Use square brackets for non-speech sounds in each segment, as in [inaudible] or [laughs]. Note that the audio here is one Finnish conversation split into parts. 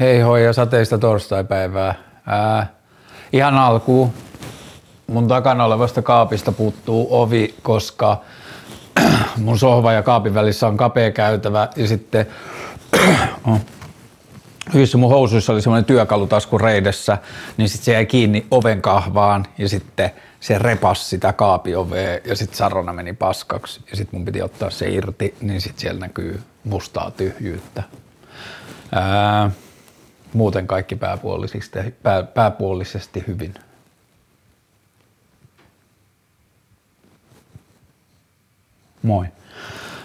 Hei hoi ja sateista torstaipäivää. Ää, ihan alkuun mun takana olevasta kaapista puuttuu ovi, koska [clears throat] mun sohva ja kaapin välissä on kapea käytävä ja sitten [clears throat] yhdessä mun housuissa oli semmoinen työkalutasku reidessä, niin sitten se jäi kiinni oven kahvaan ja sitten se repas sitä kaapiovea ja sitten sarona meni paskaksi ja sitten mun piti ottaa se irti, niin sitten siellä näkyy mustaa tyhjyyttä. Ää, muuten kaikki pääpuolisesti, pää, pääpuolisesti hyvin. Moi.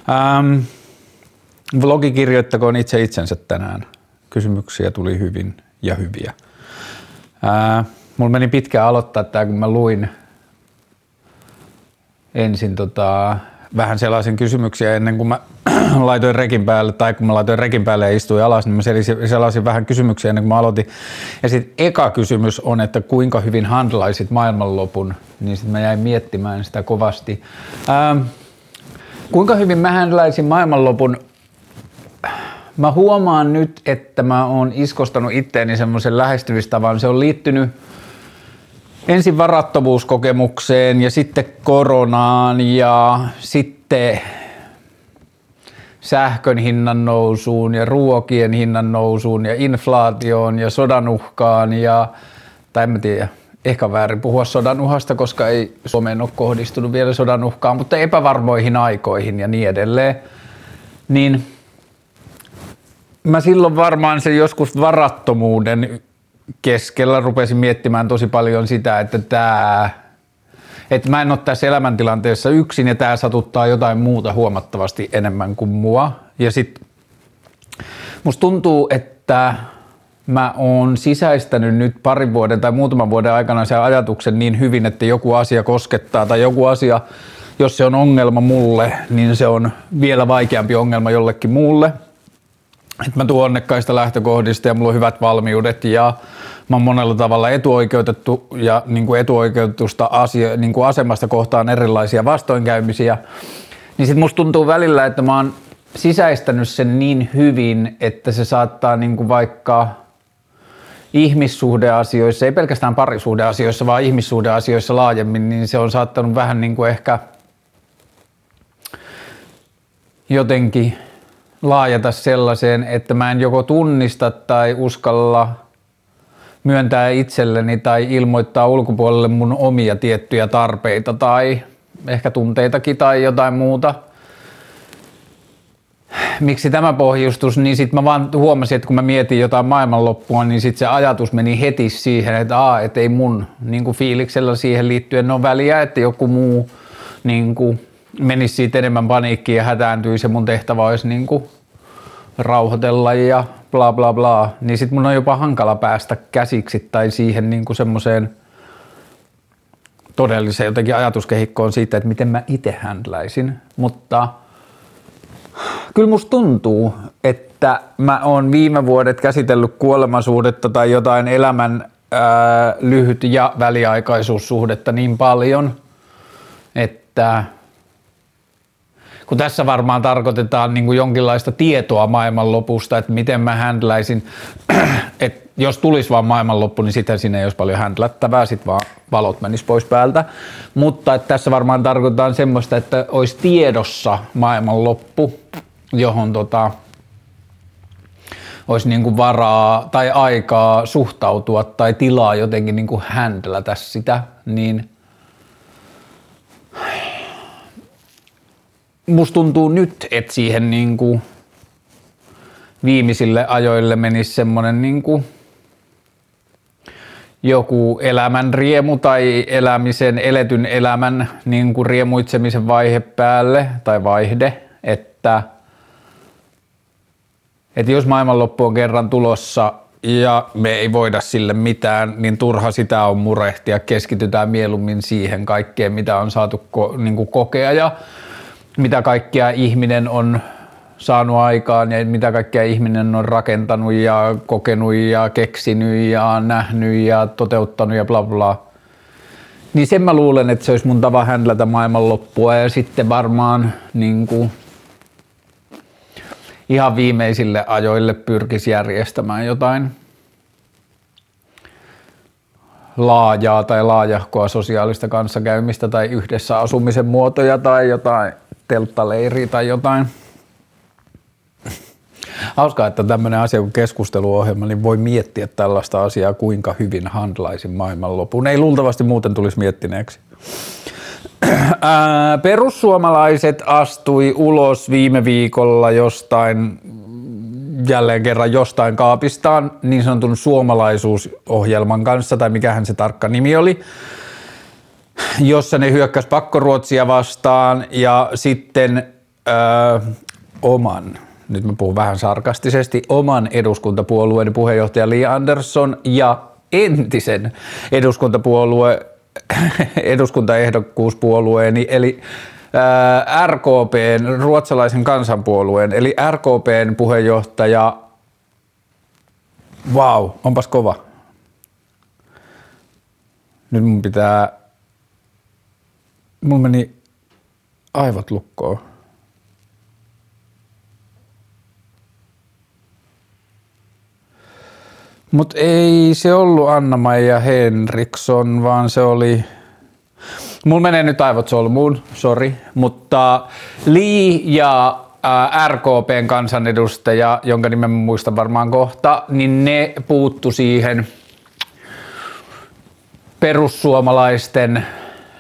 Ähm, vlogi kirjoittakoon itse itsensä tänään. Kysymyksiä tuli hyvin ja hyviä. Äh, mulla meni pitkään aloittaa tämä, kun mä luin ensin tota, vähän sellaisin kysymyksiä ennen kuin mä [clears throat] laitoin rekin päälle, tai kun mä laitoin rekin päälle ja istuin alas, niin mä sellaisin vähän kysymyksiä ennen kuin mä aloitin. Ja sitten eka kysymys on, että kuinka hyvin handlaisit maailmanlopun, niin sitten mä jäin miettimään sitä kovasti. Ähm, kuinka hyvin mä handlaisin maailmanlopun? Mä huomaan nyt, että mä oon iskostanut itteeni semmoisen lähestymistavan. Se on liittynyt ensin varattomuuskokemukseen ja sitten koronaan ja sitten sähkön hinnan nousuun ja ruokien hinnan nousuun ja inflaatioon ja sodan uhkaan ja, tai en mä tiedä, ehkä väärin puhua sodan uhasta, koska ei Suomeen ole kohdistunut vielä sodan uhkaan, mutta epävarmoihin aikoihin ja niin edelleen, niin mä silloin varmaan se joskus varattomuuden keskellä rupesin miettimään tosi paljon sitä, että tämä että mä en ole tässä elämäntilanteessa yksin ja tämä satuttaa jotain muuta huomattavasti enemmän kuin mua. Ja sit musta tuntuu, että mä oon sisäistänyt nyt parin vuoden tai muutaman vuoden aikana sen ajatuksen niin hyvin, että joku asia koskettaa tai joku asia, jos se on ongelma mulle, niin se on vielä vaikeampi ongelma jollekin muulle. Että mä tuon onnekkaista lähtökohdista ja mulla on hyvät valmiudet ja mä oon monella tavalla etuoikeutettu ja niin kuin etuoikeutusta asia, niin kuin asemasta kohtaan erilaisia vastoinkäymisiä, niin sit musta tuntuu välillä, että mä oon sisäistänyt sen niin hyvin, että se saattaa niin kuin vaikka ihmissuhdeasioissa, ei pelkästään parisuhdeasioissa, vaan ihmissuhdeasioissa laajemmin, niin se on saattanut vähän niin kuin ehkä jotenkin laajata sellaiseen, että mä en joko tunnista tai uskalla – myöntää itselleni tai ilmoittaa ulkopuolelle mun omia tiettyjä tarpeita tai ehkä tunteitakin tai jotain muuta. Miksi tämä pohjustus, niin sitten mä vaan huomasin, että kun mä mietin jotain maailmanloppua, niin sitten se ajatus meni heti siihen, että aa, et ei mun niin fiiliksellä siihen liittyen ole väliä, että joku muu niin kuin, menisi siitä enemmän paniikkiin ja hätääntyisi ja mun tehtävä olisi niin kuin, rauhoitella ja bla bla bla, niin sit mun on jopa hankala päästä käsiksi tai siihen niin kuin semmoiseen todelliseen jotenkin ajatuskehikkoon siitä, että miten mä itse händläisin. Mutta kyllä musta tuntuu, että mä oon viime vuodet käsitellyt kuolemansuhdetta tai jotain elämän ää, lyhyt- ja väliaikaisuussuhdetta niin paljon, että kun tässä varmaan tarkoitetaan niin kuin jonkinlaista tietoa maailmanlopusta, että miten mä händläisin, [clears throat] että jos tulisi vaan maailmanloppu, niin sitten siinä ei olisi paljon händlättävää, sitten vaan valot menis pois päältä. Mutta että tässä varmaan tarkoitetaan semmoista, että olisi tiedossa maailmanloppu, johon tota, olisi niin kuin varaa tai aikaa suhtautua tai tilaa jotenkin niin kuin händlätä sitä, niin – musta tuntuu nyt, että siihen niin kuin viimeisille ajoille menisi semmoinen niin kuin joku elämän riemu tai elämisen, eletyn elämän niin kuin riemuitsemisen vaihe päälle tai vaihde, että, että jos maailmanloppu on kerran tulossa ja me ei voida sille mitään, niin turha sitä on murehtia. Keskitytään mieluummin siihen kaikkeen, mitä on saatu ko, niin kuin kokea ja mitä kaikkea ihminen on saanut aikaan ja mitä kaikkea ihminen on rakentanut ja kokenut ja keksinyt ja nähnyt ja toteuttanut ja bla bla. Niin sen mä luulen, että se olisi mun tapa händlätä maailmanloppua ja sitten varmaan niin kuin, ihan viimeisille ajoille pyrkisi järjestämään jotain laajaa tai laajahkoa sosiaalista kanssakäymistä tai yhdessä asumisen muotoja tai jotain telttaleiriä tai jotain. Hauskaa, että tämmöinen asia kuin keskusteluohjelma, niin voi miettiä tällaista asiaa, kuinka hyvin handlaisin maailmanlopun. Ei luultavasti muuten tulisi miettineeksi. Perussuomalaiset astui ulos viime viikolla jostain jälleen kerran jostain kaapistaan niin sanotun suomalaisuusohjelman kanssa, tai mikähän se tarkka nimi oli, jossa ne hyökkäs pakkoruotsia vastaan ja sitten öö, oman, nyt mä puhun vähän sarkastisesti, oman eduskuntapuolueen puheenjohtaja Li Andersson ja entisen eduskuntapuolue eduskuntaehdokkuuspuolueeni, eli RKPn, ruotsalaisen kansanpuolueen, eli RKPn puheenjohtaja, vau, wow, onpas kova. Nyt mun pitää, mun meni aivot lukkoon. Mutta ei se ollut Anna-Maija Henriksson, vaan se oli Mulla menee nyt aivot solmuun, sori, mutta Lee ja RKPn kansanedustaja, jonka nimen muistan varmaan kohta, niin ne puuttu siihen perussuomalaisten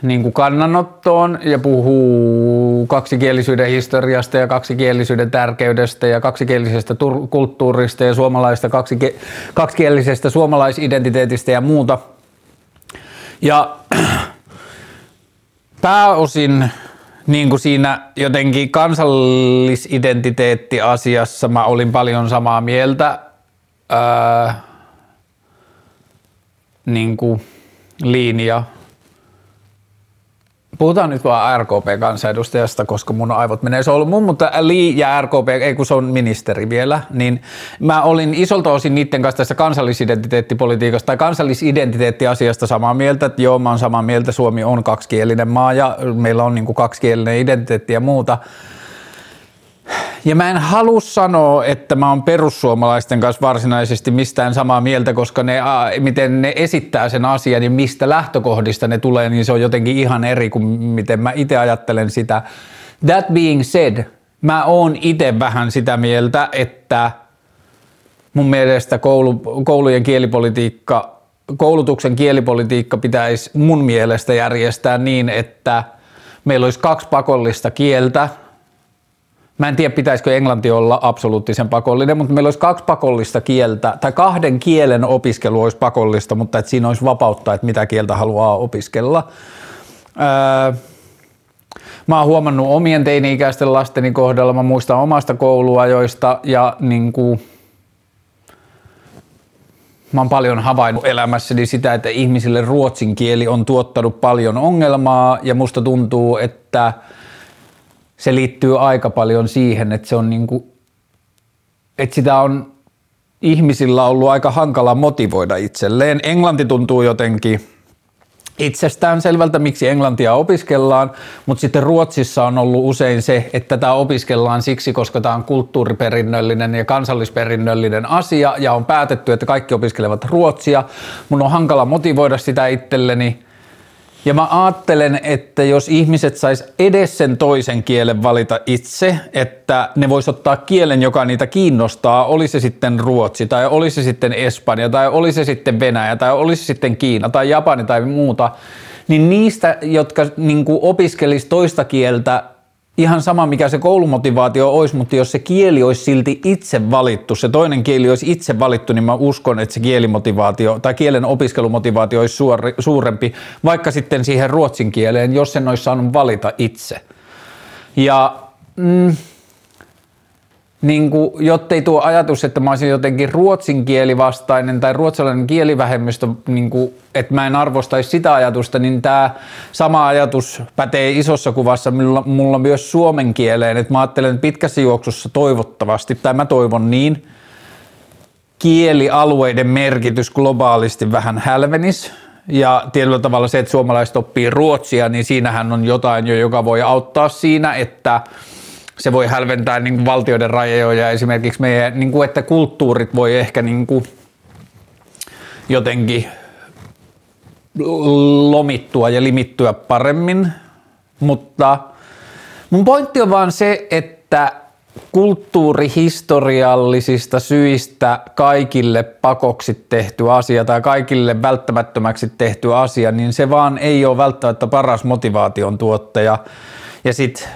niin kuin kannanottoon ja puhuu kaksikielisyyden historiasta ja kaksikielisyyden tärkeydestä ja kaksikielisestä kulttuurista ja suomalaista kaksike- kaksikielisestä suomalaisidentiteetistä ja muuta. Ja [clears throat] pääosin niin kuin siinä jotenkin kansallisidentiteettiasiassa mä olin paljon samaa mieltä ää, niin kuin linja Puhutaan nyt vaan RKP-kansanedustajasta, koska mun aivot menee solmuun, mutta Li ja RKP, ei kun se on ministeri vielä, niin mä olin isolta osin niiden kanssa tässä kansallisidentiteettipolitiikasta tai kansallisidentiteettiasiasta samaa mieltä, että joo, mä oon samaa mieltä, Suomi on kaksikielinen maa ja meillä on niin kuin kaksikielinen identiteetti ja muuta, ja mä en halua sanoa, että mä oon perussuomalaisten kanssa varsinaisesti mistään samaa mieltä, koska ne, miten ne esittää sen asian ja mistä lähtökohdista ne tulee, niin se on jotenkin ihan eri kuin miten mä itse ajattelen sitä. That being said, mä oon itse vähän sitä mieltä, että mun mielestä koulu, koulujen kielipolitiikka, koulutuksen kielipolitiikka pitäisi mun mielestä järjestää niin, että meillä olisi kaksi pakollista kieltä – Mä en tiedä, pitäisikö englanti olla absoluuttisen pakollinen, mutta meillä olisi kaksi pakollista kieltä, tai kahden kielen opiskelu olisi pakollista, mutta että siinä olisi vapautta, että mitä kieltä haluaa opiskella. Öö, mä oon huomannut omien teini-ikäisten lasteni kohdalla, mä muistan omasta kouluajoista ja niin kuin, mä oon paljon havainnut elämässäni sitä, että ihmisille ruotsin kieli on tuottanut paljon ongelmaa ja musta tuntuu, että – se liittyy aika paljon siihen, että se on niinku, että sitä on ihmisillä ollut aika hankala motivoida itselleen. Englanti tuntuu jotenkin itsestään selvältä, miksi englantia opiskellaan, mutta sitten Ruotsissa on ollut usein se, että tätä opiskellaan siksi, koska tämä on kulttuuriperinnöllinen ja kansallisperinnöllinen asia ja on päätetty, että kaikki opiskelevat ruotsia. Mun on hankala motivoida sitä itselleni ja mä ajattelen, että jos ihmiset sais edes sen toisen kielen valita itse, että ne vois ottaa kielen, joka niitä kiinnostaa, oli se sitten ruotsi tai oli se sitten espanja tai oli se sitten venäjä tai oli se sitten kiina tai japani tai muuta, niin niistä, jotka niin opiskelis toista kieltä ihan sama mikä se koulumotivaatio olisi, mutta jos se kieli olisi silti itse valittu, se toinen kieli olisi itse valittu, niin mä uskon, että se kielimotivaatio tai kielen opiskelumotivaatio olisi suori, suurempi, vaikka sitten siihen ruotsin kieleen, jos sen olisi saanut valita itse. Ja mm, niin kuin, jottei tuo ajatus, että mä olisin jotenkin ruotsin kielivastainen tai ruotsalainen kielivähemmistö, niin kuin, että mä en arvostaisi sitä ajatusta, niin tämä sama ajatus pätee isossa kuvassa mulla, mulla myös suomen kieleen, että mä ajattelen pitkässä juoksussa toivottavasti, tai mä toivon niin, kielialueiden merkitys globaalisti vähän hälvenis, ja tietyllä tavalla se, että suomalaiset oppii ruotsia, niin siinähän on jotain jo, joka voi auttaa siinä, että se voi hälventää niin kuin valtioiden rajoja esimerkiksi meidän, niin kuin, että kulttuurit voi ehkä niin kuin jotenkin lomittua ja limittyä paremmin, mutta mun pointti on vaan se, että kulttuurihistoriallisista syistä kaikille pakoksi tehty asia tai kaikille välttämättömäksi tehty asia, niin se vaan ei ole välttämättä paras motivaation tuottaja. Ja sitten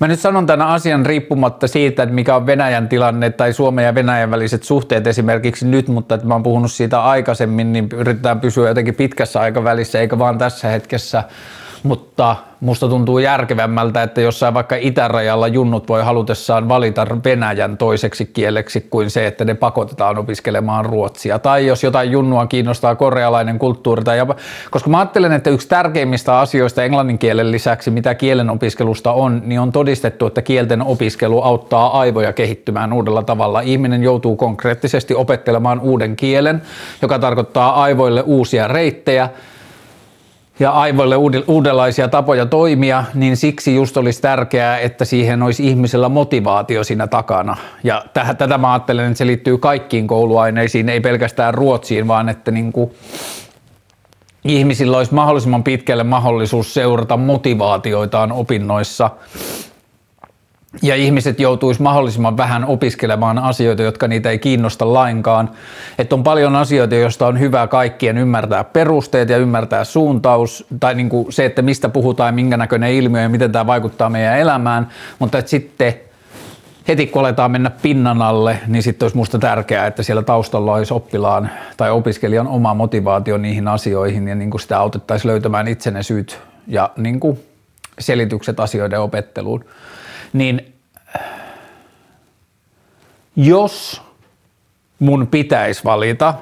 Mä nyt sanon tämän asian riippumatta siitä, että mikä on Venäjän tilanne tai Suomen ja Venäjän väliset suhteet esimerkiksi nyt, mutta että mä oon puhunut siitä aikaisemmin, niin yritetään pysyä jotenkin pitkässä aikavälissä eikä vaan tässä hetkessä mutta musta tuntuu järkevämmältä, että jossain vaikka itärajalla junnut voi halutessaan valita Venäjän toiseksi kieleksi kuin se, että ne pakotetaan opiskelemaan ruotsia. Tai jos jotain junnua kiinnostaa korealainen kulttuuri. Tai jopa, koska mä ajattelen, että yksi tärkeimmistä asioista englannin kielen lisäksi, mitä kielen opiskelusta on, niin on todistettu, että kielten opiskelu auttaa aivoja kehittymään uudella tavalla. Ihminen joutuu konkreettisesti opettelemaan uuden kielen, joka tarkoittaa aivoille uusia reittejä, ja aivoille uudenlaisia tapoja toimia, niin siksi just olisi tärkeää, että siihen olisi ihmisellä motivaatio siinä takana. Ja tätä mä ajattelen, että se liittyy kaikkiin kouluaineisiin, ei pelkästään ruotsiin, vaan että niin kuin ihmisillä olisi mahdollisimman pitkälle mahdollisuus seurata motivaatioitaan opinnoissa ja ihmiset joutuisi mahdollisimman vähän opiskelemaan asioita, jotka niitä ei kiinnosta lainkaan. Että on paljon asioita, joista on hyvä kaikkien ymmärtää perusteet ja ymmärtää suuntaus, tai niin kuin se, että mistä puhutaan, minkä näköinen ilmiö ja miten tämä vaikuttaa meidän elämään, mutta että sitten heti kun aletaan mennä pinnan alle, niin sitten olisi minusta tärkeää, että siellä taustalla olisi oppilaan tai opiskelijan oma motivaatio niihin asioihin ja niin kuin sitä autettaisiin löytämään itsenne syyt ja niin kuin selitykset asioiden opetteluun niin jos mun pitäisi valita,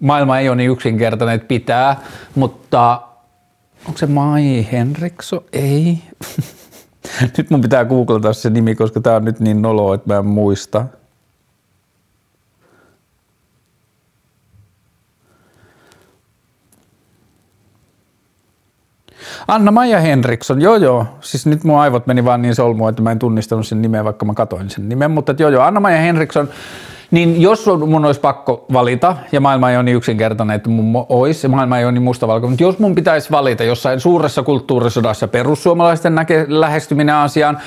maailma ei ole niin yksinkertainen, että pitää, mutta onko se Mai Henriksson? Ei. [laughs] nyt mun pitää googlata se nimi, koska tää on nyt niin nolo, että mä en muista. Anna-Maija Henriksson, joo joo, siis nyt mun aivot meni vaan niin solmuun, että mä en tunnistanut sen nimeä, vaikka mä katoin sen nimen, mutta joo joo, Anna-Maija Henriksson, niin jos mun olisi pakko valita, ja maailma ei ole niin yksinkertainen, että mun olisi, maailma ei ole niin mustavalkoinen, mutta jos mun pitäisi valita jossain suuressa kulttuurisodassa perussuomalaisten näke, lähestyminen asiaan,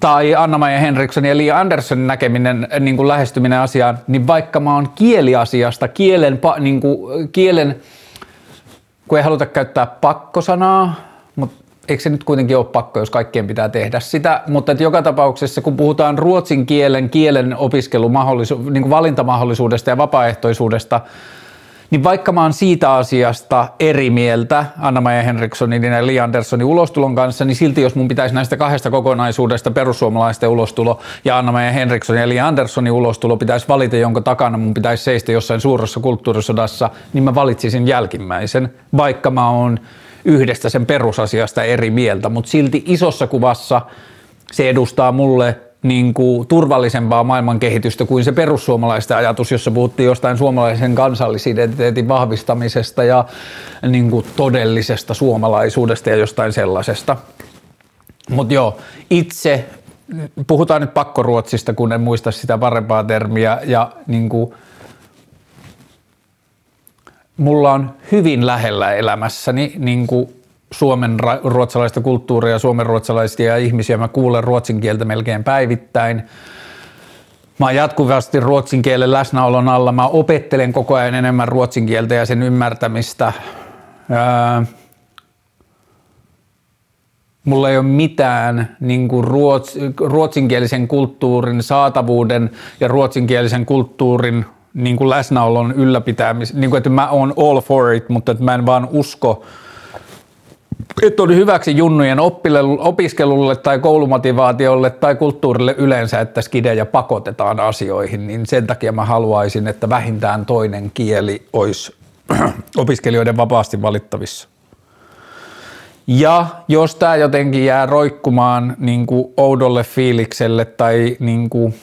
tai Anna-Maija Henriksson ja Li Anderssonin näkeminen, niin kuin lähestyminen asiaan, niin vaikka mä oon kieliasiasta, kielen, niin kuin, kielen kun ei haluta käyttää pakkosanaa, mutta eikö se nyt kuitenkin ole pakko, jos kaikkien pitää tehdä sitä, mutta että joka tapauksessa kun puhutaan ruotsin kielen, kielen opiskelumahdollisuudesta, niin valintamahdollisuudesta ja vapaaehtoisuudesta, niin vaikka mä oon siitä asiasta eri mieltä Anna-Maja Henrikssonin ja Li Anderssonin ulostulon kanssa, niin silti jos mun pitäisi näistä kahdesta kokonaisuudesta perussuomalaisten ulostulo ja Anna-Maja Henrikssonin ja Li Anderssonin ulostulo pitäisi valita, jonka takana mun pitäisi seistä jossain suuressa kulttuurisodassa, niin mä valitsisin jälkimmäisen, vaikka mä oon yhdestä sen perusasiasta eri mieltä, mutta silti isossa kuvassa se edustaa mulle niin kuin turvallisempaa maailmankehitystä kuin se perussuomalaisten ajatus, jossa puhuttiin jostain suomalaisen kansallisidentiteetin vahvistamisesta ja niin kuin todellisesta suomalaisuudesta ja jostain sellaisesta. Mutta joo, itse, puhutaan nyt pakkoruotsista, kun en muista sitä parempaa termiä, ja niin kuin, mulla on hyvin lähellä elämässäni niin kuin suomen ruotsalaista kulttuuria, suomen ruotsalaisia ihmisiä. Mä kuulen ruotsin kieltä melkein päivittäin. Mä oon jatkuvasti ruotsin kielen läsnäolon alla. Mä opettelen koko ajan enemmän ruotsin kieltä ja sen ymmärtämistä. mulla ei ole mitään niin kuin ruots, ruotsinkielisen kulttuurin saatavuuden ja ruotsinkielisen kulttuurin niin kuin läsnäolon ylläpitämistä. Niin kuin, että mä oon all for it, mutta että mä en vaan usko – että on hyväksi junnujen opiskelulle tai koulumotivaatiolle tai kulttuurille yleensä, että skidejä pakotetaan asioihin, niin sen takia mä haluaisin, että vähintään toinen kieli olisi [clears throat] opiskelijoiden vapaasti valittavissa. Ja jos tämä jotenkin jää roikkumaan niin kuin oudolle fiilikselle tai niin kuin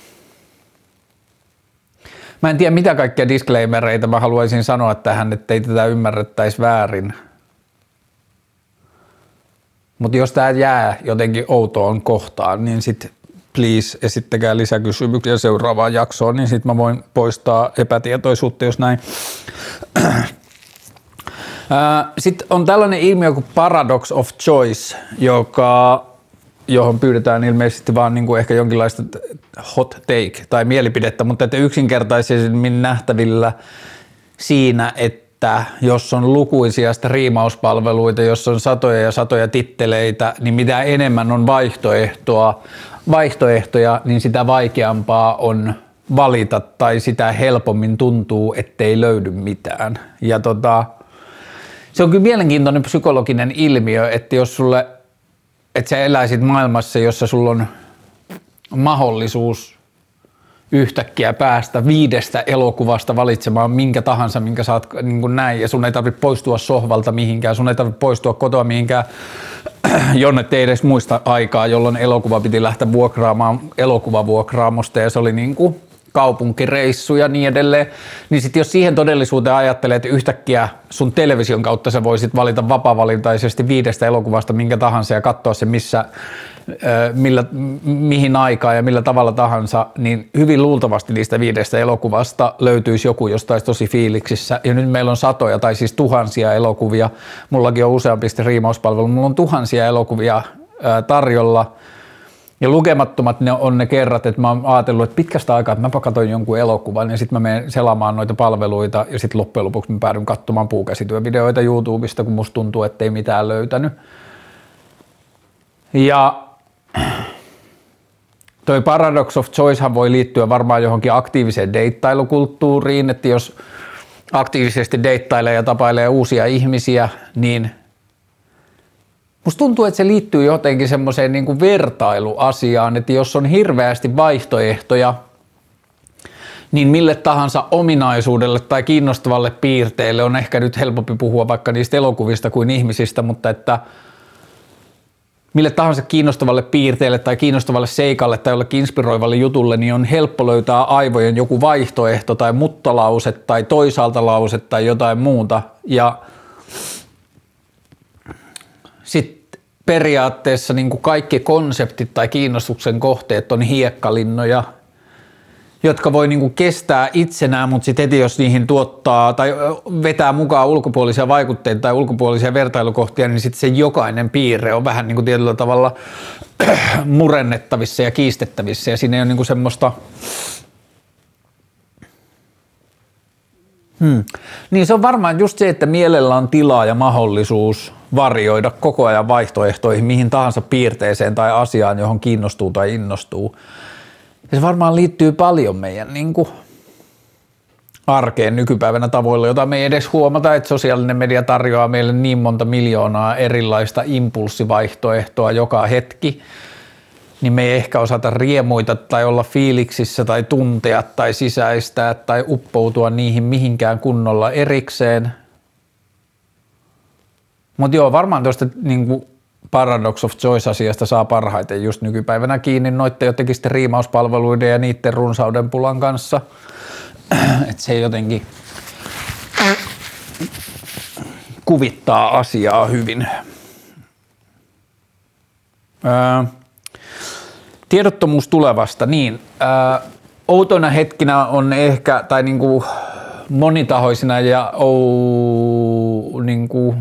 Mä en tiedä mitä kaikkia disclaimereita mä haluaisin sanoa tähän, ettei tätä ymmärrettäisi väärin – Mutta jos tämä jää jotenkin outoon kohtaan, niin sitten please esittäkää lisäkysymyksiä seuraavaan jaksoon, niin sitten mä voin poistaa epätietoisuutta, jos näin. Sitten on tällainen ilmiö kuin paradox of choice, joka, johon pyydetään ilmeisesti vaan niin kuin ehkä jonkinlaista hot take tai mielipidettä, mutta että yksinkertaisemmin nähtävillä siinä, että jos on lukuisia striimauspalveluita, jos on satoja ja satoja titteleitä, niin mitä enemmän on vaihtoehtoa, vaihtoehtoja, niin sitä vaikeampaa on valita tai sitä helpommin tuntuu, ettei löydy mitään. Ja tota, se on kyllä mielenkiintoinen psykologinen ilmiö, että jos sulle, että sä eläisit maailmassa, jossa sulla on mahdollisuus yhtäkkiä päästä viidestä elokuvasta valitsemaan minkä tahansa, minkä saat niin kuin näin, ja sun ei tarvitse poistua sohvalta mihinkään, sun ei tarvitse poistua kotoa mihinkään, [clears throat] jonne ei edes muista aikaa, jolloin elokuva piti lähteä vuokraamaan elokuvavuokraamosta, ja se oli niin kuin kaupunkireissu ja niin edelleen, niin sitten jos siihen todellisuuteen ajattelee, että yhtäkkiä sun television kautta sä voisit valita vapavalintaisesti viidestä elokuvasta minkä tahansa ja katsoa se missä, millä, mihin aikaan ja millä tavalla tahansa, niin hyvin luultavasti niistä viidestä elokuvasta löytyisi joku, josta tosi fiiliksissä. Ja nyt meillä on satoja tai siis tuhansia elokuvia. Mullakin on useampi riimauspalvelu. Mulla on tuhansia elokuvia tarjolla – ja lukemattomat ne on ne kerrat, että mä oon ajatellut, että pitkästä aikaa, että mä katsoin jonkun elokuvan ja sitten mä menen selaamaan noita palveluita ja sitten loppujen lopuksi mä päädyn katsomaan puukäsityövideoita YouTubesta, kun musta tuntuu, että ei mitään löytänyt. Ja toi paradox of choicehan voi liittyä varmaan johonkin aktiiviseen deittailukulttuuriin, että jos aktiivisesti deittailee ja tapailee uusia ihmisiä, niin – Musta tuntuu, että se liittyy jotenkin semmoiseen niin kuin vertailuasiaan, että jos on hirveästi vaihtoehtoja, niin mille tahansa ominaisuudelle tai kiinnostavalle piirteelle on ehkä nyt helpompi puhua vaikka niistä elokuvista kuin ihmisistä, mutta että mille tahansa kiinnostavalle piirteelle tai kiinnostavalle seikalle tai jollekin inspiroivalle jutulle, niin on helppo löytää aivojen joku vaihtoehto tai muttalause tai toisaalta lause tai jotain muuta. Ja sitten periaatteessa niin kuin kaikki konseptit tai kiinnostuksen kohteet on hiekkalinnoja, jotka voi niin kuin kestää itsenään, mutta sitten heti jos niihin tuottaa tai vetää mukaan ulkopuolisia vaikutteita tai ulkopuolisia vertailukohtia, niin sitten se jokainen piirre on vähän niin kuin tietyllä tavalla [clears throat] murennettavissa ja kiistettävissä ja siinä ei ole niin kuin semmoista Hmm. Niin se on varmaan just se, että mielellä on tilaa ja mahdollisuus varjoida koko ajan vaihtoehtoihin mihin tahansa piirteeseen tai asiaan, johon kiinnostuu tai innostuu. Ja se varmaan liittyy paljon meidän niin kuin, arkeen nykypäivänä tavoilla, jota me ei edes huomata, että sosiaalinen media tarjoaa meille niin monta miljoonaa erilaista impulssivaihtoehtoa joka hetki, niin me ei ehkä osata riemuita tai olla fiiliksissä tai tuntea tai sisäistää tai uppoutua niihin mihinkään kunnolla erikseen – mutta joo, varmaan tuosta niin Paradox of Choice-asiasta saa parhaiten just nykypäivänä kiinni noitten jotenkin sitten riimauspalveluiden ja niiden runsauden pulan kanssa. [clears throat] että se jotenkin kuvittaa asiaa hyvin. Öö, tiedottomuus tulevasta, niin öö, outoina hetkinä on ehkä, tai niinku monitahoisina ja ou, niinku,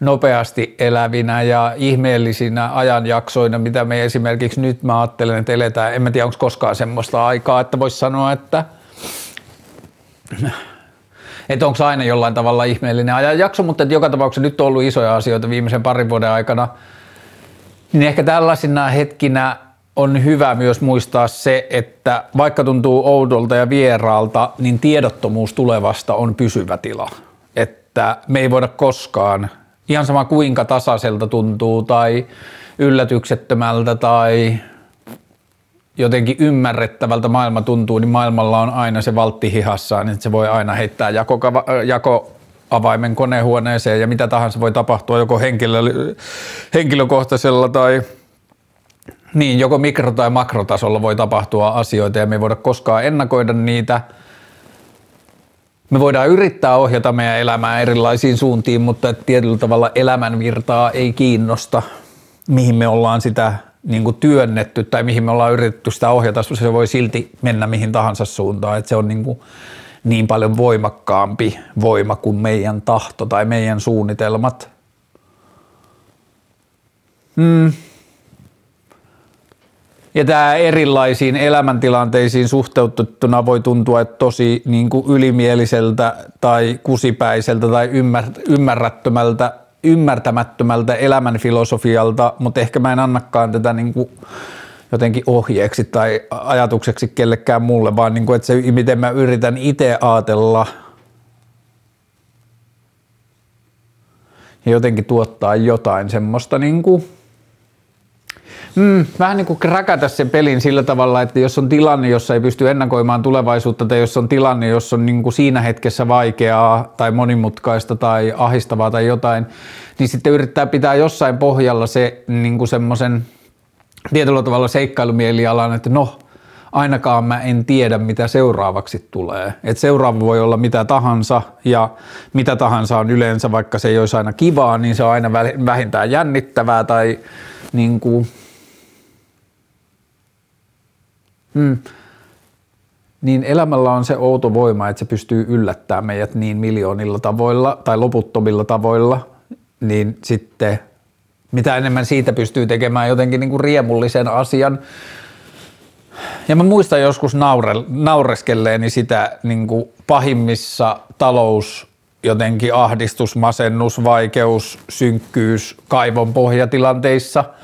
nopeasti elävinä ja ihmeellisinä ajanjaksoina, mitä me esimerkiksi nyt mä ajattelen, että eletään. En mä tiedä, onko koskaan semmoista aikaa, että voisi sanoa, että että onko aina jollain tavalla ihmeellinen ajanjakso, mutta että joka tapauksessa nyt on ollut isoja asioita viimeisen parin vuoden aikana, niin ehkä tällaisina hetkinä on hyvä myös muistaa se, että vaikka tuntuu oudolta ja vieraalta, niin tiedottomuus tulevasta on pysyvä tila. Että me ei voida koskaan ihan sama kuinka tasaiselta tuntuu tai yllätyksettömältä tai jotenkin ymmärrettävältä maailma tuntuu, niin maailmalla on aina se valtti hihassaan, niin se voi aina heittää jako, jako avaimen konehuoneeseen ja mitä tahansa voi tapahtua joko henkilö, henkilökohtaisella tai niin, joko mikro- tai makrotasolla voi tapahtua asioita ja me ei voida koskaan ennakoida niitä – me voidaan yrittää ohjata meidän elämää erilaisiin suuntiin, mutta tietyllä tavalla elämänvirtaa ei kiinnosta, mihin me ollaan sitä niin kuin työnnetty tai mihin me ollaan yritetty sitä ohjata, se voi silti mennä mihin tahansa suuntaan, että se on niin, kuin niin paljon voimakkaampi voima kuin meidän tahto tai meidän suunnitelmat. Hmm. Ja tämä erilaisiin elämäntilanteisiin suhteutettuna voi tuntua että tosi niin kuin ylimieliseltä tai kusipäiseltä tai ymmärrättömältä ymmärtämättömältä elämänfilosofialta, mutta ehkä mä en annakaan tätä niin kuin jotenkin ohjeeksi tai ajatukseksi kellekään mulle, vaan niin kuin, että se, miten mä yritän itse ajatella ja jotenkin tuottaa jotain semmoista niin kuin, Mm, vähän niin kuin kräkätä sen pelin sillä tavalla, että jos on tilanne, jossa ei pysty ennakoimaan tulevaisuutta tai jos on tilanne, jossa on niin kuin siinä hetkessä vaikeaa tai monimutkaista tai ahistavaa tai jotain, niin sitten yrittää pitää jossain pohjalla se niin kuin semmoisen tietyllä tavalla seikkailumielialan, että no, ainakaan mä en tiedä, mitä seuraavaksi tulee. Et seuraava voi olla mitä tahansa ja mitä tahansa on yleensä, vaikka se ei olisi aina kivaa, niin se on aina vähintään jännittävää tai niin kuin Mm. Niin elämällä on se outo voima, että se pystyy yllättämään meidät niin miljoonilla tavoilla tai loputtomilla tavoilla, niin sitten mitä enemmän siitä pystyy tekemään jotenkin niin kuin riemullisen asian. Ja mä muistan joskus naure, naureskelleeni sitä niin kuin pahimmissa talous jotenkin ahdistus, masennus, vaikeus, synkkyys, kaivon pohjatilanteissa –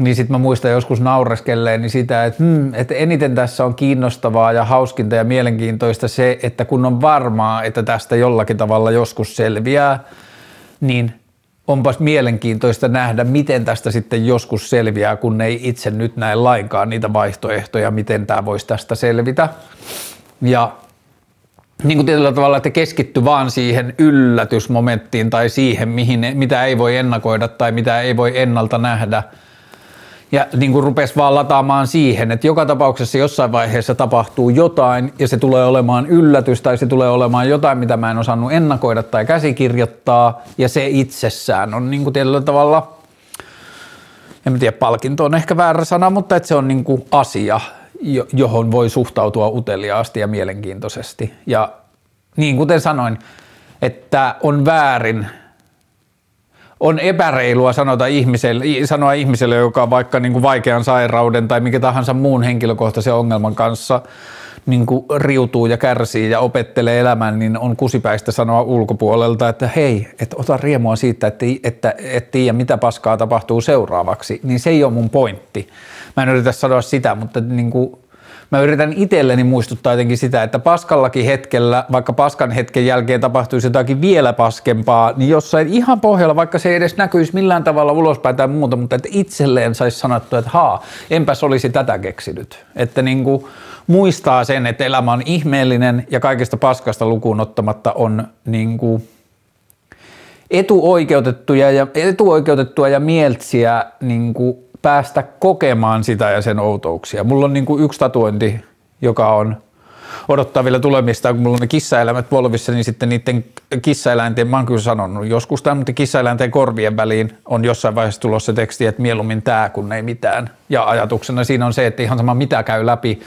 niin sitten mä muistan joskus naureskelleen niin sitä, että, hmm, että eniten tässä on kiinnostavaa ja hauskinta ja mielenkiintoista se, että kun on varmaa, että tästä jollakin tavalla joskus selviää, niin onpas mielenkiintoista nähdä, miten tästä sitten joskus selviää, kun ei itse nyt näe lainkaan niitä vaihtoehtoja, miten tämä voisi tästä selvitä. Ja niin kuin tietyllä tavalla, että keskitty vaan siihen yllätysmomenttiin tai siihen, mihin, mitä ei voi ennakoida tai mitä ei voi ennalta nähdä – ja niin kuin rupesi vaan lataamaan siihen, että joka tapauksessa jossain vaiheessa tapahtuu jotain ja se tulee olemaan yllätys tai se tulee olemaan jotain, mitä mä en osannut ennakoida tai käsikirjoittaa. Ja se itsessään on niin kuin tietyllä tavalla, en tiedä palkinto on ehkä väärä sana, mutta että se on niin kuin asia, johon voi suhtautua uteliaasti ja mielenkiintoisesti. Ja niin kuten sanoin, että on väärin on epäreilua sanota ihmiselle, sanoa ihmiselle, joka on vaikka niin kuin vaikean sairauden tai mikä tahansa muun henkilökohtaisen ongelman kanssa niin kuin riutuu ja kärsii ja opettelee elämän, niin on kusipäistä sanoa ulkopuolelta, että hei, että ota riemua siitä, että, että et tiedä mitä paskaa tapahtuu seuraavaksi, niin se ei ole mun pointti. Mä en yritä sanoa sitä, mutta niin kuin mä yritän itselleni muistuttaa jotenkin sitä, että paskallakin hetkellä, vaikka paskan hetken jälkeen tapahtuisi jotakin vielä paskempaa, niin jossain ihan pohjalla, vaikka se ei edes näkyisi millään tavalla ulospäin tai muuta, mutta että itselleen saisi sanottua, että haa, enpäs olisi tätä keksinyt. Että niin kuin muistaa sen, että elämä on ihmeellinen ja kaikesta paskasta lukuun ottamatta on niin kuin etuoikeutettuja ja, etuoikeutettua ja mieltsiä niin kuin päästä kokemaan sitä ja sen outouksia. Mulla on niin kuin yksi tatuointi, joka on odottaa vielä tulemista, kun mulla on ne kissaeläimet polvissa, niin sitten niiden kissaeläinten, mä oon kyllä sanonut joskus tämän, mutta kissaeläinten korvien väliin on jossain vaiheessa tulossa teksti, että mieluummin tää kuin ei mitään. Ja ajatuksena siinä on se, että ihan sama mitä käy läpi,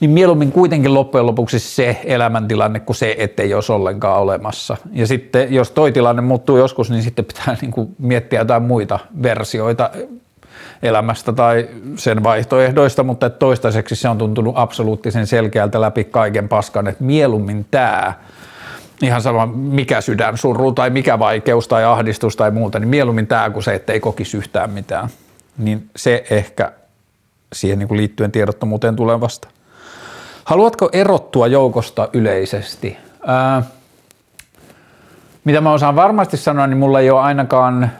niin mieluummin kuitenkin loppujen lopuksi se elämäntilanne kuin se, ettei olisi ollenkaan olemassa. Ja sitten jos toi tilanne muuttuu joskus, niin sitten pitää [laughs] niin kuin miettiä jotain muita versioita elämästä tai sen vaihtoehdoista, mutta toistaiseksi se on tuntunut absoluuttisen selkeältä läpi kaiken paskan, että mieluummin tämä, ihan sama mikä sydän surru tai mikä vaikeus tai ahdistus tai muuta, niin mieluummin tämä kuin se, että ei kokisi yhtään mitään. Niin se ehkä siihen niin kuin liittyen tiedottomuuteen tulee vasta. Haluatko erottua joukosta yleisesti? Ää, mitä mä osaan varmasti sanoa, niin mulla ei ole ainakaan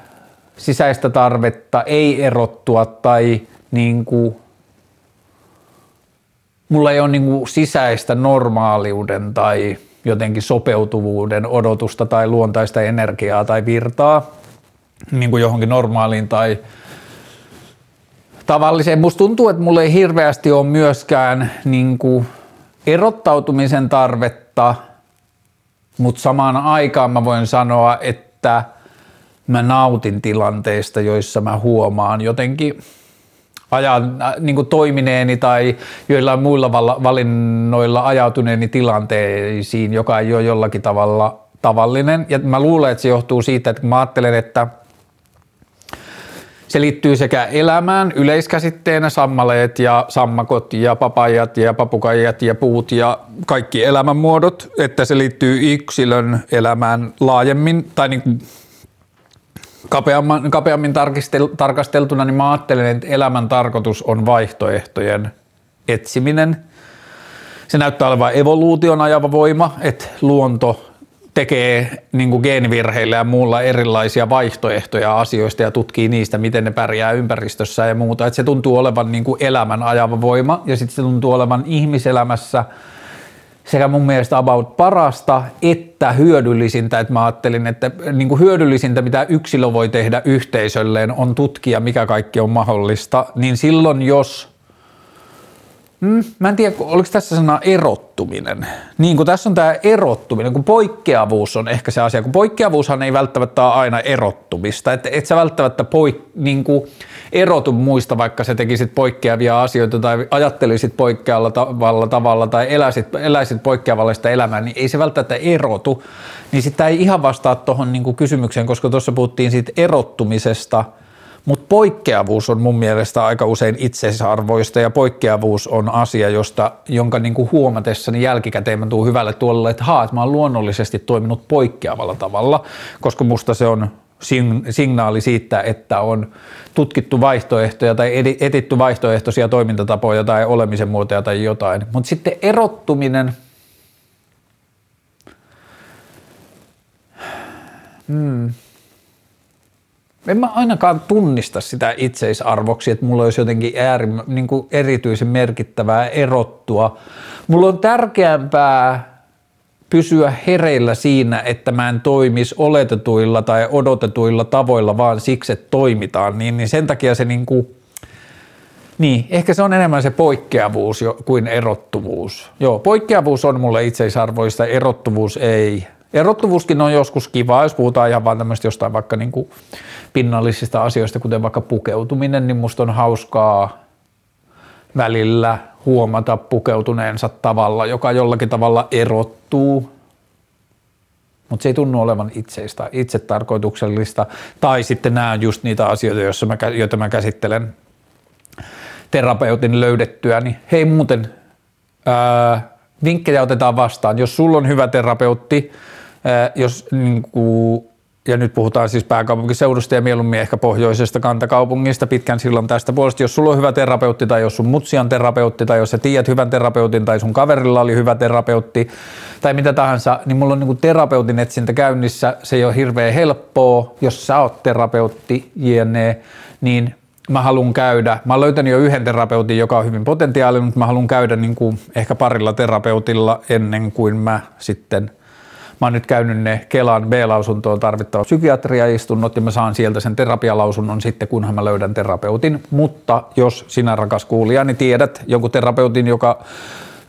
sisäistä tarvetta ei erottua tai niin kuin, mulla ei ole niin kuin sisäistä normaaliuden tai jotenkin sopeutuvuuden odotusta tai luontaista energiaa tai virtaa niin kuin johonkin normaaliin tai tavalliseen. Musta tuntuu, että mulla ei hirveästi ole myöskään niin kuin erottautumisen tarvetta mutta samaan aikaan mä voin sanoa, että mä nautin tilanteista, joissa mä huomaan jotenkin ajan, äh, niin kuin toimineeni tai joillain muilla valinnoilla ajautuneeni tilanteisiin, joka ei ole jollakin tavalla tavallinen. Ja mä luulen, että se johtuu siitä, että mä ajattelen, että se liittyy sekä elämään yleiskäsitteenä, sammaleet ja sammakot ja papajat ja papukaijat ja puut ja kaikki elämänmuodot, että se liittyy yksilön elämään laajemmin tai niin kuin kapeammin, kapeammin tarkasteltuna, niin mä ajattelen, että elämän tarkoitus on vaihtoehtojen etsiminen. Se näyttää olevan evoluution ajava voima, että luonto tekee niin geenivirheillä ja muulla erilaisia vaihtoehtoja asioista ja tutkii niistä, miten ne pärjää ympäristössä ja muuta. Että se tuntuu olevan niin kuin elämän ajava voima ja sitten se tuntuu olevan ihmiselämässä sekä mun mielestä about parasta että hyödyllisintä, että mä ajattelin, että niin kuin hyödyllisintä, mitä yksilö voi tehdä yhteisölleen, on tutkia, mikä kaikki on mahdollista, niin silloin jos Mm, mä en tiedä, oliko tässä sana erottuminen. Niin kun tässä on tämä erottuminen, kun poikkeavuus on ehkä se asia, kun poikkeavuushan ei välttämättä ole aina erottumista, että et sä välttämättä poik, niin kuin erotu muista, vaikka sä tekisit poikkeavia asioita tai ajattelisit poikkeavalla tavalla, tavalla tai eläisit, eläisit poikkeavallista elämää, niin ei se välttämättä erotu. Niin sitä ei ihan vastaa tuohon niin kysymykseen, koska tuossa puhuttiin siitä erottumisesta – mutta poikkeavuus on mun mielestä aika usein itseisarvoista ja poikkeavuus on asia, josta, jonka niin kuin huomatessani jälkikäteen mä tuun hyvälle tuolle, että haa, että mä oon luonnollisesti toiminut poikkeavalla tavalla, koska musta se on signaali siitä, että on tutkittu vaihtoehtoja tai etitty vaihtoehtoisia toimintatapoja tai olemisen muotoja tai jotain. Mutta sitten erottuminen, hmm en mä ainakaan tunnista sitä itseisarvoksi, että mulla olisi jotenkin ääri, niin kuin erityisen merkittävää erottua. Mulla on tärkeämpää pysyä hereillä siinä, että mä en toimisi oletetuilla tai odotetuilla tavoilla vaan siksi, että toimitaan, niin, niin sen takia se niin kuin, niin, ehkä se on enemmän se poikkeavuus kuin erottuvuus. Joo, poikkeavuus on mulle itseisarvoista, erottuvuus ei. Erottuvuuskin on joskus kiva, jos puhutaan ihan vaan tämmöistä jostain vaikka niin kuin pinnallisista asioista, kuten vaikka pukeutuminen, niin musta on hauskaa välillä huomata pukeutuneensa tavalla, joka jollakin tavalla erottuu, mutta se ei tunnu olevan itseistä, itse tarkoituksellista. Tai sitten nämä on just niitä asioita, joissa mä, joita mä käsittelen terapeutin löydettyä, niin hei muuten, ää, vinkkejä otetaan vastaan. Jos sulla on hyvä terapeutti, jos niin kuin, ja nyt puhutaan siis pääkaupunkiseudusta ja mieluummin ehkä pohjoisesta kantakaupungista pitkän silloin tästä puolesta. Jos sulla on hyvä terapeutti tai jos sun mutsi on terapeutti tai jos sä tiedät hyvän terapeutin tai sun kaverilla oli hyvä terapeutti tai mitä tahansa, niin mulla on niin terapeutin etsintä käynnissä. Se ei ole hirveän helppoa, jos sä oot terapeutti, jne, niin mä haluan käydä, mä oon löytänyt jo yhden terapeutin, joka on hyvin potentiaalinen, mutta mä haluan käydä niin kuin ehkä parilla terapeutilla ennen kuin mä sitten – Mä oon nyt käynyt ne Kelan B-lausuntoon tarvittavat psykiatriaistunnot ja mä saan sieltä sen terapialausunnon sitten, kunhan mä löydän terapeutin. Mutta jos sinä rakas kuulija, niin tiedät jonkun terapeutin, joka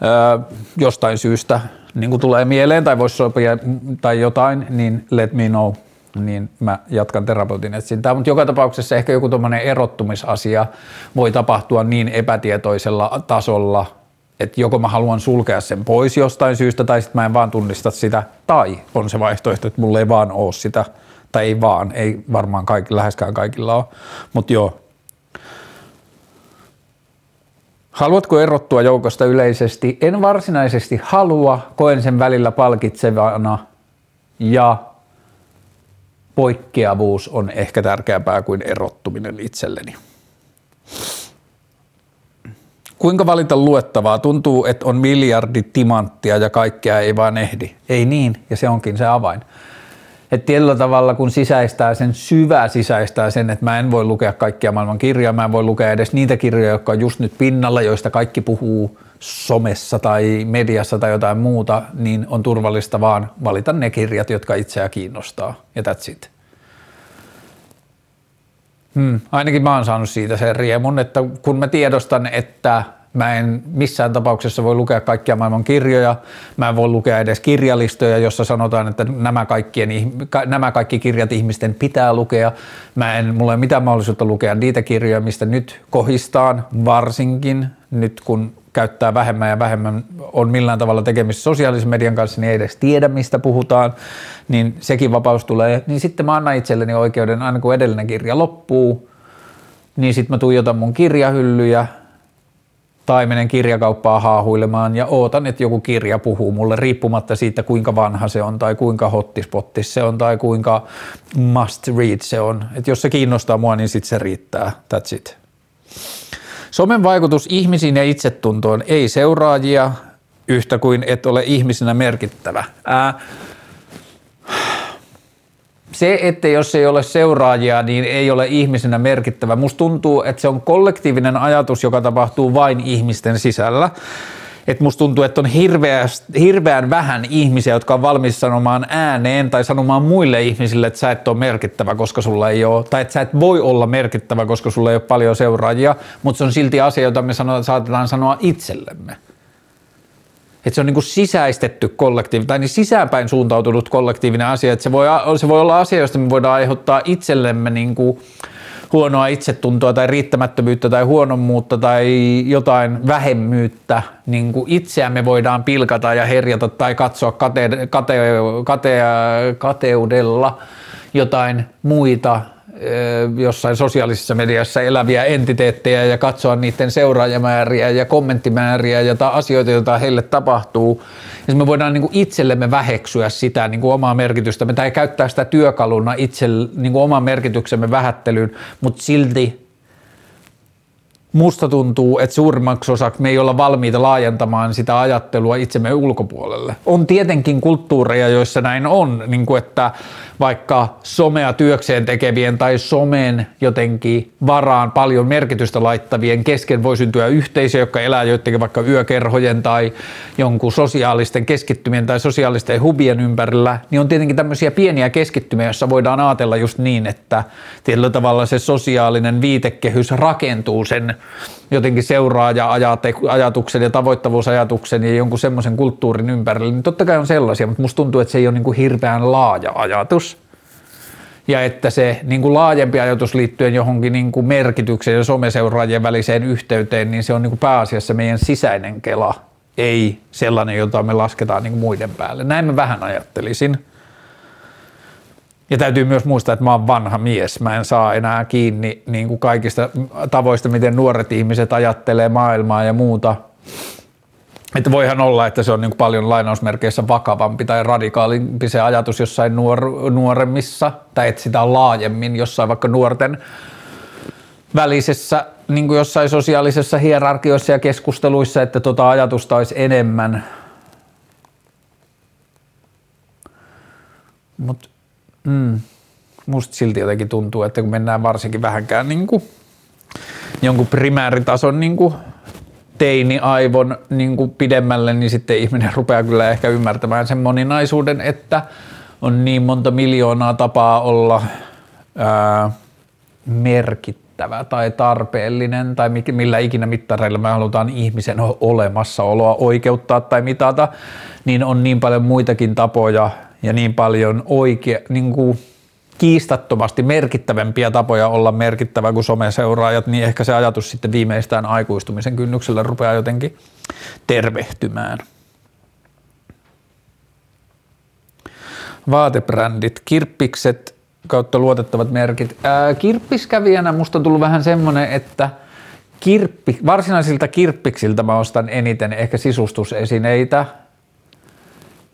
ää, jostain syystä niin kuin tulee mieleen tai voisi sopia tai jotain, niin let me know niin mä jatkan terapeutin etsintää. Mutta joka tapauksessa ehkä joku tuommoinen erottumisasia voi tapahtua niin epätietoisella tasolla, että joko mä haluan sulkea sen pois jostain syystä tai sitten mä en vaan tunnista sitä, tai on se vaihtoehto, että mulla ei vaan ole sitä, tai ei vaan, ei varmaan kaikki, läheskään kaikilla ole, mutta joo. Haluatko erottua joukosta yleisesti? En varsinaisesti halua, koen sen välillä palkitsevana ja poikkeavuus on ehkä tärkeämpää kuin erottuminen itselleni. Kuinka valita luettavaa? Tuntuu, että on miljardi timanttia ja kaikkea ei vaan ehdi. Ei niin, ja se onkin se avain. Että tietyllä tavalla, kun sisäistää sen, syvä sisäistää sen, että mä en voi lukea kaikkia maailman kirjoja, mä en voi lukea edes niitä kirjoja, jotka on just nyt pinnalla, joista kaikki puhuu somessa tai mediassa tai jotain muuta, niin on turvallista vaan valita ne kirjat, jotka itseä kiinnostaa. Ja that's it. Hmm, ainakin mä oon saanut siitä sen riemun, että kun mä tiedostan, että Mä en missään tapauksessa voi lukea kaikkia maailman kirjoja. Mä en voi lukea edes kirjalistoja, jossa sanotaan, että nämä, kaikkien, nämä kaikki kirjat ihmisten pitää lukea. Mä en, mulla ei mitään mahdollisuutta lukea niitä kirjoja, mistä nyt kohistaan, varsinkin nyt kun käyttää vähemmän ja vähemmän on millään tavalla tekemistä sosiaalisen median kanssa, niin ei edes tiedä, mistä puhutaan, niin sekin vapaus tulee. Niin sitten mä annan itselleni oikeuden, aina kun edellinen kirja loppuu, niin sitten mä tuijotan mun kirjahyllyjä tai menen kirjakauppaan haahuilemaan ja ootan, että joku kirja puhuu mulle riippumatta siitä, kuinka vanha se on tai kuinka hottispottis se on tai kuinka must read se on. Että jos se kiinnostaa mua, niin sitten se riittää. That's it. Somen vaikutus ihmisiin ja itsetuntoon ei seuraajia yhtä kuin et ole ihmisenä merkittävä. Ää, se, että jos ei ole seuraajia, niin ei ole ihmisenä merkittävä. Musta tuntuu, että se on kollektiivinen ajatus, joka tapahtuu vain ihmisten sisällä. Et musta tuntuu, että on hirveän, hirveän vähän ihmisiä, jotka on valmis sanomaan ääneen tai sanomaan muille ihmisille, että sä et ole merkittävä, koska sulla ei ole, tai että sä et voi olla merkittävä, koska sulla ei ole paljon seuraajia, mutta se on silti asia, jota me sanoo, saatetaan sanoa itsellemme että se on niin kuin sisäistetty kollektiivi tai niin sisäänpäin suuntautunut kollektiivinen asia, että se voi, se voi olla asia, josta me voidaan aiheuttaa itsellemme niin kuin huonoa itsetuntoa tai riittämättömyyttä tai huonommuutta tai jotain vähemmyyttä, niin kuin itseämme voidaan pilkata ja herjata tai katsoa kate, kate, kate, kateudella jotain muita jossain sosiaalisessa mediassa eläviä entiteettejä ja katsoa niiden seuraajamääriä ja kommenttimääriä ja asioita, joita heille tapahtuu. Ja me voidaan niin kuin itsellemme väheksyä sitä niin kuin omaa merkitystä. Me tai käyttää sitä työkaluna itse niin kuin oman merkityksemme vähättelyyn, mutta silti musta tuntuu, että suurimmaksi osaksi me ei olla valmiita laajentamaan sitä ajattelua itsemme ulkopuolelle. On tietenkin kulttuureja, joissa näin on, niin kuin että vaikka somea työkseen tekevien tai somen jotenkin varaan paljon merkitystä laittavien kesken voi syntyä yhteisö, jotka elää joidenkin vaikka yökerhojen tai jonkun sosiaalisten keskittymien tai sosiaalisten hubien ympärillä, niin on tietenkin tämmöisiä pieniä keskittymiä, joissa voidaan ajatella just niin, että tietyllä tavalla se sosiaalinen viitekehys rakentuu sen jotenkin seuraaja-ajatuksen ja tavoittavuusajatuksen ja jonkun semmoisen kulttuurin ympärille, niin totta kai on sellaisia, mutta musta tuntuu, että se ei ole niin kuin hirveän laaja ajatus. Ja että se niin kuin laajempi ajatus liittyen johonkin niin kuin merkitykseen ja someseuraajien väliseen yhteyteen, niin se on niin kuin pääasiassa meidän sisäinen kela, ei sellainen, jota me lasketaan niin kuin muiden päälle. Näin mä vähän ajattelisin. Ja täytyy myös muistaa, että mä oon vanha mies. Mä en saa enää kiinni niin kuin kaikista tavoista, miten nuoret ihmiset ajattelee maailmaa ja muuta. Että voihan olla, että se on niin kuin paljon lainausmerkeissä vakavampi tai radikaalimpi se ajatus jossain nuor- nuoremmissa, tai että sitä on laajemmin jossain vaikka nuorten välisessä, niin kuin jossain sosiaalisessa hierarkioissa ja keskusteluissa, että tota ajatusta olisi enemmän. Mutta Mm. Musta silti jotenkin tuntuu, että kun mennään varsinkin vähänkään niin kuin jonkun primääritason niin kuin teini-aivon niin kuin pidemmälle, niin sitten ihminen rupeaa kyllä ehkä ymmärtämään sen moninaisuuden, että on niin monta miljoonaa tapaa olla ää, merkittävä tai tarpeellinen tai millä ikinä mittareilla me halutaan ihmisen olemassaoloa oikeuttaa tai mitata, niin on niin paljon muitakin tapoja ja niin paljon oikea, niin kuin kiistattomasti merkittävämpiä tapoja olla merkittävä kuin someseuraajat, niin ehkä se ajatus sitten viimeistään aikuistumisen kynnyksellä rupeaa jotenkin tervehtymään. Vaatebrändit, kirppikset kautta luotettavat merkit. Ää, kirppiskävijänä musta on tullut vähän semmoinen, että kirppi, varsinaisilta kirppiksiltä mä ostan eniten ehkä sisustusesineitä.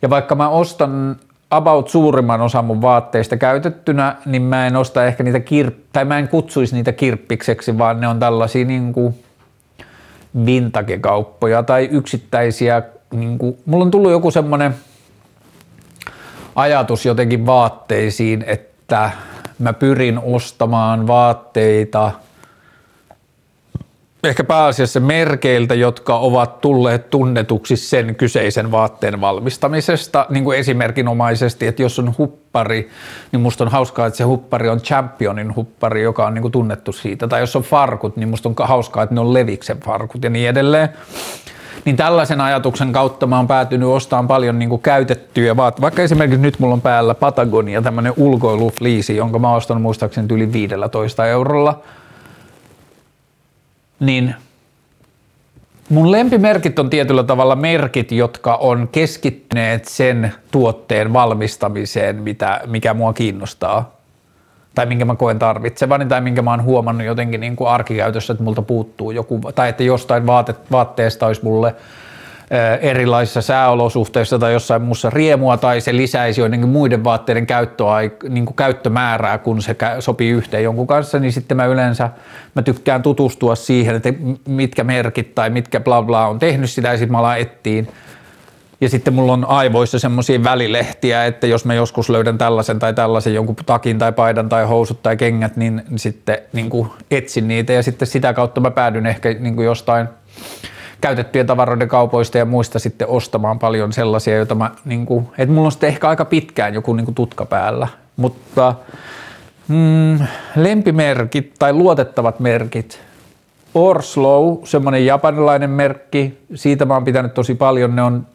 Ja vaikka mä ostan about suurimman osan mun vaatteista käytettynä, niin mä en osta ehkä niitä kir- tai mä en kutsuisi niitä kirppikseksi, vaan ne on tällaisia niin kuin vintage-kauppoja tai yksittäisiä, niin kuin, mulla on tullut joku semmoinen ajatus jotenkin vaatteisiin, että mä pyrin ostamaan vaatteita ehkä pääasiassa merkeiltä, jotka ovat tulleet tunnetuksi sen kyseisen vaatteen valmistamisesta, niin kuin esimerkinomaisesti, että jos on huppari, niin musta on hauskaa, että se huppari on championin huppari, joka on niin kuin tunnettu siitä, tai jos on farkut, niin musta on hauskaa, että ne on Leviksen farkut ja niin edelleen. Niin tällaisen ajatuksen kautta mä oon päätynyt ostamaan paljon niin kuin käytettyjä vaat. Vaikka esimerkiksi nyt mulla on päällä Patagonia, tämmönen ulkoilufliisi, jonka mä oon muistaakseni yli 15 eurolla – niin mun lempimerkit on tietyllä tavalla merkit, jotka on keskittyneet sen tuotteen valmistamiseen, mitä, mikä mua kiinnostaa. Tai minkä mä koen tarvitsevani tai minkä mä oon huomannut jotenkin niin kuin arkikäytössä, että multa puuttuu joku, tai että jostain vaate, vaatteesta olisi mulle erilaisissa sääolosuhteissa tai jossain muussa riemua tai se lisäisi joidenkin muiden vaatteiden käyttöä, niin kuin käyttömäärää, kun se sopii yhteen jonkun kanssa, niin sitten mä yleensä mä tykkään tutustua siihen, että mitkä merkit tai mitkä bla bla on tehnyt sitä ja sitten mä alan ettiin. Ja sitten mulla on aivoissa semmoisia välilehtiä, että jos mä joskus löydän tällaisen tai tällaisen jonkun takin tai paidan tai housut tai kengät, niin sitten niin kuin etsin niitä ja sitten sitä kautta mä päädyn ehkä niin kuin jostain käytettyjen tavaroiden kaupoista ja muista sitten ostamaan paljon sellaisia, joita mä, niin kuin, että mulla on sitten ehkä aika pitkään joku niin kuin tutka päällä, mutta mm, lempimerkit tai luotettavat merkit, Orslow, semmoinen japanilainen merkki, siitä mä oon pitänyt tosi paljon, ne on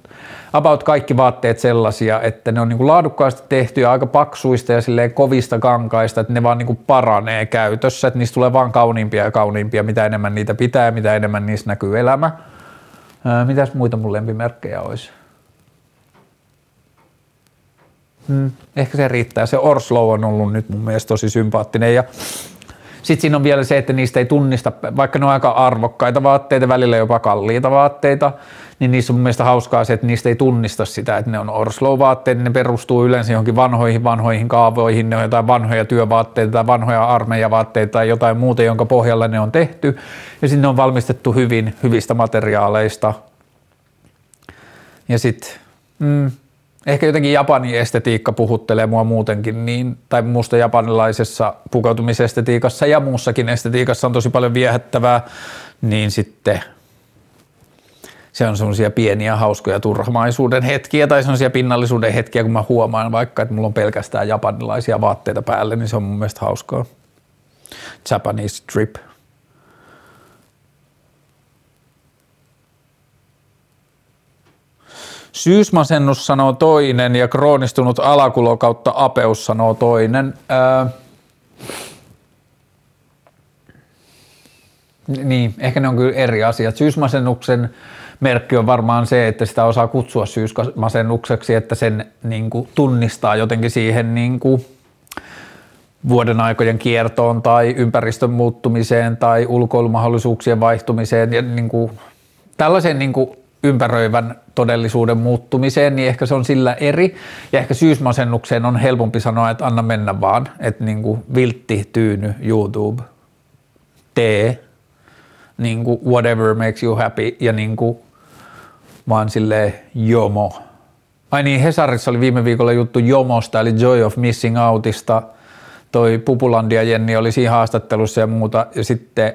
about kaikki vaatteet sellaisia, että ne on niin kuin laadukkaasti tehty ja aika paksuista ja silleen kovista kankaista, että ne vaan niin kuin paranee käytössä, että niistä tulee vaan kauniimpia ja kauniimpia, mitä enemmän niitä pitää mitä enemmän niissä näkyy elämä. Mitäs muita mun lempimerkkejä olisi? Hmm, ehkä se riittää. Se Orslow on ollut nyt mun mielestä tosi sympaattinen ja sitten siinä on vielä se, että niistä ei tunnista, vaikka ne on aika arvokkaita vaatteita, välillä jopa kalliita vaatteita, niin niissä on mun mielestä hauskaa se, että niistä ei tunnista sitä, että ne on Orslow-vaatteet, ne perustuu yleensä johonkin vanhoihin vanhoihin kaavoihin, ne on jotain vanhoja työvaatteita tai vanhoja armeijavaatteita tai jotain muuta, jonka pohjalla ne on tehty, ja sitten ne on valmistettu hyvin, hyvistä materiaaleista. Ja sitten mm, ehkä jotenkin Japanin estetiikka puhuttelee mua muutenkin, niin, tai muusta japanilaisessa pukeutumisestetiikassa ja muussakin estetiikassa on tosi paljon viehättävää, niin sitten se on semmoisia pieniä hauskoja turhamaisuuden hetkiä tai semmoisia pinnallisuuden hetkiä, kun mä huomaan vaikka, että mulla on pelkästään japanilaisia vaatteita päälle, niin se on mun mielestä hauskaa. Japanese trip. Syysmasennus sanoo toinen ja kroonistunut alakulo kautta apeus sanoo toinen. Ää, niin, ehkä ne on kyllä eri asiat. Syysmasennuksen merkki on varmaan se, että sitä osaa kutsua syysmasennukseksi, että sen niin kuin, tunnistaa jotenkin siihen niin kuin, vuoden aikojen kiertoon tai ympäristön muuttumiseen tai ulkoilumahdollisuuksien vaihtumiseen ja niin kuin, tällaisen niin kuin, ympäröivän todellisuuden muuttumiseen, niin ehkä se on sillä eri. Ja ehkä syysmasennukseen on helpompi sanoa, että anna mennä vaan, että niin kuin viltti, tyyny, YouTube, tee, niin kuin whatever makes you happy ja niin kuin vaan sille jomo. Ai niin, Hesarissa oli viime viikolla juttu jomosta, eli Joy of Missing Outista. Toi Pupulandia Jenni oli siinä haastattelussa ja muuta. Ja sitten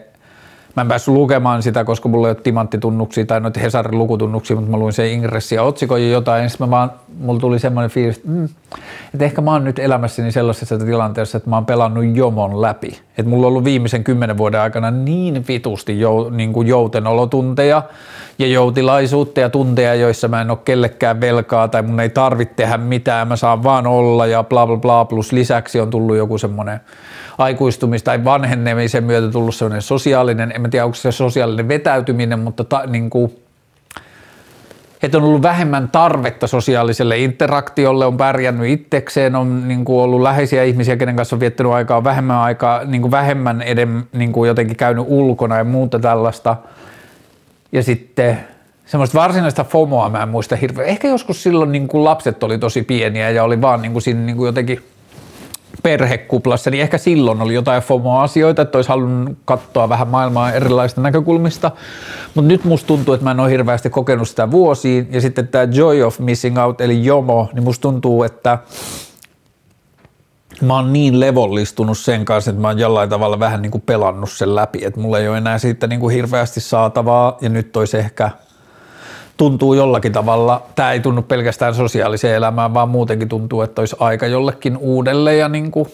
Mä en päässyt lukemaan sitä, koska mulla ei ole timanttitunnuksia tai noita Hesarin lukutunnuksia, mutta mä luin sen ingressi ja otsikon ja jotain. Ja mä vaan, mulla tuli semmoinen fiilis, että, mm, että ehkä mä oon nyt elämässäni sellaisessa tilanteessa, että mä oon pelannut jomon läpi. Että mulla on ollut viimeisen kymmenen vuoden aikana niin vitusti jou, niin kuin joutenolotunteja ja joutilaisuutta ja tunteja, joissa mä en ole kellekään velkaa tai mun ei tarvitse tehdä mitään, mä saan vaan olla ja bla bla bla, plus lisäksi on tullut joku semmoinen aikuistumista tai vanhenemisen myötä tullut sellainen sosiaalinen, en tiedä onko se sosiaalinen vetäytyminen, mutta ta, niin kuin, että on ollut vähemmän tarvetta sosiaaliselle interaktiolle, on pärjännyt itsekseen, on niin kuin ollut läheisiä ihmisiä, kenen kanssa on viettänyt aikaa vähemmän aikaa, niin kuin vähemmän edem, niin kuin jotenkin käynyt ulkona ja muuta tällaista. Ja sitten semmoista varsinaista FOMOa mä en muista hirveän. Ehkä joskus silloin niin kuin lapset oli tosi pieniä ja oli vaan niin kuin siinä niin kuin jotenkin – perhekuplassa, niin ehkä silloin oli jotain FOMO-asioita, että olisi halunnut katsoa vähän maailmaa erilaisista näkökulmista, mutta nyt musta tuntuu, että mä en ole hirveästi kokenut sitä vuosiin, ja sitten tämä Joy of Missing Out, eli JOMO, niin musta tuntuu, että mä oon niin levollistunut sen kanssa, että mä oon jollain tavalla vähän niin kuin pelannut sen läpi, että mulla ei ole enää siitä niin kuin hirveästi saatavaa ja nyt olisi ehkä tuntuu jollakin tavalla, tämä ei tunnu pelkästään sosiaaliseen elämään, vaan muutenkin tuntuu, että olisi aika jollekin uudelle ja niin kuin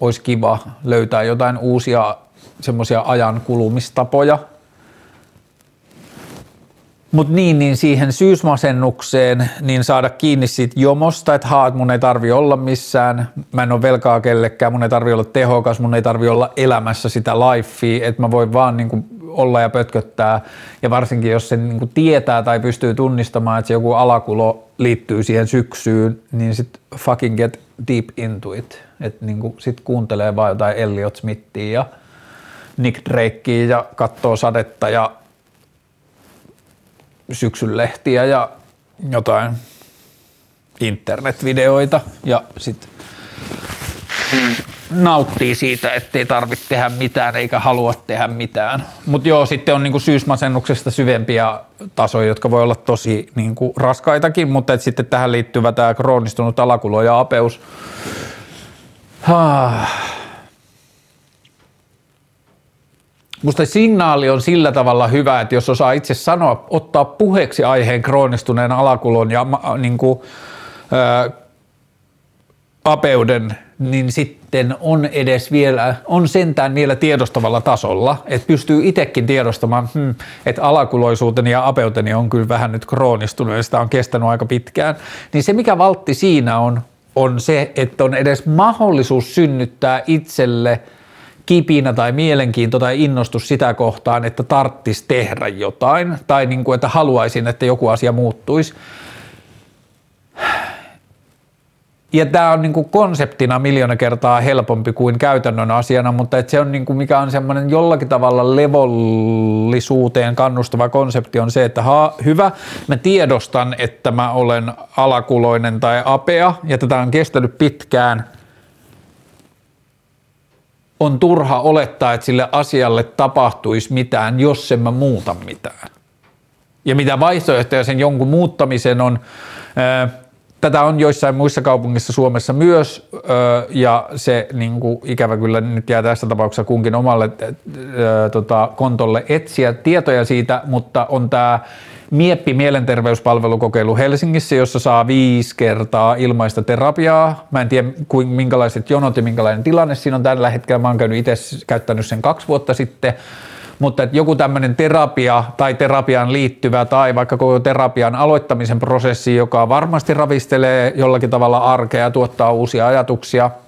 olisi kiva löytää jotain uusia semmoisia ajan kulumistapoja, mutta niin, niin siihen syysmasennukseen, niin saada kiinni siitä jomosta, että haat, mun ei tarvi olla missään, mä en ole velkaa kellekään, mun ei tarvi olla tehokas, mun ei tarvi olla elämässä sitä lifea, että mä voin vaan niin kuin olla ja pötköttää. Ja varsinkin jos se niin tietää tai pystyy tunnistamaan, että se joku alakulo liittyy siihen syksyyn, niin sit fucking get deep into it. Että niin kuin sit kuuntelee vaan jotain Elliot Smithia ja Nick Drakea ja katsoo sadetta ja syksyn lehtiä ja jotain internetvideoita ja sitten nauttii siitä, ettei tarvitse tehdä mitään eikä halua tehdä mitään. Mutta joo, sitten on niinku syysmasennuksesta syvempiä tasoja, jotka voi olla tosi niinku raskaitakin, mutta et sitten tähän liittyvä tämä kroonistunut alakulo ja apeus. Musta signaali on sillä tavalla hyvä, että jos osaa itse sanoa, ottaa puheeksi aiheen kroonistuneen alakulon ja niin kuin, ää, apeuden, niin sitten on edes vielä, on sentään vielä tiedostavalla tasolla, että pystyy itsekin tiedostamaan, hmm, että alakuloisuuteni ja apeuteni on kyllä vähän nyt kroonistunut ja sitä on kestänyt aika pitkään, niin se mikä valtti siinä on, on se, että on edes mahdollisuus synnyttää itselle – kipinä tai mielenkiinto tai innostus sitä kohtaan, että tarttis tehdä jotain tai niin kuin, että haluaisin, että joku asia muuttuisi. Ja tämä on niin kuin konseptina miljoona kertaa helpompi kuin käytännön asiana, mutta että se on niin mikä on semmoinen jollakin tavalla levollisuuteen kannustava konsepti on se, että ha, hyvä, mä tiedostan, että mä olen alakuloinen tai apea ja tätä on kestänyt pitkään – on turha olettaa, että sille asialle tapahtuisi mitään, jos en mä muuta mitään. Ja mitä vaihtoehtoja sen jonkun muuttamisen on, tätä on joissain muissa kaupungissa Suomessa myös, ja se niin kuin, ikävä kyllä nyt jää tässä tapauksessa kunkin omalle tota, kontolle etsiä tietoja siitä, mutta on tämä Mieppi mielenterveyspalvelukokeilu Helsingissä, jossa saa viisi kertaa ilmaista terapiaa. Mä en tiedä, minkälaiset jonot ja minkälainen tilanne siinä on tällä hetkellä. Mä oon käynyt itse käyttänyt sen kaksi vuotta sitten. Mutta että joku tämmöinen terapia tai terapiaan liittyvä tai vaikka koko terapian aloittamisen prosessi, joka varmasti ravistelee jollakin tavalla arkea ja tuottaa uusia ajatuksia –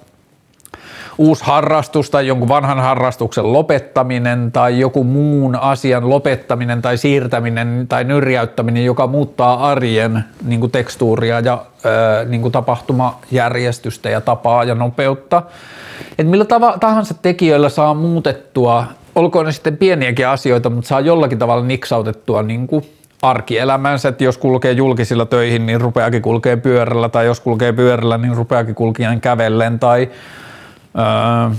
uusi harrastus tai jonkun vanhan harrastuksen lopettaminen tai joku muun asian lopettaminen tai siirtäminen tai nyrjäyttäminen, joka muuttaa arjen niin kuin tekstuuria ja niin kuin tapahtumajärjestystä ja tapaa ja nopeutta. Et millä tahansa tekijöillä saa muutettua, olkoon ne sitten pieniäkin asioita, mutta saa jollakin tavalla niksautettua niin kuin arkielämänsä, että jos kulkee julkisilla töihin, niin rupeakin kulkee pyörällä, tai jos kulkee pyörällä, niin rupeakin kulkien kävellen, tai öö,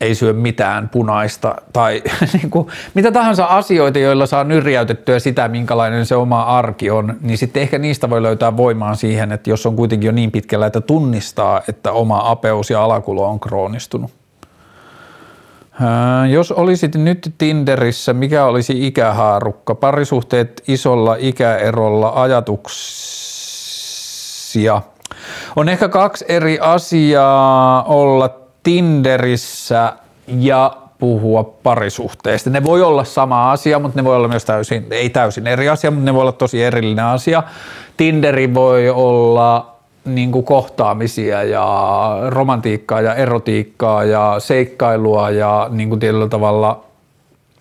ei syö mitään punaista tai [laughs] niin kuin, mitä tahansa asioita, joilla saa nyrjäytettyä sitä, minkälainen se oma arki on, niin sitten ehkä niistä voi löytää voimaa siihen, että jos on kuitenkin jo niin pitkällä, että tunnistaa, että oma apeus ja alakulo on kroonistunut. Jos olisit nyt Tinderissä, mikä olisi ikähaarukka? Parisuhteet isolla ikäerolla ajatuksia. On ehkä kaksi eri asiaa olla Tinderissä ja puhua parisuhteesta. Ne voi olla sama asia, mutta ne voi olla myös täysin, ei täysin eri asia, mutta ne voi olla tosi erillinen asia. Tinderi voi olla niin kuin kohtaamisia ja romantiikkaa ja erotiikkaa ja seikkailua ja niin kuin tietyllä tavalla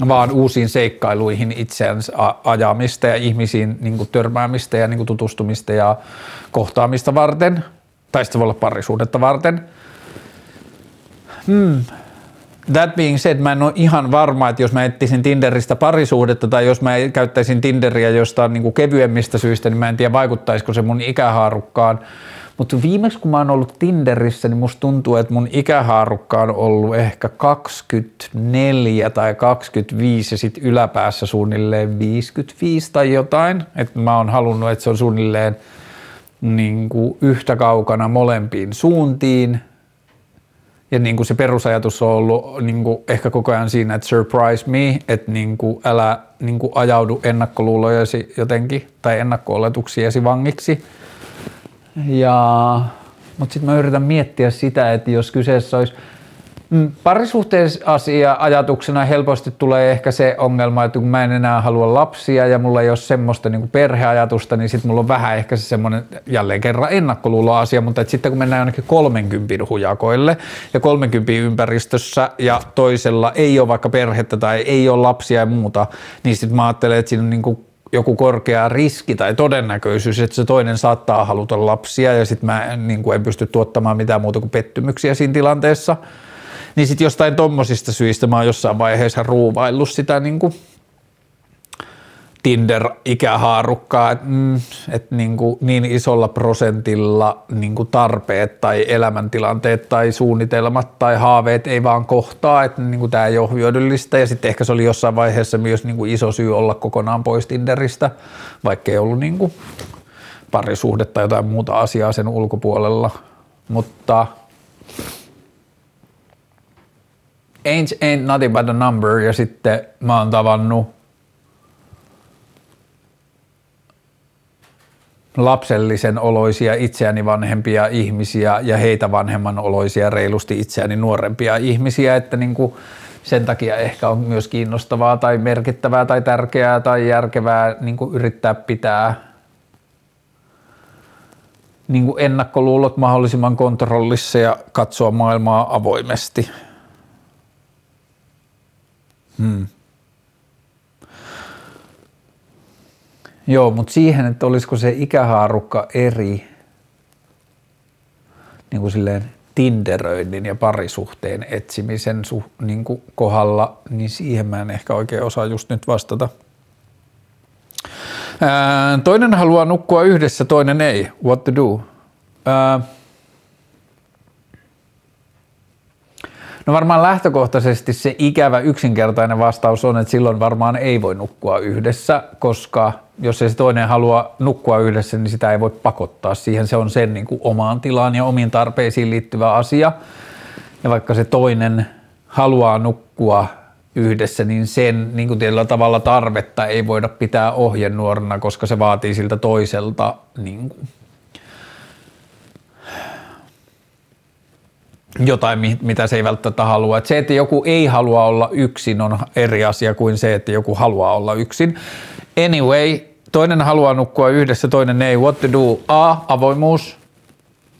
vaan uusiin seikkailuihin itseänsä ajamista ja ihmisiin niin kuin törmäämistä ja niin kuin tutustumista ja kohtaamista varten, tai sitten voi olla parisuudetta varten – Hmm. That being said, mä en ole ihan varma, että jos mä etsisin Tinderistä parisuudetta tai jos mä käyttäisin Tinderiä jostain niin kuin kevyemmistä syistä, niin mä en tiedä vaikuttaisiko se mun ikähaarukkaan. Mutta viimeksi kun mä oon ollut Tinderissä, niin musta tuntuu, että mun ikähaarukka on ollut ehkä 24 tai 25 ja sitten yläpäässä suunnilleen 55 tai jotain. Että mä oon halunnut, että se on suunnilleen niin kuin yhtä kaukana molempiin suuntiin Ja niin kuin se perusajatus on ollut niin kuin ehkä koko ajan siinä, että surprise me, että niin kuin älä niin kuin ajaudu ennakkoluulojasi jotenkin tai ennakko-oletuksiesi vangiksi. Ja, mutta sitten mä yritän miettiä sitä, että jos kyseessä olisi – Mm, asia ajatuksena helposti tulee ehkä se ongelma, että kun mä en enää halua lapsia ja mulla ei ole semmoista niin perheajatusta, niin sitten mulla on vähän ehkä se semmoinen jälleen kerran ennakkoluuloasia, mutta että sitten kun mennään ainakin 30 hujakoille ja 30 ympäristössä ja toisella ei ole vaikka perhettä tai ei ole lapsia ja muuta, niin sitten mä ajattelen, että siinä on niin kuin joku korkea riski tai todennäköisyys, että se toinen saattaa haluta lapsia ja sitten mä en, niin kuin en pysty tuottamaan mitään muuta kuin pettymyksiä siinä tilanteessa – niin sitten jostain tommosista syistä mä oon jossain vaiheessa ruuvaillut sitä niin kuin Tinder-ikähaarukkaa, että mm, et niin, niin isolla prosentilla niin kuin tarpeet tai elämäntilanteet tai suunnitelmat tai haaveet ei vaan kohtaa, että niin tämä ei ole hyödyllistä. Ja sitten ehkä se oli jossain vaiheessa myös niin kuin iso syy olla kokonaan pois Tinderistä, vaikka ei ollut niin kuin parisuhdetta tai jotain muuta asiaa sen ulkopuolella, mutta age ain't nothing but a number ja sitten mä oon tavannut lapsellisen oloisia itseäni vanhempia ihmisiä ja heitä vanhemman oloisia reilusti itseäni nuorempia ihmisiä, että niin kuin sen takia ehkä on myös kiinnostavaa tai merkittävää tai tärkeää tai järkevää niin kuin yrittää pitää niin kuin ennakkoluulot mahdollisimman kontrollissa ja katsoa maailmaa avoimesti. Hmm. Joo, mutta siihen, että olisiko se ikähaarukka eri niin kuin silleen tinderöinnin ja parisuhteen etsimisen su, niin kuin kohdalla, niin siihen mä en ehkä oikein osaa just nyt vastata. Ää, toinen haluaa nukkua yhdessä, toinen ei. What to do? Ää, No varmaan lähtökohtaisesti se ikävä yksinkertainen vastaus on, että silloin varmaan ei voi nukkua yhdessä, koska jos ei se toinen halua nukkua yhdessä, niin sitä ei voi pakottaa siihen. Se on sen niin kuin omaan tilaan ja omiin tarpeisiin liittyvä asia. Ja vaikka se toinen haluaa nukkua yhdessä, niin sen niin kuin tietyllä tavalla tarvetta ei voida pitää ohjenuorana, koska se vaatii siltä toiselta niin kuin jotain, mitä se ei välttämättä halua. Et se, että joku ei halua olla yksin, on eri asia kuin se, että joku haluaa olla yksin. Anyway, toinen haluaa nukkua yhdessä, toinen ei. What to do? A. Avoimuus.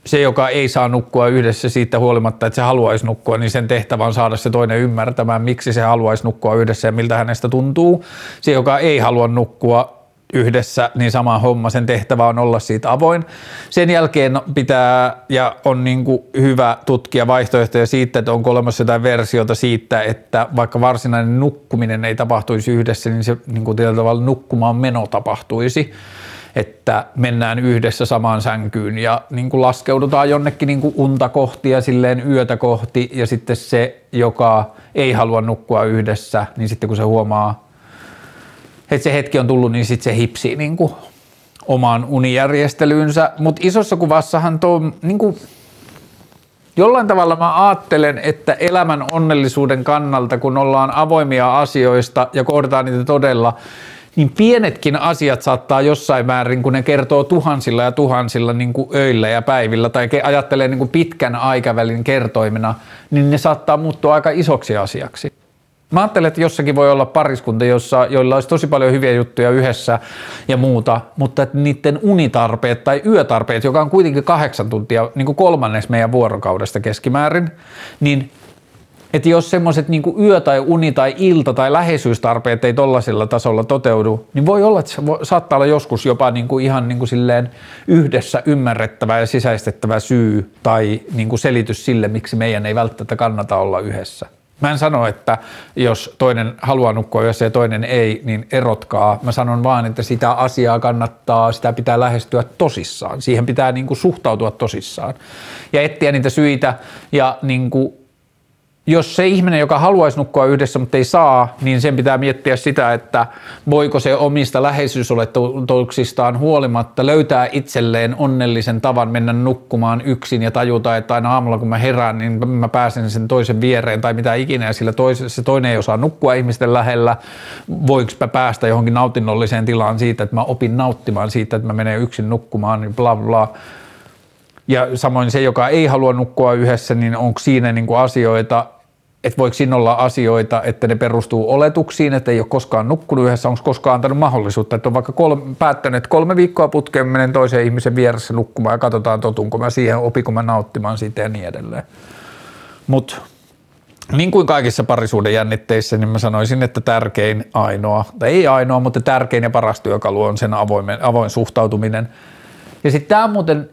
Se, joka ei saa nukkua yhdessä siitä huolimatta, että se haluaisi nukkua, niin sen tehtävä on saada se toinen ymmärtämään, miksi se haluaisi nukkua yhdessä ja miltä hänestä tuntuu. Se, joka ei halua nukkua, yhdessä, niin sama homma, sen tehtävä on olla siitä avoin. Sen jälkeen pitää ja on niin kuin hyvä tutkia vaihtoehtoja siitä, että onko olemassa jotain versiota siitä, että vaikka varsinainen nukkuminen ei tapahtuisi yhdessä, niin se niin kuin tietyllä tavalla nukkumaan meno tapahtuisi. Että mennään yhdessä samaan sänkyyn ja niin kuin laskeudutaan jonnekin niin kuin unta kohti ja silleen yötä kohti. Ja sitten se, joka ei halua nukkua yhdessä, niin sitten kun se huomaa että se hetki on tullut, niin sitten se hipsii niin kuin omaan unijärjestelyynsä. Mutta isossa kuvassahan tuo niin kuin, jollain tavalla mä ajattelen, että elämän onnellisuuden kannalta, kun ollaan avoimia asioista ja kohdataan niitä todella, niin pienetkin asiat saattaa jossain määrin, kun ne kertoo tuhansilla ja tuhansilla niin kuin öillä ja päivillä tai ajattelee niin kuin pitkän aikavälin kertoimena, niin ne saattaa muuttua aika isoksi asiaksi. Mä ajattelen, että jossakin voi olla pariskunta, jossa, joilla olisi tosi paljon hyviä juttuja yhdessä ja muuta, mutta että niiden unitarpeet tai yötarpeet, joka on kuitenkin kahdeksan tuntia, niin kuin kolmannes meidän vuorokaudesta keskimäärin, niin että jos semmoiset niin yö- tai uni- tai ilta- tai läheisyystarpeet ei tollaisella tasolla toteudu, niin voi olla, että se voi, saattaa olla joskus jopa niin kuin ihan niin kuin silleen yhdessä ymmärrettävä ja sisäistettävä syy tai niin kuin selitys sille, miksi meidän ei välttämättä kannata olla yhdessä. Mä en sano, että jos toinen haluaa nukkua yössä ja toinen ei, niin erotkaa. Mä sanon vaan, että sitä asiaa kannattaa, sitä pitää lähestyä tosissaan. Siihen pitää niin kuin suhtautua tosissaan ja etsiä niitä syitä ja niin kuin jos se ihminen, joka haluaisi nukkua yhdessä, mutta ei saa, niin sen pitää miettiä sitä, että voiko se omista läheisyysoletuksistaan huolimatta löytää itselleen onnellisen tavan mennä nukkumaan yksin ja tajuta, että aina aamulla kun mä herään, niin mä pääsen sen toisen viereen tai mitä ikinä ja sillä tois, se toinen ei osaa nukkua ihmisten lähellä. Voiko mä päästä johonkin nautinnolliseen tilaan siitä, että mä opin nauttimaan siitä, että mä menen yksin nukkumaan, niin bla bla. Ja samoin se, joka ei halua nukkua yhdessä, niin onko siinä niin kuin asioita, että voiko siinä olla asioita, että ne perustuu oletuksiin, että ei ole koskaan nukkunut yhdessä, onko koskaan antanut mahdollisuutta, että on vaikka kolme, päättänyt, että kolme viikkoa putkeen menen toisen ihmisen vieressä nukkumaan ja katsotaan totunko mä siihen, opiko mä nauttimaan siitä ja niin edelleen. Mutta niin kuin kaikissa parisuuden jännitteissä, niin mä sanoisin, että tärkein ainoa, tai ei ainoa, mutta tärkein ja paras työkalu on sen avoin, avoin suhtautuminen. Ja sitten tämä muuten,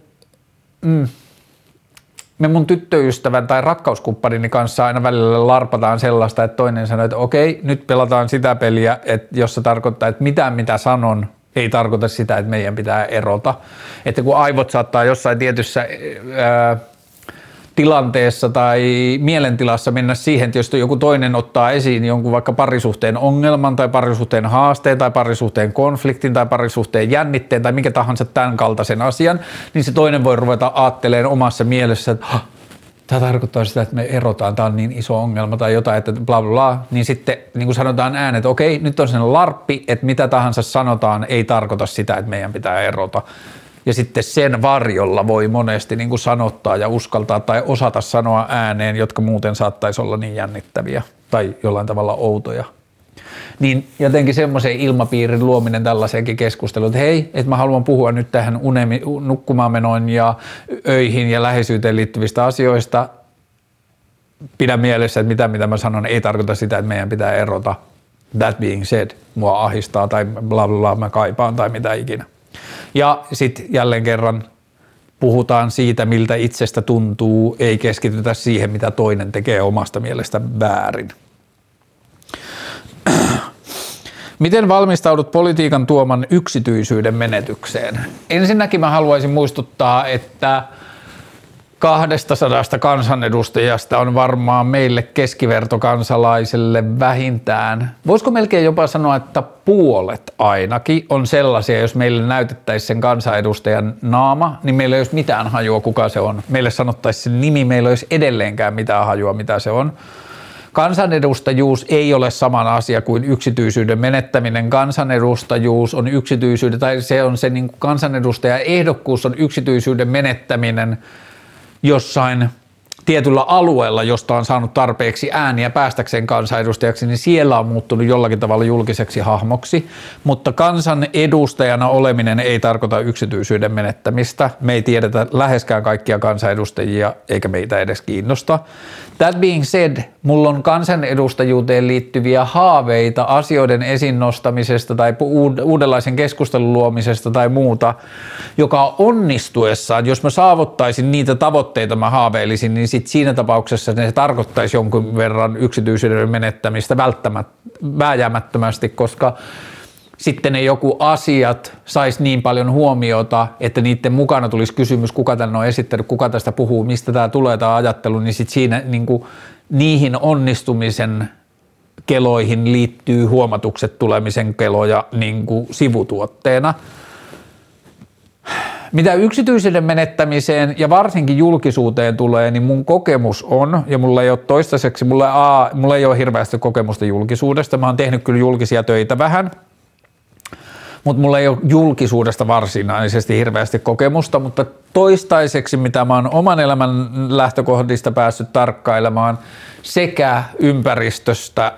mm, me mun tyttöystävän tai rakkauskumppanini kanssa aina välillä larpataan sellaista, että toinen sanoo, että okei, nyt pelataan sitä peliä, että jos se tarkoittaa, että mitään mitä sanon, ei tarkoita sitä, että meidän pitää erota. Että kun aivot saattaa jossain tietyssä ää, tilanteessa tai mielentilassa mennä siihen, että jos joku toinen ottaa esiin jonkun vaikka parisuhteen ongelman tai parisuhteen haasteen tai parisuhteen konfliktin tai parisuhteen jännitteen tai mikä tahansa tämän kaltaisen asian, niin se toinen voi ruveta ajattelemaan omassa mielessä, että tämä tarkoittaa sitä, että me erotaan, tämä on niin iso ongelma tai jotain, että bla bla bla, niin sitten niin kuin sanotaan äänet, että okei, nyt on sen larppi, että mitä tahansa sanotaan ei tarkoita sitä, että meidän pitää erota ja sitten sen varjolla voi monesti niin kuin sanottaa ja uskaltaa tai osata sanoa ääneen, jotka muuten saattaisi olla niin jännittäviä tai jollain tavalla outoja. Niin jotenkin semmoisen ilmapiirin luominen tällaiseenkin keskusteluun, että hei, että mä haluan puhua nyt tähän unemi, nukkumaanmenoon ja öihin ja läheisyyteen liittyvistä asioista. Pidä mielessä, että mitä, mitä mä sanon ei tarkoita sitä, että meidän pitää erota. That being said, mua ahistaa tai bla bla bla mä kaipaan tai mitä ikinä. Ja sitten jälleen kerran puhutaan siitä, miltä itsestä tuntuu, ei keskitytä siihen, mitä toinen tekee omasta mielestä väärin. Miten valmistaudut politiikan tuoman yksityisyyden menetykseen? Ensinnäkin mä haluaisin muistuttaa, että – 200 kansanedustajasta on varmaan meille keskivertokansalaiselle vähintään, voisiko melkein jopa sanoa, että puolet ainakin on sellaisia, jos meille näytettäisiin sen kansanedustajan naama, niin meillä ei olisi mitään hajua, kuka se on. Meille sanottaisiin sen nimi, meillä ei olisi edelleenkään mitään hajua, mitä se on. Kansanedustajuus ei ole saman asia kuin yksityisyyden menettäminen. Kansanedustajuus on yksityisyyden, tai se on se niin kansanedustajan ehdokkuus on yksityisyyden menettäminen – jossain tietyllä alueella, josta on saanut tarpeeksi ääniä päästäkseen kansanedustajaksi, niin siellä on muuttunut jollakin tavalla julkiseksi hahmoksi, mutta kansan edustajana oleminen ei tarkoita yksityisyyden menettämistä. Me ei tiedetä läheskään kaikkia kansanedustajia, eikä meitä edes kiinnosta. That being said, mulla on kansanedustajuuteen liittyviä haaveita asioiden esiin nostamisesta tai uudenlaisen keskustelun luomisesta tai muuta, joka onnistuessaan, jos mä saavuttaisin niitä tavoitteita mä haaveilisin, niin sit siinä tapauksessa ne tarkoittaisi jonkun verran yksityisyyden menettämistä vääjäämättömästi, koska sitten ne joku asiat saisi niin paljon huomiota, että niiden mukana tulisi kysymys, kuka tänne on esittänyt, kuka tästä puhuu, mistä tämä tulee tämä ajattelu, niin sitten siinä niin kuin, niihin onnistumisen keloihin liittyy huomatukset tulemisen keloja niin kuin sivutuotteena. Mitä yksityisyyden menettämiseen ja varsinkin julkisuuteen tulee, niin mun kokemus on, ja mulla ei ole toistaiseksi, mulla, a, mulla ei ole hirveästi kokemusta julkisuudesta, mä oon tehnyt kyllä julkisia töitä vähän – mutta mulla ei ole julkisuudesta varsinaisesti hirveästi kokemusta, mutta toistaiseksi, mitä mä oon oman elämän lähtökohdista päässyt tarkkailemaan sekä ympäristöstä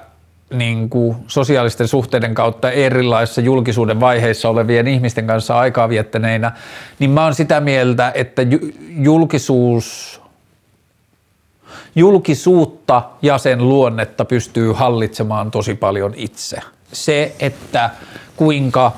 niin kuin sosiaalisten suhteiden kautta erilaisissa julkisuuden vaiheissa olevien ihmisten kanssa aikaa viettäneinä, niin mä oon sitä mieltä, että julkisuus, julkisuutta ja sen luonnetta pystyy hallitsemaan tosi paljon itse. Se, että kuinka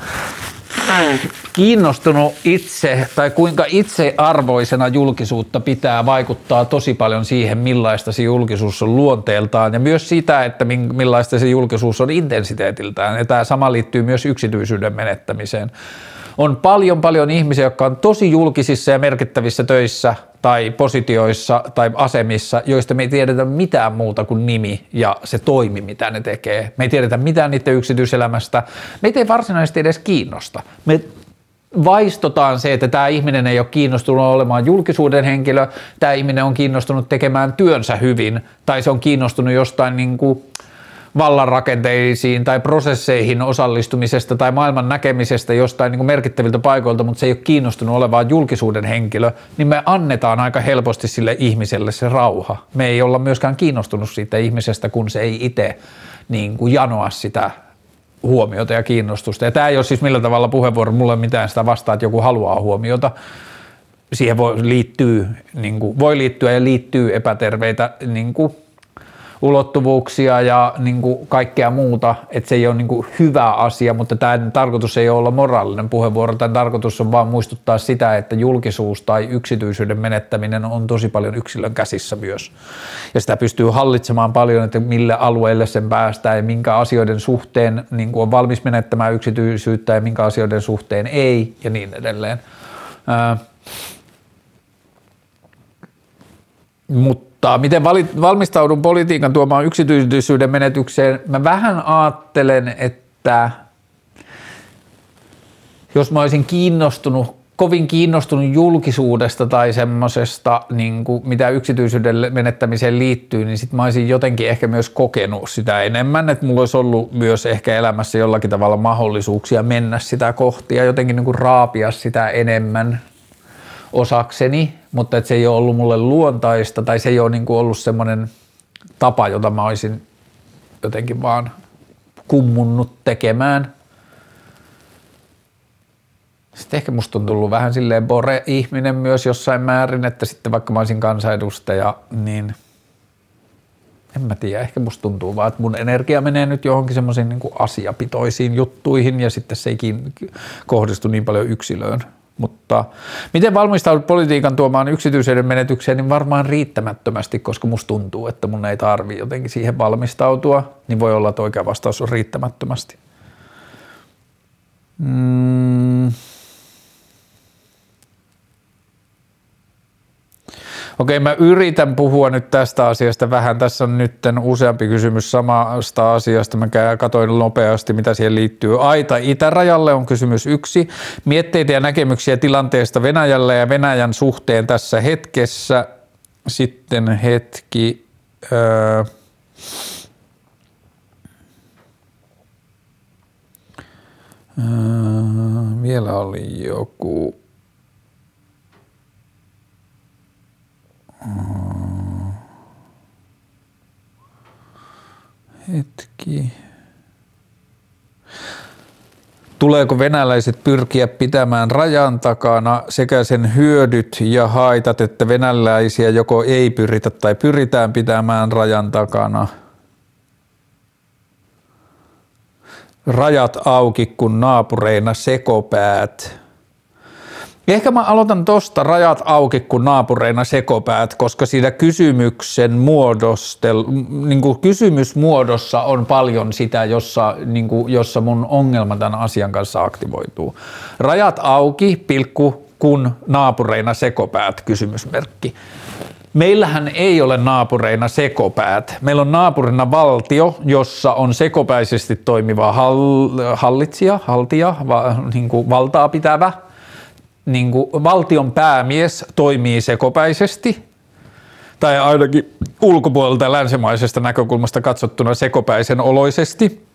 kiinnostunut itse tai kuinka itsearvoisena julkisuutta pitää vaikuttaa tosi paljon siihen, millaista se julkisuus on luonteeltaan ja myös sitä, että millaista se julkisuus on intensiteetiltään. Ja tämä sama liittyy myös yksityisyyden menettämiseen. On paljon paljon ihmisiä, jotka on tosi julkisissa ja merkittävissä töissä tai positioissa tai asemissa, joista me ei tiedetä mitään muuta kuin nimi ja se toimi, mitä ne tekee. Me ei tiedetä mitään niiden yksityiselämästä. Meitä ei varsinaisesti edes kiinnosta. Me vaistotaan se, että tämä ihminen ei ole kiinnostunut olemaan julkisuuden henkilö, tämä ihminen on kiinnostunut tekemään työnsä hyvin, tai se on kiinnostunut jostain niin kuin vallanrakenteisiin tai prosesseihin osallistumisesta tai maailman näkemisestä jostain niin kuin merkittäviltä paikoilta, mutta se ei ole kiinnostunut olevaan julkisuuden henkilö, niin me annetaan aika helposti sille ihmiselle se rauha. Me ei olla myöskään kiinnostunut siitä ihmisestä, kun se ei itse niin kuin janoa sitä huomiota ja kiinnostusta. Ja tämä ei ole siis millä tavalla puheenvuoro, mulle mitään sitä vastaa, että joku haluaa huomiota. Siihen voi, liittyy, niin kuin, voi liittyä ja liittyy epäterveitä niin kuin, ulottuvuuksia ja niin kuin kaikkea muuta, että se ei ole niin kuin hyvä asia, mutta tämän tarkoitus ei ole olla moraalinen puheenvuoro, tämän tarkoitus on vaan muistuttaa sitä, että julkisuus tai yksityisyyden menettäminen on tosi paljon yksilön käsissä myös. Ja sitä pystyy hallitsemaan paljon, että millä alueelle sen päästään ja minkä asioiden suhteen niin kuin on valmis menettämään yksityisyyttä ja minkä asioiden suhteen ei ja niin edelleen. Mutta mutta miten valmistaudun politiikan tuomaan yksityisyyden menetykseen? Mä vähän ajattelen, että jos mä olisin kiinnostunut, kovin kiinnostunut julkisuudesta tai semmoisesta, niin mitä yksityisyyden menettämiseen liittyy, niin sitten mä olisin jotenkin ehkä myös kokenut sitä enemmän, että mulla olisi ollut myös ehkä elämässä jollakin tavalla mahdollisuuksia mennä sitä kohti ja jotenkin niin kuin raapia sitä enemmän osakseni, mutta että se ei ole ollut mulle luontaista tai se ei ole niin kuin ollut semmoinen tapa, jota mä olisin jotenkin vaan kummunnut tekemään. Sitten ehkä musta on tullut vähän silleen bore-ihminen myös jossain määrin, että sitten vaikka mä olisin kansanedustaja, niin en mä tiedä, ehkä musta tuntuu vaan, että mun energia menee nyt johonkin semmoisiin niin asiapitoisiin juttuihin ja sitten se ei kohdistu niin paljon yksilöön. Mutta miten valmistaudut politiikan tuomaan yksityisyyden menetykseen, niin varmaan riittämättömästi, koska musta tuntuu, että mun ei tarvi jotenkin siihen valmistautua, niin voi olla, että oikea vastaus on riittämättömästi. Mm. Okei, mä yritän puhua nyt tästä asiasta vähän. Tässä on nyt useampi kysymys samasta asiasta. Mä katoin nopeasti, mitä siihen liittyy. Aita itärajalle on kysymys yksi. Mietteitä ja näkemyksiä tilanteesta Venäjällä ja Venäjän suhteen tässä hetkessä. Sitten hetki. Öö, öö, vielä oli joku Hetki. Tuleeko venäläiset pyrkiä pitämään rajan takana sekä sen hyödyt ja haitat, että venäläisiä joko ei pyritä tai pyritään pitämään rajan takana? Rajat auki, kun naapureina sekopäät. Ehkä mä aloitan tosta rajat auki kuin naapureina sekopäät, koska siinä kysymyksen muodostel, niin kuin kysymysmuodossa on paljon sitä, jossa, niin kuin, jossa mun ongelma tämän asian kanssa aktivoituu. Rajat auki, pilkku, kun naapureina sekopäät, kysymysmerkki. Meillähän ei ole naapureina sekopäät. Meillä on naapurina valtio, jossa on sekopäisesti toimiva hallitsija, haltija, va, niin kuin valtaa pitävä – niin kuin valtion päämies toimii sekopäisesti, tai ainakin ulkopuolelta länsimaisesta näkökulmasta katsottuna sekopäisen oloisesti.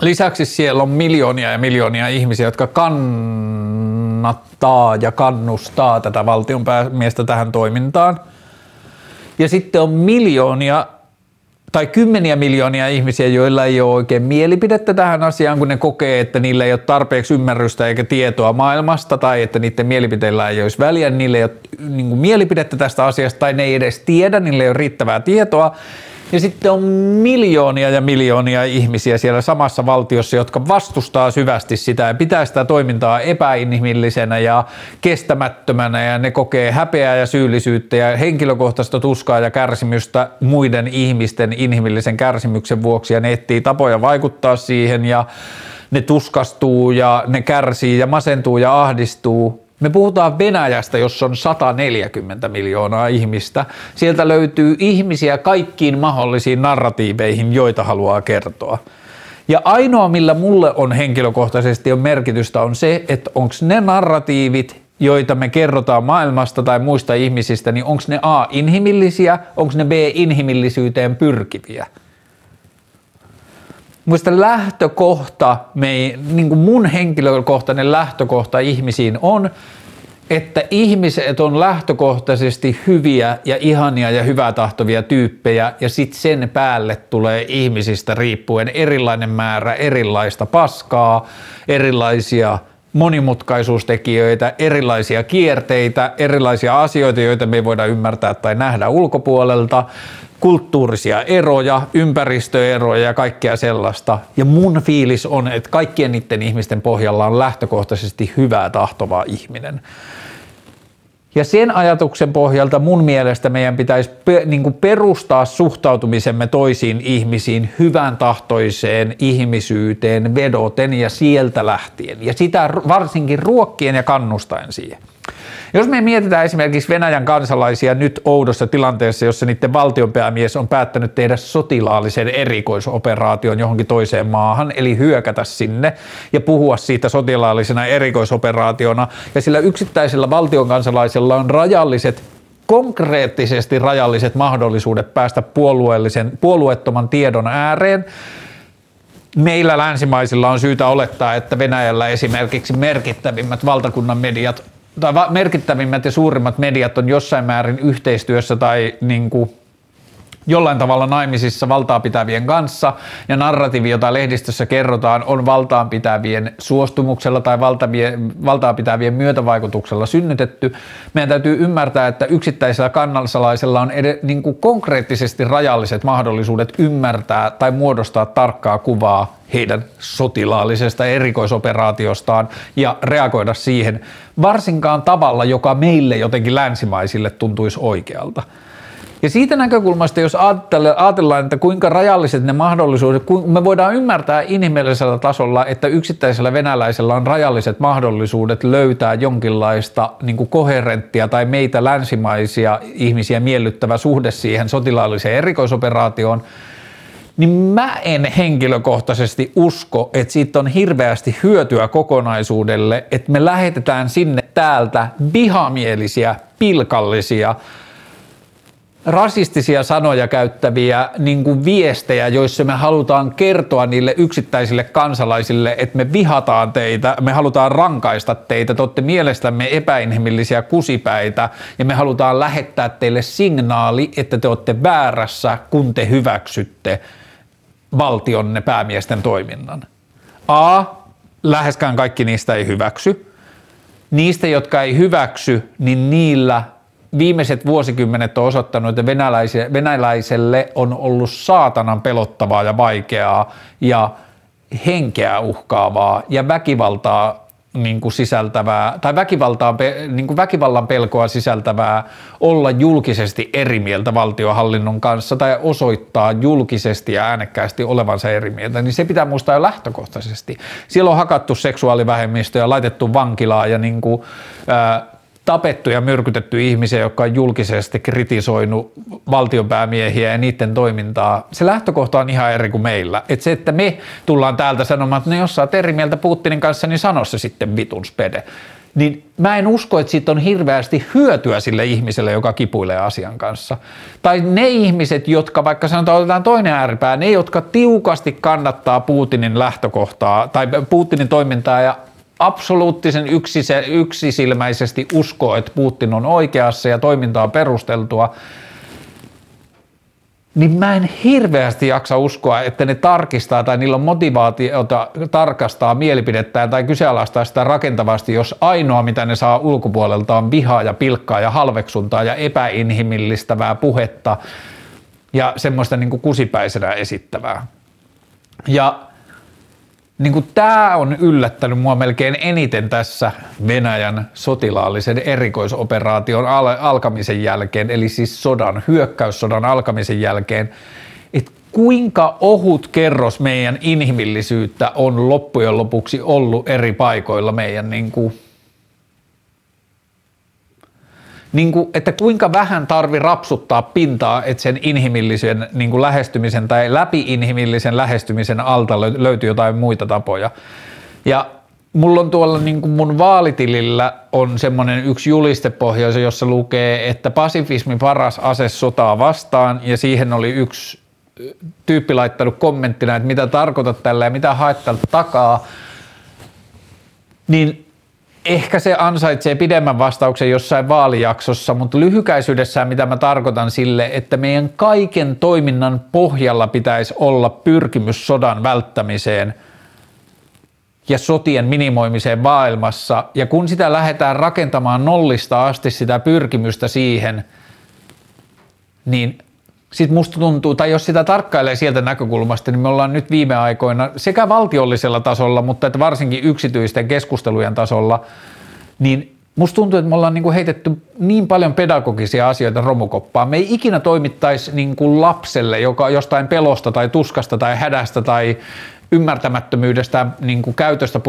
Lisäksi siellä on miljoonia ja miljoonia ihmisiä, jotka kannattaa ja kannustaa tätä valtion päämiestä tähän toimintaan. Ja sitten on miljoonia tai kymmeniä miljoonia ihmisiä, joilla ei ole oikein mielipidettä tähän asiaan, kun ne kokee, että niillä ei ole tarpeeksi ymmärrystä eikä tietoa maailmasta tai että niiden mielipiteillä ei olisi väliä, niillä ei ole niin kuin, mielipidettä tästä asiasta tai ne ei edes tiedä, niillä ei ole riittävää tietoa ja sitten on miljoonia ja miljoonia ihmisiä siellä samassa valtiossa, jotka vastustaa syvästi sitä ja pitää sitä toimintaa epäinhimillisenä ja kestämättömänä ja ne kokee häpeää ja syyllisyyttä ja henkilökohtaista tuskaa ja kärsimystä muiden ihmisten inhimillisen kärsimyksen vuoksi ja ne etsii tapoja vaikuttaa siihen ja ne tuskastuu ja ne kärsii ja masentuu ja ahdistuu. Me puhutaan Venäjästä, jossa on 140 miljoonaa ihmistä. Sieltä löytyy ihmisiä kaikkiin mahdollisiin narratiiveihin, joita haluaa kertoa. Ja ainoa, millä mulle on henkilökohtaisesti on merkitystä, on se, että onko ne narratiivit, joita me kerrotaan maailmasta tai muista ihmisistä, niin onko ne A inhimillisiä, onko ne B inhimillisyyteen pyrkiviä. Muista lähtökohta, me, niin kuin mun henkilökohtainen lähtökohta ihmisiin on, että ihmiset on lähtökohtaisesti hyviä ja ihania ja hyvää tahtovia tyyppejä ja sitten sen päälle tulee ihmisistä riippuen erilainen määrä erilaista paskaa, erilaisia monimutkaisuustekijöitä, erilaisia kierteitä, erilaisia asioita, joita me ei voida ymmärtää tai nähdä ulkopuolelta, kulttuurisia eroja, ympäristöeroja ja kaikkea sellaista. Ja mun fiilis on, että kaikkien niiden ihmisten pohjalla on lähtökohtaisesti hyvää tahtovaa ihminen. Ja sen ajatuksen pohjalta mun mielestä meidän pitäisi pe- niin perustaa suhtautumisemme toisiin ihmisiin hyvän tahtoiseen ihmisyyteen vedoten ja sieltä lähtien. Ja sitä varsinkin ruokkien ja kannustaen siihen. Jos me mietitään esimerkiksi Venäjän kansalaisia nyt oudossa tilanteessa, jossa niiden valtionpäämies on päättänyt tehdä sotilaallisen erikoisoperaation johonkin toiseen maahan, eli hyökätä sinne ja puhua siitä sotilaallisena erikoisoperaationa, ja sillä yksittäisellä valtion kansalaisella on rajalliset konkreettisesti rajalliset mahdollisuudet päästä puolueellisen, puolueettoman tiedon ääreen, meillä länsimaisilla on syytä olettaa, että Venäjällä esimerkiksi merkittävimmät valtakunnan mediat tai merkittävimmät ja suurimmat mediat on jossain määrin yhteistyössä tai niin kuin jollain tavalla naimisissa valtaa pitävien kanssa ja narratiivi, jota lehdistössä kerrotaan, on valtaan pitävien suostumuksella tai valtaa pitävien myötävaikutuksella synnytetty. Meidän täytyy ymmärtää, että yksittäisellä kansalaisella on ed- niin kuin konkreettisesti rajalliset mahdollisuudet ymmärtää tai muodostaa tarkkaa kuvaa heidän sotilaallisesta erikoisoperaatiostaan ja reagoida siihen varsinkaan tavalla, joka meille jotenkin länsimaisille tuntuisi oikealta. Ja siitä näkökulmasta, jos ajatellaan, että kuinka rajalliset ne mahdollisuudet, me voidaan ymmärtää inhimillisellä tasolla, että yksittäisellä venäläisellä on rajalliset mahdollisuudet löytää jonkinlaista niin kuin koherenttia tai meitä länsimaisia ihmisiä miellyttävä suhde siihen sotilaalliseen erikoisoperaatioon, niin mä en henkilökohtaisesti usko, että siitä on hirveästi hyötyä kokonaisuudelle, että me lähetetään sinne täältä vihamielisiä, pilkallisia, rasistisia sanoja käyttäviä niin kuin viestejä, joissa me halutaan kertoa niille yksittäisille kansalaisille, että me vihataan teitä, me halutaan rankaista teitä, te olette mielestämme epäinhimillisiä kusipäitä ja me halutaan lähettää teille signaali, että te olette väärässä, kun te hyväksytte valtionne päämiesten toiminnan. A. Läheskään kaikki niistä ei hyväksy. Niistä, jotka ei hyväksy, niin niillä viimeiset vuosikymmenet on osoittanut, että venäläiselle on ollut saatanan pelottavaa ja vaikeaa ja henkeä uhkaavaa ja väkivaltaa niin kuin sisältävää, tai väkivaltaa, niin kuin väkivallan pelkoa sisältävää olla julkisesti eri mieltä valtiohallinnon kanssa tai osoittaa julkisesti ja äänekkäästi olevansa eri mieltä, niin se pitää muistaa jo lähtökohtaisesti. Siellä on hakattu seksuaalivähemmistöjä, laitettu vankilaa ja niin kuin, ää, tapettu ja myrkytetty ihmisiä, jotka on julkisesti kritisoinut valtionpäämiehiä ja niiden toimintaa. Se lähtökohta on ihan eri kuin meillä. Et se, että me tullaan täältä sanomaan, että no jos sä oot eri mieltä Putinin kanssa, niin sano se sitten vitun spede. Niin mä en usko, että siitä on hirveästi hyötyä sille ihmiselle, joka kipuilee asian kanssa. Tai ne ihmiset, jotka vaikka sanotaan, otetaan toinen ääripää, ne, jotka tiukasti kannattaa Putinin lähtökohtaa tai Putinin toimintaa ja absoluuttisen yksise, yksisilmäisesti uskoo, että Putin on oikeassa ja toiminta on perusteltua, niin mä en hirveästi jaksa uskoa, että ne tarkistaa tai niillä on motivaatiota tarkastaa mielipidettään tai kyseenalaistaa sitä rakentavasti, jos ainoa mitä ne saa ulkopuolelta on vihaa ja pilkkaa ja halveksuntaa ja epäinhimillistävää puhetta ja semmoista niin kuin kusipäisenä esittävää. Ja niin kuin tämä on yllättänyt mua melkein eniten tässä Venäjän sotilaallisen erikoisoperaation al- alkamisen jälkeen, eli siis sodan, hyökkäyssodan alkamisen jälkeen, että kuinka ohut kerros meidän inhimillisyyttä on loppujen lopuksi ollut eri paikoilla meidän niin kuin, niin kuin, että kuinka vähän tarvi rapsuttaa pintaa, että sen inhimillisen niin kuin lähestymisen tai läpi-inhimillisen lähestymisen alta löytyy jotain muita tapoja. Ja mulla on tuolla niin kuin mun vaalitilillä on semmoinen yksi julistepohja, jossa lukee, että pasifismi paras ase sotaa vastaan ja siihen oli yksi tyyppi laittanut kommenttina, että mitä tarkoitat tällä ja mitä haet takaa, niin ehkä se ansaitsee pidemmän vastauksen jossain vaalijaksossa, mutta lyhykäisyydessään mitä mä tarkoitan sille, että meidän kaiken toiminnan pohjalla pitäisi olla pyrkimys sodan välttämiseen ja sotien minimoimiseen maailmassa. Ja kun sitä lähdetään rakentamaan nollista asti sitä pyrkimystä siihen, niin sitten musta tuntuu, tai jos sitä tarkkailee sieltä näkökulmasta, niin me ollaan nyt viime aikoina sekä valtiollisella tasolla, mutta että varsinkin yksityisten keskustelujen tasolla, niin musta tuntuu, että me ollaan niinku heitetty niin paljon pedagogisia asioita romukoppaan. Me ei ikinä toimittaisi niinku lapselle, joka jostain pelosta tai tuskasta tai hädästä tai ymmärtämättömyydestä niin kuin käytöstä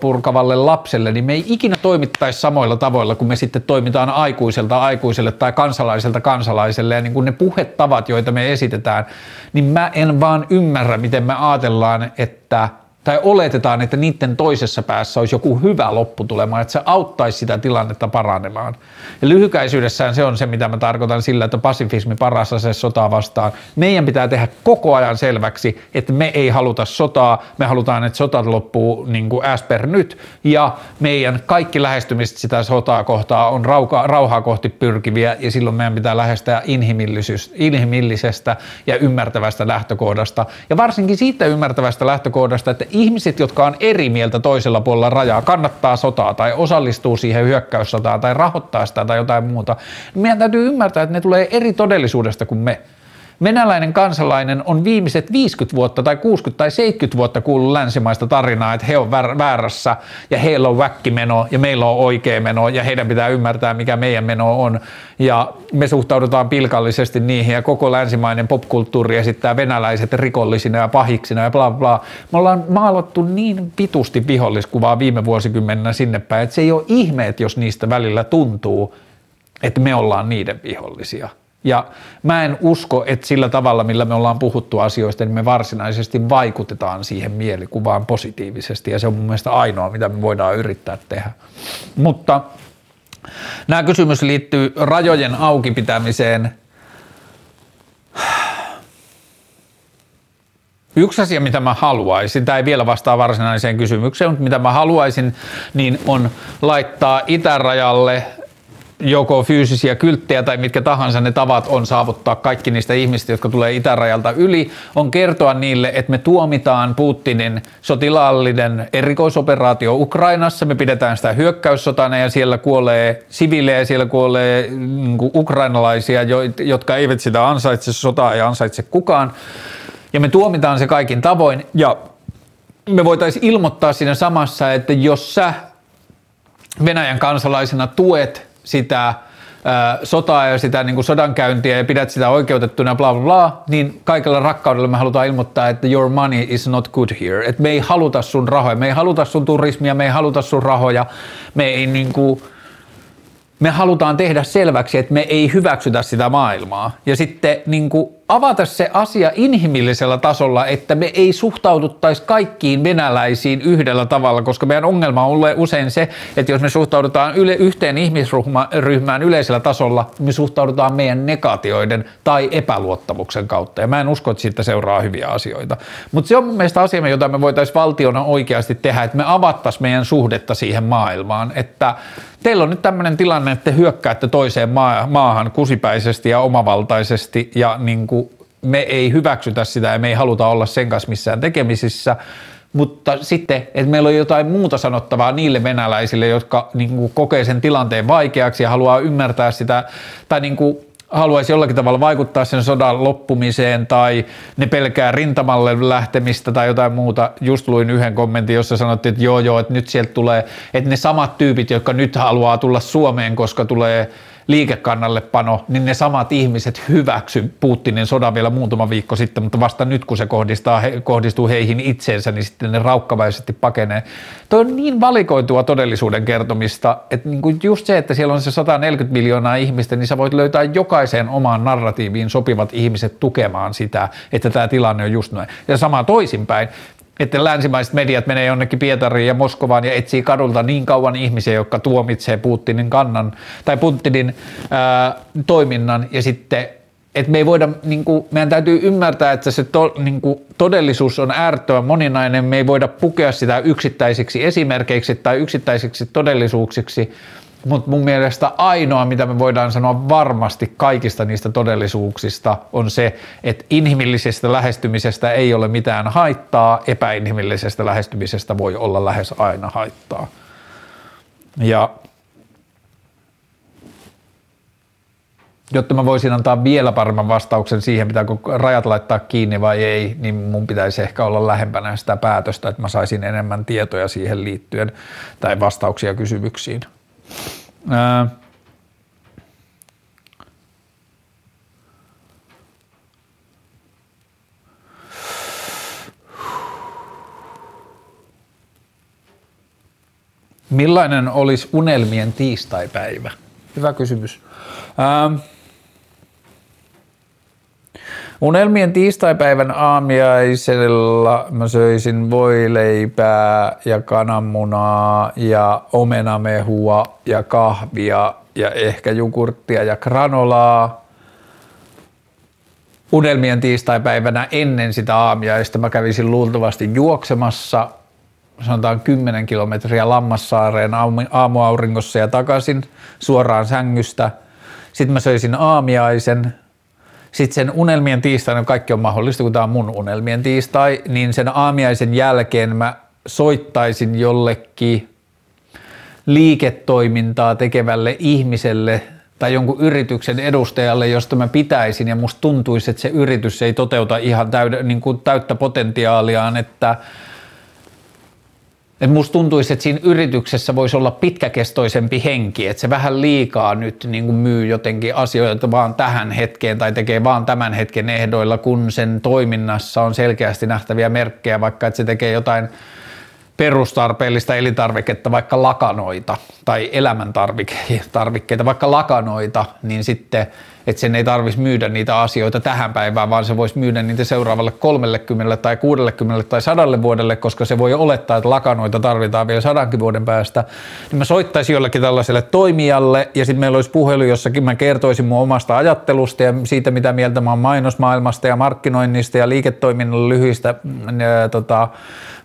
purkavalle lapselle, niin me ei ikinä toimittaisi samoilla tavoilla, kun me sitten toimitaan aikuiselta aikuiselle tai kansalaiselta kansalaiselle. Ja niin kuin ne puhetavat, joita me esitetään, niin mä en vaan ymmärrä, miten me ajatellaan, että – tai oletetaan, että niiden toisessa päässä olisi joku hyvä lopputulema, että se auttaisi sitä tilannetta paranemaan. Ja lyhykäisyydessään se on se, mitä mä tarkoitan sillä, että pasifismi parassa se sotaa vastaan. Meidän pitää tehdä koko ajan selväksi, että me ei haluta sotaa, me halutaan, että sota loppuu niin kuin as per nyt, ja meidän kaikki lähestymiset sitä sotaa kohtaa on rauha, rauhaa kohti pyrkiviä, ja silloin meidän pitää lähestyä inhimillisestä ja ymmärtävästä lähtökohdasta, ja varsinkin siitä ymmärtävästä lähtökohdasta, että ihmiset, jotka on eri mieltä toisella puolella rajaa, kannattaa sotaa tai osallistuu siihen hyökkäyssotaan tai rahoittaa sitä tai jotain muuta, niin meidän täytyy ymmärtää, että ne tulee eri todellisuudesta kuin me. Venäläinen kansalainen on viimeiset 50 vuotta tai 60 tai 70 vuotta kuullut länsimaista tarinaa, että he on väärässä ja heillä on väkkimeno ja meillä on oikea meno ja heidän pitää ymmärtää, mikä meidän meno on. Ja me suhtaudutaan pilkallisesti niihin ja koko länsimainen popkulttuuri esittää venäläiset rikollisina ja pahiksina ja bla bla. Me ollaan maalattu niin pitusti viholliskuvaa viime vuosikymmenenä sinne päin, että se ei ole ihme, jos niistä välillä tuntuu, että me ollaan niiden vihollisia. Ja mä en usko, että sillä tavalla, millä me ollaan puhuttu asioista, niin me varsinaisesti vaikutetaan siihen mielikuvaan positiivisesti, ja se on mun mielestä ainoa, mitä me voidaan yrittää tehdä. Mutta nämä kysymys liittyy rajojen auki pitämiseen. Yksi asia, mitä mä haluaisin, tämä ei vielä vastaa varsinaiseen kysymykseen, mutta mitä mä haluaisin, niin on laittaa itärajalle joko fyysisiä kylttejä tai mitkä tahansa ne tavat on saavuttaa kaikki niistä ihmistä, jotka tulee itärajalta yli, on kertoa niille, että me tuomitaan Putinin sotilaallinen erikoisoperaatio Ukrainassa, me pidetään sitä hyökkäyssotana ja siellä kuolee siviilejä, siellä kuolee niin ukrainalaisia, jotka eivät sitä ansaitse, sotaa ei ansaitse kukaan. Ja me tuomitaan se kaikin tavoin ja me voitaisiin ilmoittaa siinä samassa, että jos sä Venäjän kansalaisena tuet sitä sotaa ja sitä niin kuin sodankäyntiä ja pidät sitä oikeutettuna bla bla bla, niin kaikella rakkaudella me halutaan ilmoittaa, että your money is not good here. Että me ei haluta sun rahoja, me ei haluta sun turismia, me ei haluta sun rahoja, me ei niin kuin, me halutaan tehdä selväksi, että me ei hyväksytä sitä maailmaa. Ja sitten niin kuin avata se asia inhimillisellä tasolla, että me ei suhtauduttaisi kaikkiin venäläisiin yhdellä tavalla, koska meidän ongelma on usein se, että jos me suhtaudutaan yle, yhteen ihmisryhmään yleisellä tasolla, me suhtaudutaan meidän negatioiden tai epäluottamuksen kautta. Ja mä en usko, että siitä seuraa hyviä asioita. Mutta se on mun mielestä asia, jota me voitaisiin valtiona oikeasti tehdä, että me avattaisiin meidän suhdetta siihen maailmaan, että teillä on nyt tämmöinen tilanne, että te hyökkäätte toiseen maahan kusipäisesti ja omavaltaisesti ja niin kuin me ei hyväksytä sitä ja me ei haluta olla sen kanssa missään tekemisissä, mutta sitten, että meillä on jotain muuta sanottavaa niille venäläisille, jotka niin kuin, kokee sen tilanteen vaikeaksi ja haluaa ymmärtää sitä, tai niin kuin, haluaisi jollakin tavalla vaikuttaa sen sodan loppumiseen tai ne pelkää rintamalle lähtemistä tai jotain muuta. Just luin yhden kommentin, jossa sanottiin, että joo joo, että nyt sieltä tulee, että ne samat tyypit, jotka nyt haluaa tulla Suomeen, koska tulee liikekannallepano, niin ne samat ihmiset hyväksy Putinin sodan vielä muutama viikko sitten, mutta vasta nyt kun se kohdistaa, kohdistuu heihin itseensä, niin sitten ne raukkavaisesti pakenee. Tuo on niin valikoitua todellisuuden kertomista, että niin kuin just se, että siellä on se 140 miljoonaa ihmistä, niin sä voit löytää jokaiseen omaan narratiiviin sopivat ihmiset tukemaan sitä, että tämä tilanne on just noin. Ja sama toisinpäin, että länsimaiset mediat menee jonnekin Pietariin ja Moskovaan ja etsii kadulta niin kauan ihmisiä, jotka tuomitsee Putinin kannan tai Putinin ää, toiminnan. Ja sitten että me ei voida, niin kuin, meidän täytyy ymmärtää, että se to, niin kuin, todellisuus on äärettömän moninainen, me ei voida pukea sitä yksittäisiksi esimerkkeiksi tai yksittäisiksi todellisuuksiksi, mutta mun mielestä ainoa, mitä me voidaan sanoa varmasti kaikista niistä todellisuuksista, on se, että inhimillisestä lähestymisestä ei ole mitään haittaa, epäinhimillisestä lähestymisestä voi olla lähes aina haittaa. Ja jotta mä voisin antaa vielä paremman vastauksen siihen, pitääkö rajat laittaa kiinni vai ei, niin mun pitäisi ehkä olla lähempänä sitä päätöstä, että mä saisin enemmän tietoja siihen liittyen tai vastauksia kysymyksiin. Ää, Millainen olisi unelmien tiistaipäivä? Hyvä kysymys. Ää, Unelmien tiistaipäivän aamiaisella mä söisin voileipää ja kananmunaa ja omenamehua ja kahvia ja ehkä jogurttia ja granolaa. Unelmien tiistaipäivänä ennen sitä aamiaista mä kävisin luultavasti juoksemassa sanotaan 10 kilometriä Lammassaareen aamuauringossa ja takaisin suoraan sängystä. Sitten mä söisin aamiaisen, sitten sen unelmien tiistaina, kaikki on mahdollista, kun tämä on mun unelmien tiistai, niin sen aamiaisen jälkeen mä soittaisin jollekin liiketoimintaa tekevälle ihmiselle tai jonkun yrityksen edustajalle, josta mä pitäisin ja musta tuntuisi, että se yritys ei toteuta ihan täyde, niin kuin täyttä potentiaaliaan, että et musta tuntuisi, että siinä yrityksessä voisi olla pitkäkestoisempi henki, että se vähän liikaa nyt niin kuin myy jotenkin asioita vaan tähän hetkeen tai tekee vaan tämän hetken ehdoilla, kun sen toiminnassa on selkeästi nähtäviä merkkejä, vaikka että se tekee jotain perustarpeellista elintarviketta, vaikka lakanoita tai elämäntarvikkeita, vaikka lakanoita, niin sitten – että sen ei tarvitsisi myydä niitä asioita tähän päivään, vaan se voisi myydä niitä seuraavalle 30 tai 60 tai 100 vuodelle, koska se voi olettaa, että lakanoita tarvitaan vielä sadankin vuoden päästä. Niin mä soittaisin jollekin tällaiselle toimijalle ja sitten meillä olisi puhelu, jossakin mä kertoisin mun omasta ajattelusta ja siitä, mitä mieltä mä oon mainosmaailmasta ja markkinoinnista ja liiketoiminnan lyhyistä ää, tota,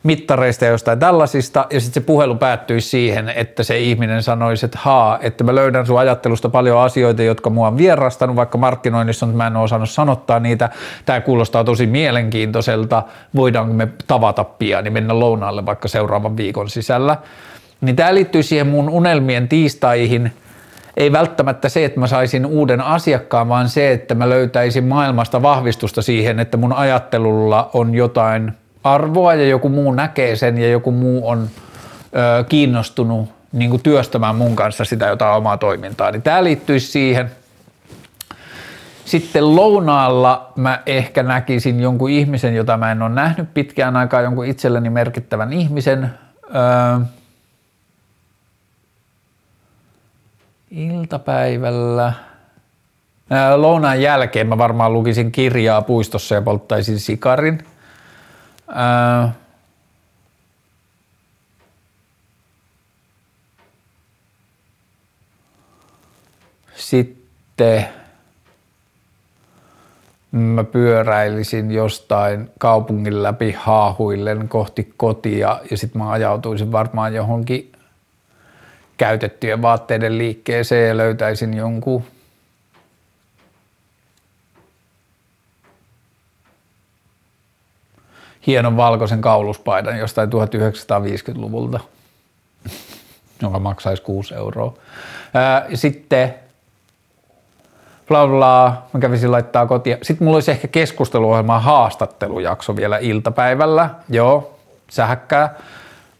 mittareista ja jostain tällaisista, ja sitten se puhelu päättyisi siihen, että se ihminen sanoisi, että haa, että mä löydän sun ajattelusta paljon asioita, jotka mua on vierastanut, vaikka markkinoinnissa mutta mä en ole osannut sanottaa niitä. Tämä kuulostaa tosi mielenkiintoiselta, voidaanko me tavata pian, niin mennä lounaalle vaikka seuraavan viikon sisällä. Niin tämä liittyy siihen mun unelmien tiistaihin, ei välttämättä se, että mä saisin uuden asiakkaan, vaan se, että mä löytäisin maailmasta vahvistusta siihen, että mun ajattelulla on jotain arvoa ja joku muu näkee sen ja joku muu on ö, kiinnostunut niin työstämään mun kanssa sitä jotain omaa toimintaa, niin tämä liittyisi siihen. Sitten lounaalla mä ehkä näkisin jonkun ihmisen, jota mä en ole nähnyt pitkään aikaa, jonkun itselleni merkittävän ihmisen. Öö, iltapäivällä. Lounaan jälkeen mä varmaan lukisin kirjaa puistossa ja polttaisin sikarin – sitten mä pyöräilisin jostain kaupungin läpi haahuillen kohti kotia ja sitten mä ajautuisin varmaan johonkin käytettyjen vaatteiden liikkeeseen ja löytäisin jonkun hienon valkoisen kauluspaidan jostain 1950-luvulta, [laughs] joka maksaisi 6 euroa. sitten bla bla, mä kävisin laittaa kotia. Sitten mulla olisi ehkä keskusteluohjelma haastattelujakso vielä iltapäivällä. Joo, sähäkkää.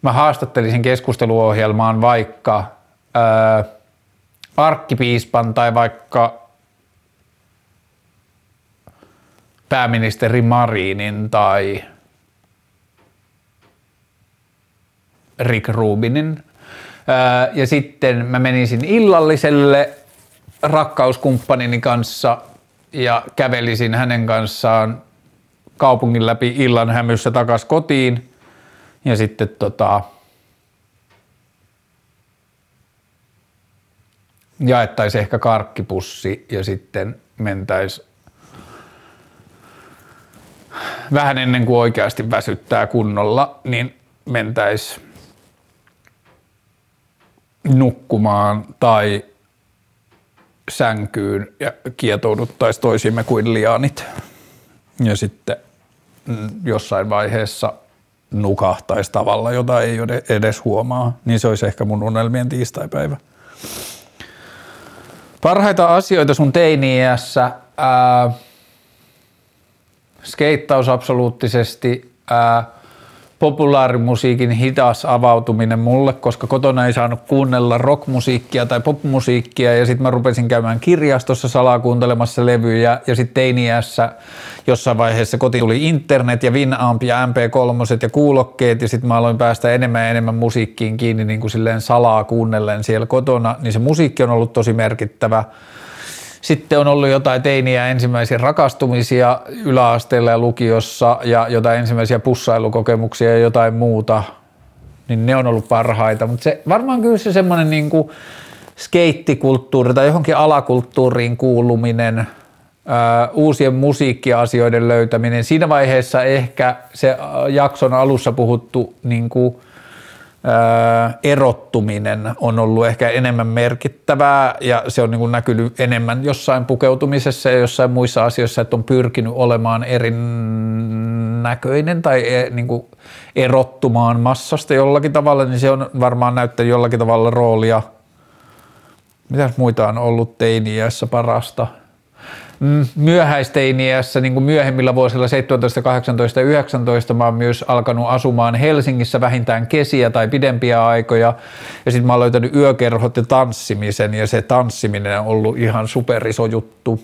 Mä haastattelisin keskusteluohjelmaan vaikka ää, arkkipiispan tai vaikka pääministeri Marinin tai Rick Rubinin. Ja sitten mä menisin illalliselle rakkauskumppanini kanssa ja kävelisin hänen kanssaan kaupungin läpi illan hämyssä takas kotiin. Ja sitten tota, jaettaisiin ehkä karkkipussi ja sitten mentäisi vähän ennen kuin oikeasti väsyttää kunnolla, niin mentäisi nukkumaan tai sänkyyn ja kietouduttaisiin toisimme kuin lianit. Ja sitten mm, jossain vaiheessa nukahtaisi tavalla, jota ei edes huomaa, niin se olisi ehkä mun unelmien tiistaipäivä. Parhaita asioita sun teini-iässä, ää, skeittaus absoluuttisesti, ää, populaarimusiikin hidas avautuminen mulle, koska kotona ei saanut kuunnella rockmusiikkia tai popmusiikkia. Ja sitten mä rupesin käymään kirjastossa salaa kuuntelemassa levyjä. Ja sitten teiniässä jossain vaiheessa koti tuli internet ja Winamp ja MP3 ja kuulokkeet. Ja sitten mä aloin päästä enemmän ja enemmän musiikkiin kiinni niin kuin silleen salaa kuunnellen siellä kotona, niin se musiikki on ollut tosi merkittävä sitten on ollut jotain teiniä ensimmäisiä rakastumisia yläasteella ja lukiossa ja jotain ensimmäisiä pussailukokemuksia ja jotain muuta, niin ne on ollut parhaita. Mutta se varmaan kyllä se semmoinen niin kuin skeittikulttuuri tai johonkin alakulttuuriin kuuluminen, uusien musiikkiasioiden löytäminen. Siinä vaiheessa ehkä se jakson alussa puhuttu niin kuin – erottuminen on ollut ehkä enemmän merkittävää ja se on niin näkynyt enemmän jossain pukeutumisessa ja jossain muissa asioissa, että on pyrkinyt olemaan erinäköinen tai e, niin kuin erottumaan massasta jollakin tavalla, niin se on varmaan näyttänyt jollakin tavalla roolia. Mitäs muita on ollut teiniässä parasta? Myöhäisteiniässä, niin kuin myöhemmillä vuosilla 17, 18 ja 19 mä oon myös alkanut asumaan Helsingissä vähintään kesiä tai pidempiä aikoja. Ja sitten mä oon löytänyt yökerhot ja tanssimisen ja se tanssiminen on ollut ihan superiso juttu.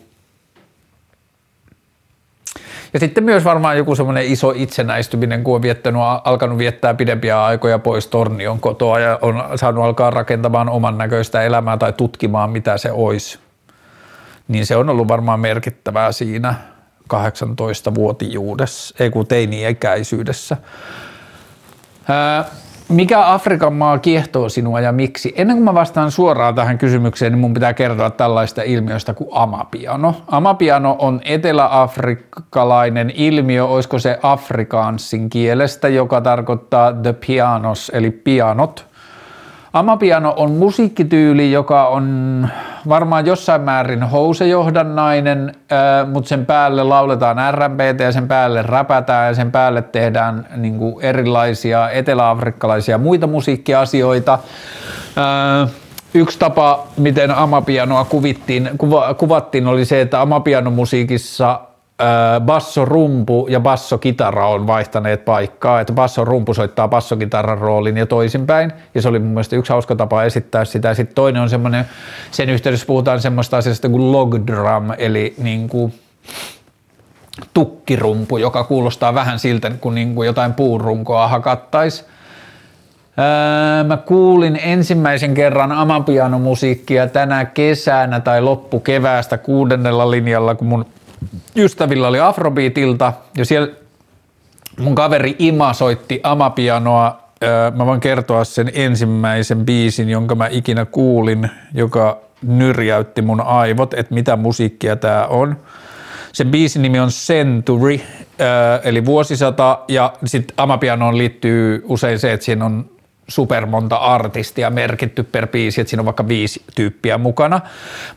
Ja sitten myös varmaan joku semmoinen iso itsenäistyminen, kun on viettänyt, alkanut viettää pidempiä aikoja pois Tornion kotoa ja on saanut alkaa rakentamaan oman näköistä elämää tai tutkimaan, mitä se olisi niin se on ollut varmaan merkittävää siinä 18-vuotijuudessa, ei kun teini-ikäisyydessä. Ää, mikä Afrikan maa kiehtoo sinua ja miksi? Ennen kuin mä vastaan suoraan tähän kysymykseen, niin mun pitää kertoa tällaista ilmiöstä kuin amapiano. Amapiano on eteläafrikkalainen ilmiö, olisiko se afrikaansin kielestä, joka tarkoittaa the pianos, eli pianot. Amapiano on musiikkityyli, joka on varmaan jossain määrin housejohdannainen, mutta sen päälle lauletaan R&Btä ja sen päälle räpätään ja sen päälle tehdään niin kuin erilaisia eteläafrikkalaisia muita musiikkiasioita. Yksi tapa, miten amapianoa kuva, kuvattiin, oli se, että amapianomusiikissa bassorumpu ja bassokitara on vaihtaneet paikkaa, että bassorumpu soittaa bassokitaran roolin ja toisinpäin, ja se oli mun mielestä yksi hauska tapa esittää sitä. Sitten toinen on semmoinen, sen yhteydessä puhutaan semmoista asiasta kuin log drum, eli niin kuin tukkirumpu, joka kuulostaa vähän siltä, kun niin kuin jotain puurunkoa hakattaisi. Mä kuulin ensimmäisen kerran amapianomusiikkia tänä kesänä tai loppukeväästä kuudennella linjalla, kun mun ystävillä oli Afrobeatilta ja siellä mun kaveri Ima soitti amapianoa. Mä voin kertoa sen ensimmäisen biisin, jonka mä ikinä kuulin, joka nyrjäytti mun aivot, että mitä musiikkia tää on. Se biisin nimi on Century, eli vuosisata, ja sitten amapianoon liittyy usein se, että siinä on super monta artistia merkitty per biisi, että siinä on vaikka viisi tyyppiä mukana.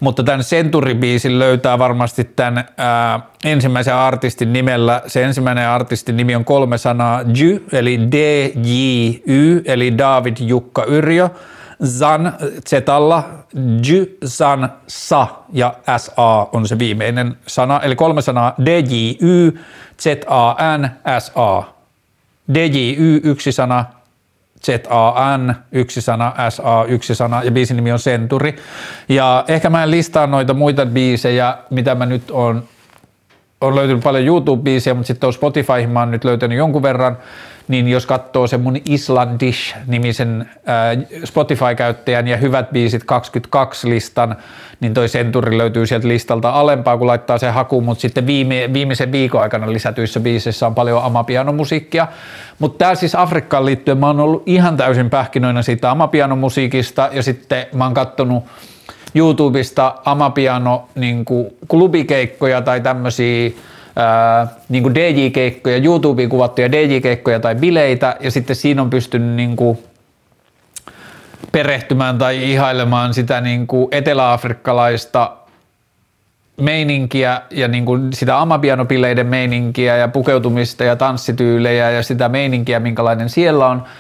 Mutta tämän Century-biisin löytää varmasti tämän ää, ensimmäisen artistin nimellä. Se ensimmäinen artistin nimi on kolme sanaa J, eli D-J-Y, eli David Jukka Yrjö. Zan Zetalla, J, San, Sa ja S-A on se viimeinen sana, eli kolme sanaa D-J-Y, Z-A-N, S-A. D-J-Y yksi sana, Z-A-N, yksi sana, S-A, yksi sana, ja biisin nimi on Centuri. Ja ehkä mä en listaa noita muita biisejä, mitä mä nyt on, on löytynyt paljon YouTube-biisejä, mutta sitten Spotify mä oon nyt löytänyt jonkun verran, niin jos katsoo sen mun Islandish-nimisen Spotify-käyttäjän ja hyvät biisit 22 listan, niin toi Centuri löytyy sieltä listalta alempaa, kun laittaa sen hakuun, mutta sitten viime, viimeisen viikon aikana lisätyissä biiseissä on paljon amapianomusiikkia. Mutta tää siis Afrikkaan liittyen mä oon ollut ihan täysin pähkinoina siitä amapianomusiikista ja sitten mä oon kattonut YouTubesta amapiano niin klubikeikkoja tai tämmöisiä niin DJ-keikkoja, YouTubeen kuvattuja DJ-keikkoja tai bileitä, ja sitten siinä on pystynyt niin kuin perehtymään tai ihailemaan sitä niin kuin eteläafrikkalaista meininkiä ja niin kuin sitä amapianopileiden meininkiä ja pukeutumista ja tanssityylejä ja sitä meininkiä, minkälainen siellä on –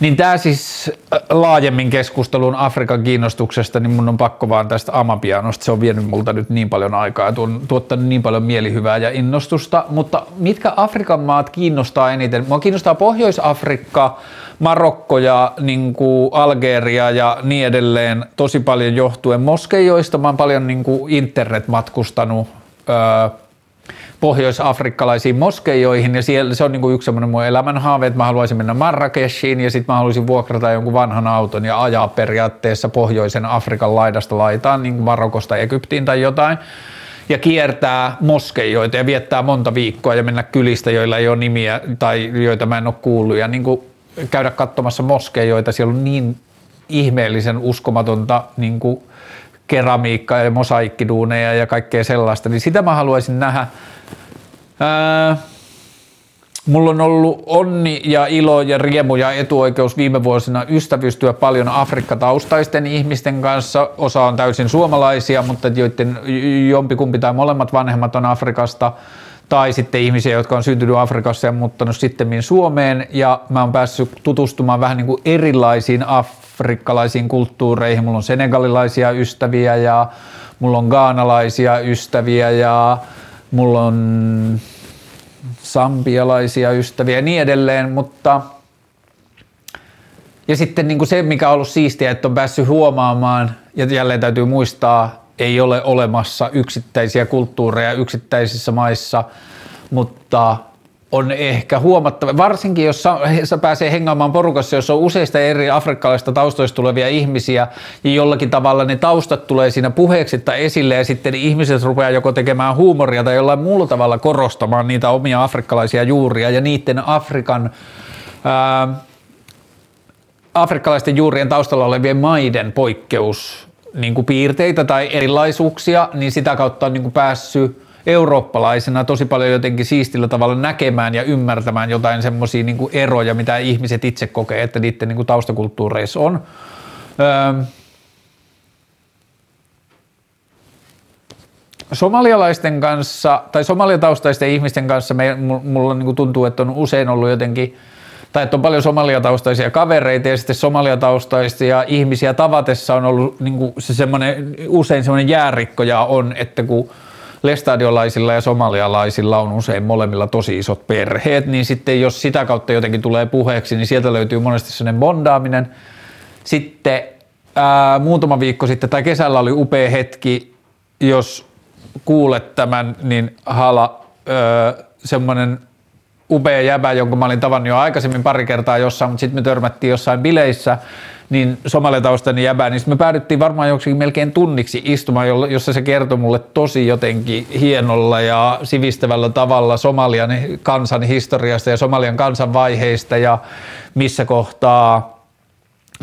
niin tämä siis äh, laajemmin keskustelun Afrikan kiinnostuksesta, niin mun on pakko vaan tästä amapianosta. Se on vienyt multa nyt niin paljon aikaa ja tuottanut niin paljon mielihyvää ja innostusta. Mutta mitkä Afrikan maat kiinnostaa eniten? Mua kiinnostaa Pohjois-Afrikka, Marokko ja niin kuin Algeria ja niin edelleen tosi paljon johtuen moskeijoista. Mä oon paljon niin kuin internet matkustanut öö, pohjois-afrikkalaisiin moskeijoihin ja siellä se on niin kuin yksi semmoinen mun elämänhaave, että mä haluaisin mennä Marrakeshiin ja sitten mä haluaisin vuokrata jonkun vanhan auton ja ajaa periaatteessa pohjoisen Afrikan laidasta laitaan niin kuin Marokosta Egyptiin tai jotain ja kiertää moskeijoita ja viettää monta viikkoa ja mennä kylistä, joilla ei ole nimiä tai joita mä en ole kuullut ja niin kuin käydä katsomassa moskeijoita, siellä on niin ihmeellisen uskomatonta niin kuin keramiikkaa ja mosaikkiduuneja ja kaikkea sellaista, niin sitä mä haluaisin nähdä. Ää, mulla on ollut onni ja ilo ja riemu ja etuoikeus viime vuosina ystävystyä paljon Afrikka-taustaisten ihmisten kanssa. Osa on täysin suomalaisia, mutta joiden jompikumpi tai molemmat vanhemmat on Afrikasta. Tai sitten ihmisiä, jotka on syntynyt Afrikassa ja muuttanut sitten Suomeen. Ja mä oon päässyt tutustumaan vähän niin kuin erilaisiin afrikkalaisiin kulttuureihin. Mulla on senegalilaisia ystäviä ja mulla on gaanalaisia ystäviä ja mulla on sambialaisia ystäviä ja niin edelleen, mutta ja sitten niin kuin se, mikä on ollut siistiä, että on päässyt huomaamaan, ja jälleen täytyy muistaa, ei ole olemassa yksittäisiä kulttuureja yksittäisissä maissa, mutta on ehkä huomattava, varsinkin jos sä pääsee hengaamaan porukassa, jossa on useista eri afrikkalaista taustoista tulevia ihmisiä ja jollakin tavalla ne taustat tulee siinä puheeksi tai esille ja sitten ihmiset rupeaa joko tekemään huumoria tai jollain muulla tavalla korostamaan niitä omia afrikkalaisia juuria ja niiden Afrikan ää, afrikkalaisten juurien taustalla olevien maiden poikkeus niin kuin piirteitä tai erilaisuuksia, niin sitä kautta on niin kuin päässyt eurooppalaisena tosi paljon jotenkin siistillä tavalla näkemään ja ymmärtämään jotain semmoisia niin eroja, mitä ihmiset itse kokee, että niiden niin kuin taustakulttuureissa on. Öö, somalialaisten kanssa tai somaliataustaisten ihmisten kanssa me, mulla niin tuntuu, että on usein ollut jotenkin tai että on paljon somaliataustaisia kavereita ja sitten somaliataustaisia ihmisiä tavatessa on ollut niin se semmoinen, usein semmoinen jäärikkoja on, että kun lestadiolaisilla ja somalialaisilla on usein molemmilla tosi isot perheet, niin sitten jos sitä kautta jotenkin tulee puheeksi, niin sieltä löytyy monesti sellainen bondaaminen. Sitten ää, muutama viikko sitten tai kesällä oli upea hetki, jos kuulet tämän, niin hala semmoinen upea jäbä, jonka mä olin tavannut jo aikaisemmin pari kertaa jossain, mutta sitten me törmättiin jossain bileissä, niin somalitaustainen jäbä, niin me päädyttiin varmaan joksikin melkein tunniksi istumaan, jossa se kertoi mulle tosi jotenkin hienolla ja sivistävällä tavalla Somalian kansan historiasta ja Somalian kansan vaiheista ja missä kohtaa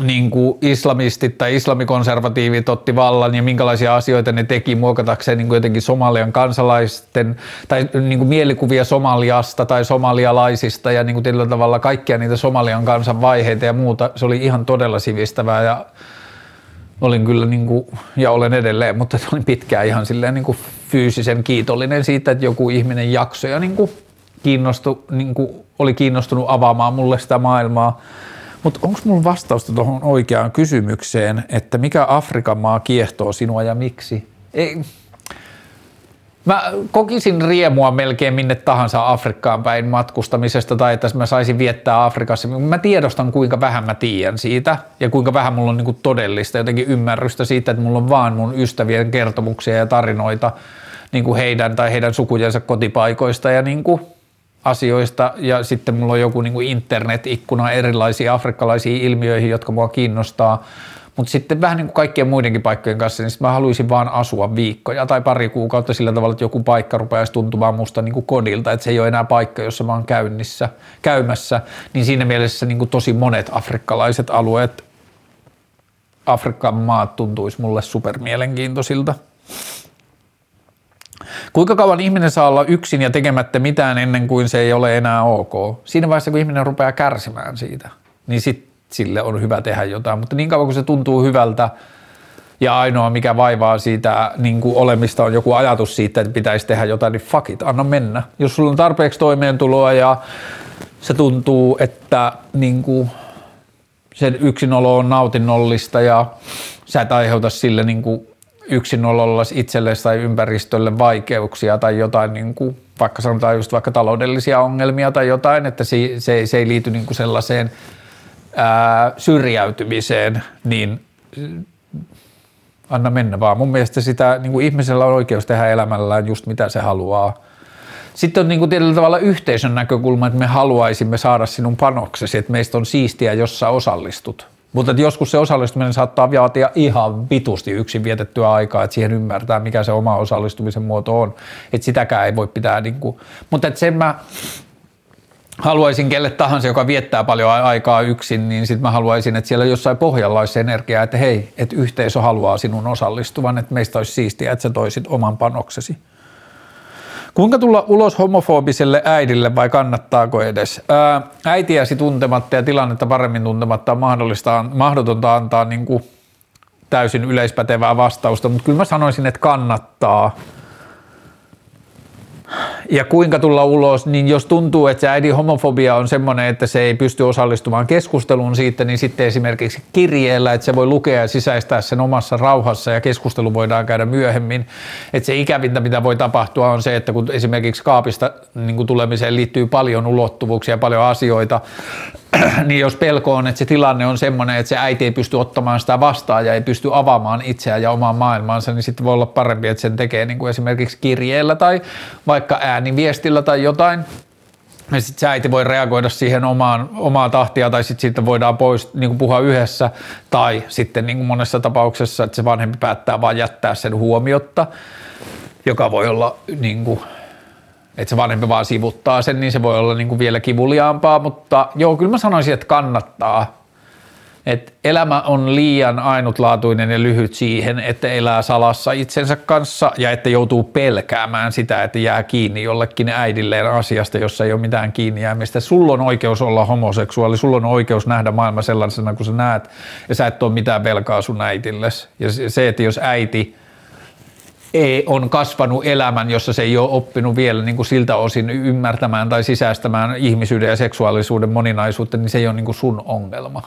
niin kuin islamistit tai islamikonservatiivit otti vallan ja minkälaisia asioita ne teki muokatakseen niin kuin jotenkin Somalian kansalaisten tai niin kuin mielikuvia Somaliasta tai somalialaisista ja niin kuin tietyllä tavalla kaikkia niitä Somalian kansan vaiheita ja muuta. Se oli ihan todella sivistävää ja olin kyllä niin kuin, ja olen edelleen, mutta olin pitkään ihan silleen niin kuin fyysisen kiitollinen siitä, että joku ihminen jaksoi ja niin kuin kiinnostu, niin kuin oli kiinnostunut avaamaan mulle sitä maailmaa mutta onko mulla vastausta tuohon oikeaan kysymykseen, että mikä Afrikan maa kiehtoo sinua ja miksi? Ei, Mä kokisin riemua melkein minne tahansa Afrikkaan päin matkustamisesta tai että mä saisin viettää Afrikassa. Mä tiedostan kuinka vähän mä tiedän siitä ja kuinka vähän mulla on niin todellista jotenkin ymmärrystä siitä, että mulla on vaan mun ystävien kertomuksia ja tarinoita niin kuin heidän tai heidän sukujensa kotipaikoista ja niin kuin asioista ja sitten mulla on joku niin kuin internet-ikkuna erilaisiin afrikkalaisiin ilmiöihin, jotka mua kiinnostaa mutta sitten vähän niin kuin kaikkien muidenkin paikkojen kanssa, niin mä haluaisin vaan asua viikkoja tai pari kuukautta sillä tavalla, että joku paikka rupeaisi tuntumaan musta niin kuin kodilta, että se ei ole enää paikka, jossa mä oon käynnissä, käymässä, niin siinä mielessä niin kuin tosi monet afrikkalaiset alueet, Afrikan maat tuntuisi mulle supermielenkiintoisilta. Kuinka kauan ihminen saa olla yksin ja tekemättä mitään ennen kuin se ei ole enää ok? Siinä vaiheessa, kun ihminen rupeaa kärsimään siitä, niin sitten sille on hyvä tehdä jotain, mutta niin kauan kuin se tuntuu hyvältä ja ainoa mikä vaivaa siitä niin kuin olemista on joku ajatus siitä, että pitäisi tehdä jotain, niin fuck it, anna mennä. Jos sulla on tarpeeksi toimeentuloa ja se tuntuu, että niin kuin sen yksinolo on nautinnollista ja sä et aiheuta sille niin kuin yksinololla itsellesi tai ympäristölle vaikeuksia tai jotain, niin kuin, vaikka sanotaan just vaikka taloudellisia ongelmia tai jotain, että se, se, se ei liity niin kuin sellaiseen – ää, syrjäytymiseen, niin anna mennä vaan. Mun mielestä sitä, niin kuin ihmisellä on oikeus tehdä elämällään just mitä se haluaa. Sitten on niin kuin tietyllä tavalla yhteisön näkökulma, että me haluaisimme saada sinun panoksesi, että meistä on siistiä, jos sä osallistut. Mutta joskus se osallistuminen saattaa vaatia ihan vitusti yksin vietettyä aikaa, että siihen ymmärtää, mikä se oma osallistumisen muoto on. Että sitäkään ei voi pitää, niin kuin, mutta että sen mä haluaisin kelle tahansa, joka viettää paljon aikaa yksin, niin sitten mä haluaisin, että siellä jossain pohjalla olisi energiaa, että hei, että yhteisö haluaa sinun osallistuvan, että meistä olisi siistiä, että sä toisit oman panoksesi. Kuinka tulla ulos homofobiselle äidille vai kannattaako edes? Ää, äitiäsi tuntematta ja tilannetta paremmin tuntematta on mahdollista, mahdotonta antaa niin kuin täysin yleispätevää vastausta, mutta kyllä mä sanoisin, että kannattaa – ja kuinka tulla ulos, niin jos tuntuu, että se äidin homofobia on semmoinen, että se ei pysty osallistumaan keskusteluun siitä, niin sitten esimerkiksi kirjeellä, että se voi lukea ja sisäistää sen omassa rauhassa ja keskustelu voidaan käydä myöhemmin. Että se ikävintä, mitä voi tapahtua, on se, että kun esimerkiksi kaapista niin kuin tulemiseen liittyy paljon ulottuvuuksia ja paljon asioita, [clears throat] niin jos pelko on, että se tilanne on semmoinen, että se äiti ei pysty ottamaan sitä vastaan ja ei pysty avaamaan itseään ja omaa maailmaansa, niin sitten voi olla parempi, että sen tekee niin kuin esimerkiksi kirjeellä tai vaikka ääniviestillä tai jotain. Ja sitten se äiti voi reagoida siihen omaan, omaa tahtia tai sitten siitä voidaan pois niin kuin puhua yhdessä tai sitten niin kuin monessa tapauksessa, että se vanhempi päättää vaan jättää sen huomiotta, joka voi olla niin kuin että se vanhempi vaan sivuttaa sen, niin se voi olla niin kuin vielä kivuliaampaa, mutta joo, kyllä mä sanoisin, että kannattaa. Et elämä on liian ainutlaatuinen ja lyhyt siihen, että elää salassa itsensä kanssa ja että joutuu pelkäämään sitä, että jää kiinni jollekin äidilleen asiasta, jossa ei ole mitään kiinni jäämistä. Sulla on oikeus olla homoseksuaali, sulla on oikeus nähdä maailma sellaisena kuin sä näet ja sä et ole mitään velkaa sun äitilles. Ja se, että jos äiti – ei, on kasvanut elämän, jossa se ei ole oppinut vielä niin kuin siltä osin ymmärtämään tai sisäistämään ihmisyyden ja seksuaalisuuden moninaisuutta, niin se ei ole niin kuin sun ongelma.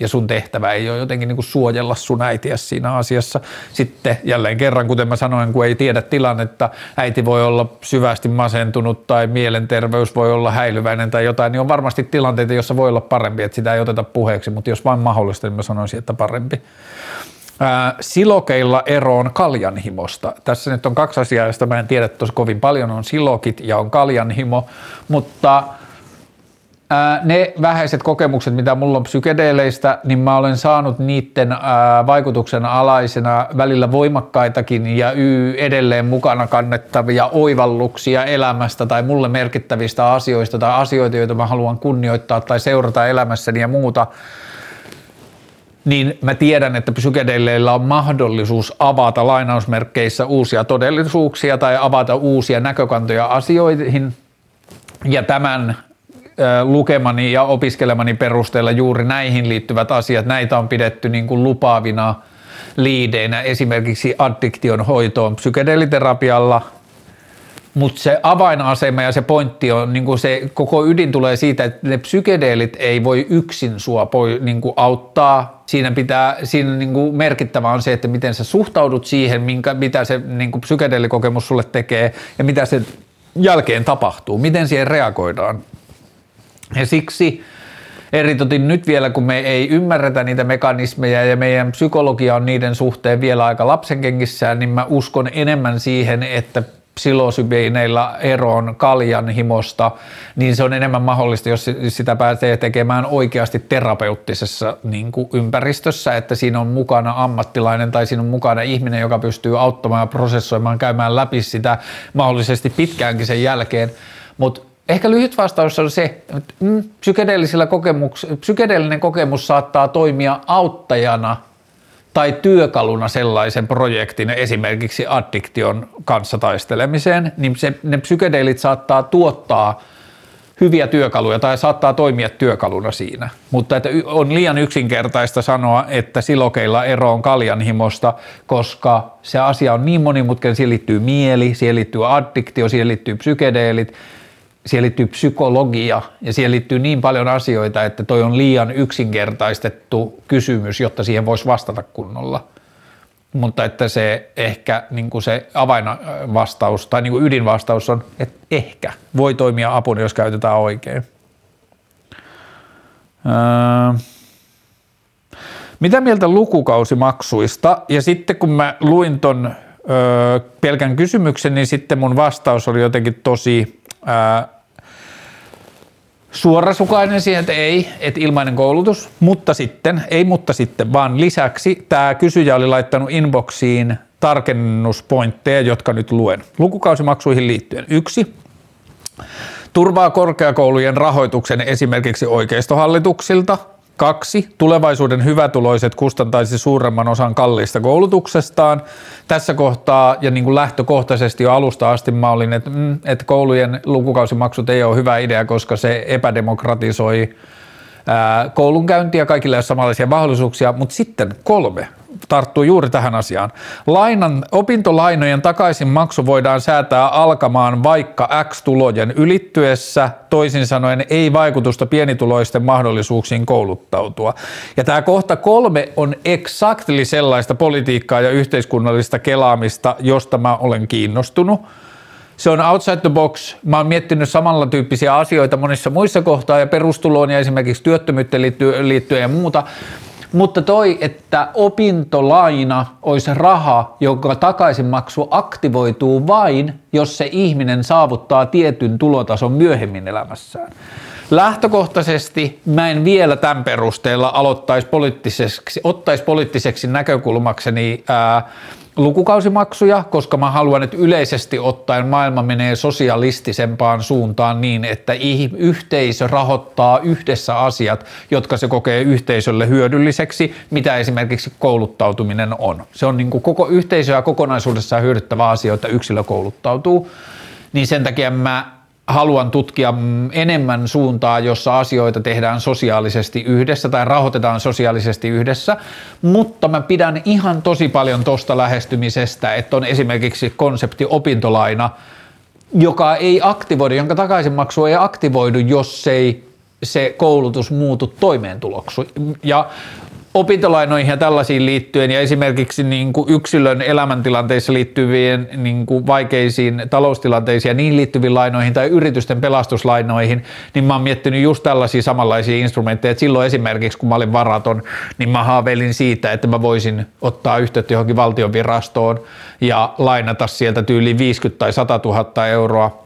Ja sun tehtävä ei ole jotenkin niin kuin suojella sun äitiä siinä asiassa. Sitten jälleen kerran, kuten mä sanoin, kun ei tiedä tilannetta, äiti voi olla syvästi masentunut tai mielenterveys voi olla häilyväinen tai jotain, niin on varmasti tilanteita, joissa voi olla parempi, että sitä ei oteta puheeksi, mutta jos vain mahdollista, niin mä sanoisin, että parempi silokeilla eroon kaljanhimosta. Tässä nyt on kaksi asiaa, joista mä en tiedä tosi kovin paljon, on silokit ja on kaljanhimo, mutta ää, ne vähäiset kokemukset, mitä mulla on psykedeleistä, niin mä olen saanut niiden ää, vaikutuksen alaisena välillä voimakkaitakin ja y edelleen mukana kannettavia oivalluksia elämästä tai mulle merkittävistä asioista tai asioita, joita mä haluan kunnioittaa tai seurata elämässäni ja muuta – niin mä tiedän, että psykedeleillä on mahdollisuus avata lainausmerkkeissä uusia todellisuuksia tai avata uusia näkökantoja asioihin. Ja tämän lukemani ja opiskelemani perusteella juuri näihin liittyvät asiat, näitä on pidetty niin kuin lupaavina liideinä esimerkiksi addiktion hoitoon psykedeliterapialla mutta se avainasema ja se pointti on, niin kuin se koko ydin tulee siitä, että ne psykedeelit ei voi yksin sua poi, niin kuin auttaa. Siinä, pitää, siinä niin kuin merkittävä on se, että miten sä suhtaudut siihen, minkä, mitä se niin kuin psykedeelikokemus sulle tekee ja mitä se jälkeen tapahtuu, miten siihen reagoidaan. Ja siksi eritotin nyt vielä, kun me ei ymmärretä niitä mekanismeja ja meidän psykologia on niiden suhteen vielä aika lapsenkengissään, niin mä uskon enemmän siihen, että psilosybiineilla eroon kaljan himosta, niin se on enemmän mahdollista, jos sitä pääsee tekemään oikeasti terapeuttisessa niin kuin ympäristössä, että siinä on mukana ammattilainen tai siinä on mukana ihminen, joka pystyy auttamaan ja prosessoimaan, käymään läpi sitä mahdollisesti pitkäänkin sen jälkeen. Mutta ehkä lyhyt vastaus on se, että mm, kokemus, psykedeellinen kokemus saattaa toimia auttajana – tai työkaluna sellaisen projektin, esimerkiksi addiktion kanssa taistelemiseen, niin se, ne psykedeelit saattaa tuottaa hyviä työkaluja tai saattaa toimia työkaluna siinä. Mutta että on liian yksinkertaista sanoa, että silokeilla ero on kaljanhimosta, koska se asia on niin monimutkainen, siihen liittyy mieli, siihen liittyy addiktio, siihen liittyy psykedeelit, siihen liittyy psykologia ja siihen liittyy niin paljon asioita, että toi on liian yksinkertaistettu kysymys, jotta siihen voisi vastata kunnolla. Mutta että se ehkä niin kuin se avainvastaus tai niin kuin ydinvastaus on, että ehkä voi toimia apuna, jos käytetään oikein. Öö. Mitä mieltä lukukausimaksuista? Ja sitten kun mä luin ton öö, pelkän kysymyksen, niin sitten mun vastaus oli jotenkin tosi öö, suorasukainen siihen, että ei, että ilmainen koulutus, mutta sitten, ei mutta sitten, vaan lisäksi tämä kysyjä oli laittanut inboxiin tarkennuspointteja, jotka nyt luen. Lukukausimaksuihin liittyen. Yksi, turvaa korkeakoulujen rahoituksen esimerkiksi oikeistohallituksilta – Kaksi, tulevaisuuden hyvätuloiset kustantaisi suuremman osan kalliista koulutuksestaan. Tässä kohtaa ja niin kuin lähtökohtaisesti jo alusta asti mä olin, että, mm, että koulujen lukukausimaksut ei ole hyvä idea, koska se epädemokratisoi koulunkäyntiä, kaikille ei ole samanlaisia mahdollisuuksia, mutta sitten kolme, tarttuu juuri tähän asiaan. Lainan, opintolainojen takaisin maksu voidaan säätää alkamaan vaikka X-tulojen ylittyessä, toisin sanoen ei vaikutusta pienituloisten mahdollisuuksiin kouluttautua. Ja tämä kohta kolme on exactly sellaista politiikkaa ja yhteiskunnallista kelaamista, josta mä olen kiinnostunut. Se on outside the box. Mä oon miettinyt samalla tyyppisiä asioita monissa muissa kohtaa ja perustuloon ja esimerkiksi työttömyyteen liittyen ja muuta. Mutta toi, että opintolaina olisi raha, jonka takaisinmaksu aktivoituu vain, jos se ihminen saavuttaa tietyn tulotason myöhemmin elämässään. Lähtökohtaisesti mä en vielä tämän perusteella aloittaisi poliittiseksi, ottaisi poliittiseksi näkökulmakseni ää, lukukausimaksuja, koska mä haluan, että yleisesti ottaen maailma menee sosialistisempaan suuntaan niin, että yhteisö rahoittaa yhdessä asiat, jotka se kokee yhteisölle hyödylliseksi, mitä esimerkiksi kouluttautuminen on. Se on niin kuin koko yhteisöä kokonaisuudessaan hyödyttävä asia, että yksilö kouluttautuu. Niin sen takia mä haluan tutkia enemmän suuntaa, jossa asioita tehdään sosiaalisesti yhdessä tai rahoitetaan sosiaalisesti yhdessä, mutta mä pidän ihan tosi paljon tosta lähestymisestä, että on esimerkiksi konsepti opintolaina, joka ei aktivoidu, jonka takaisinmaksu ei aktivoidu, jos ei se koulutus muutu toimeentuloksi. Ja opintolainoihin ja tällaisiin liittyen ja esimerkiksi niin kuin yksilön elämäntilanteissa liittyviin niin kuin vaikeisiin taloustilanteisiin ja niin liittyviin lainoihin tai yritysten pelastuslainoihin, niin mä oon miettinyt just tällaisia samanlaisia instrumentteja, että silloin esimerkiksi kun mä olin varaton, niin mä haaveilin siitä, että mä voisin ottaa yhteyttä johonkin valtion virastoon ja lainata sieltä tyyliin 50 tai 100 000 euroa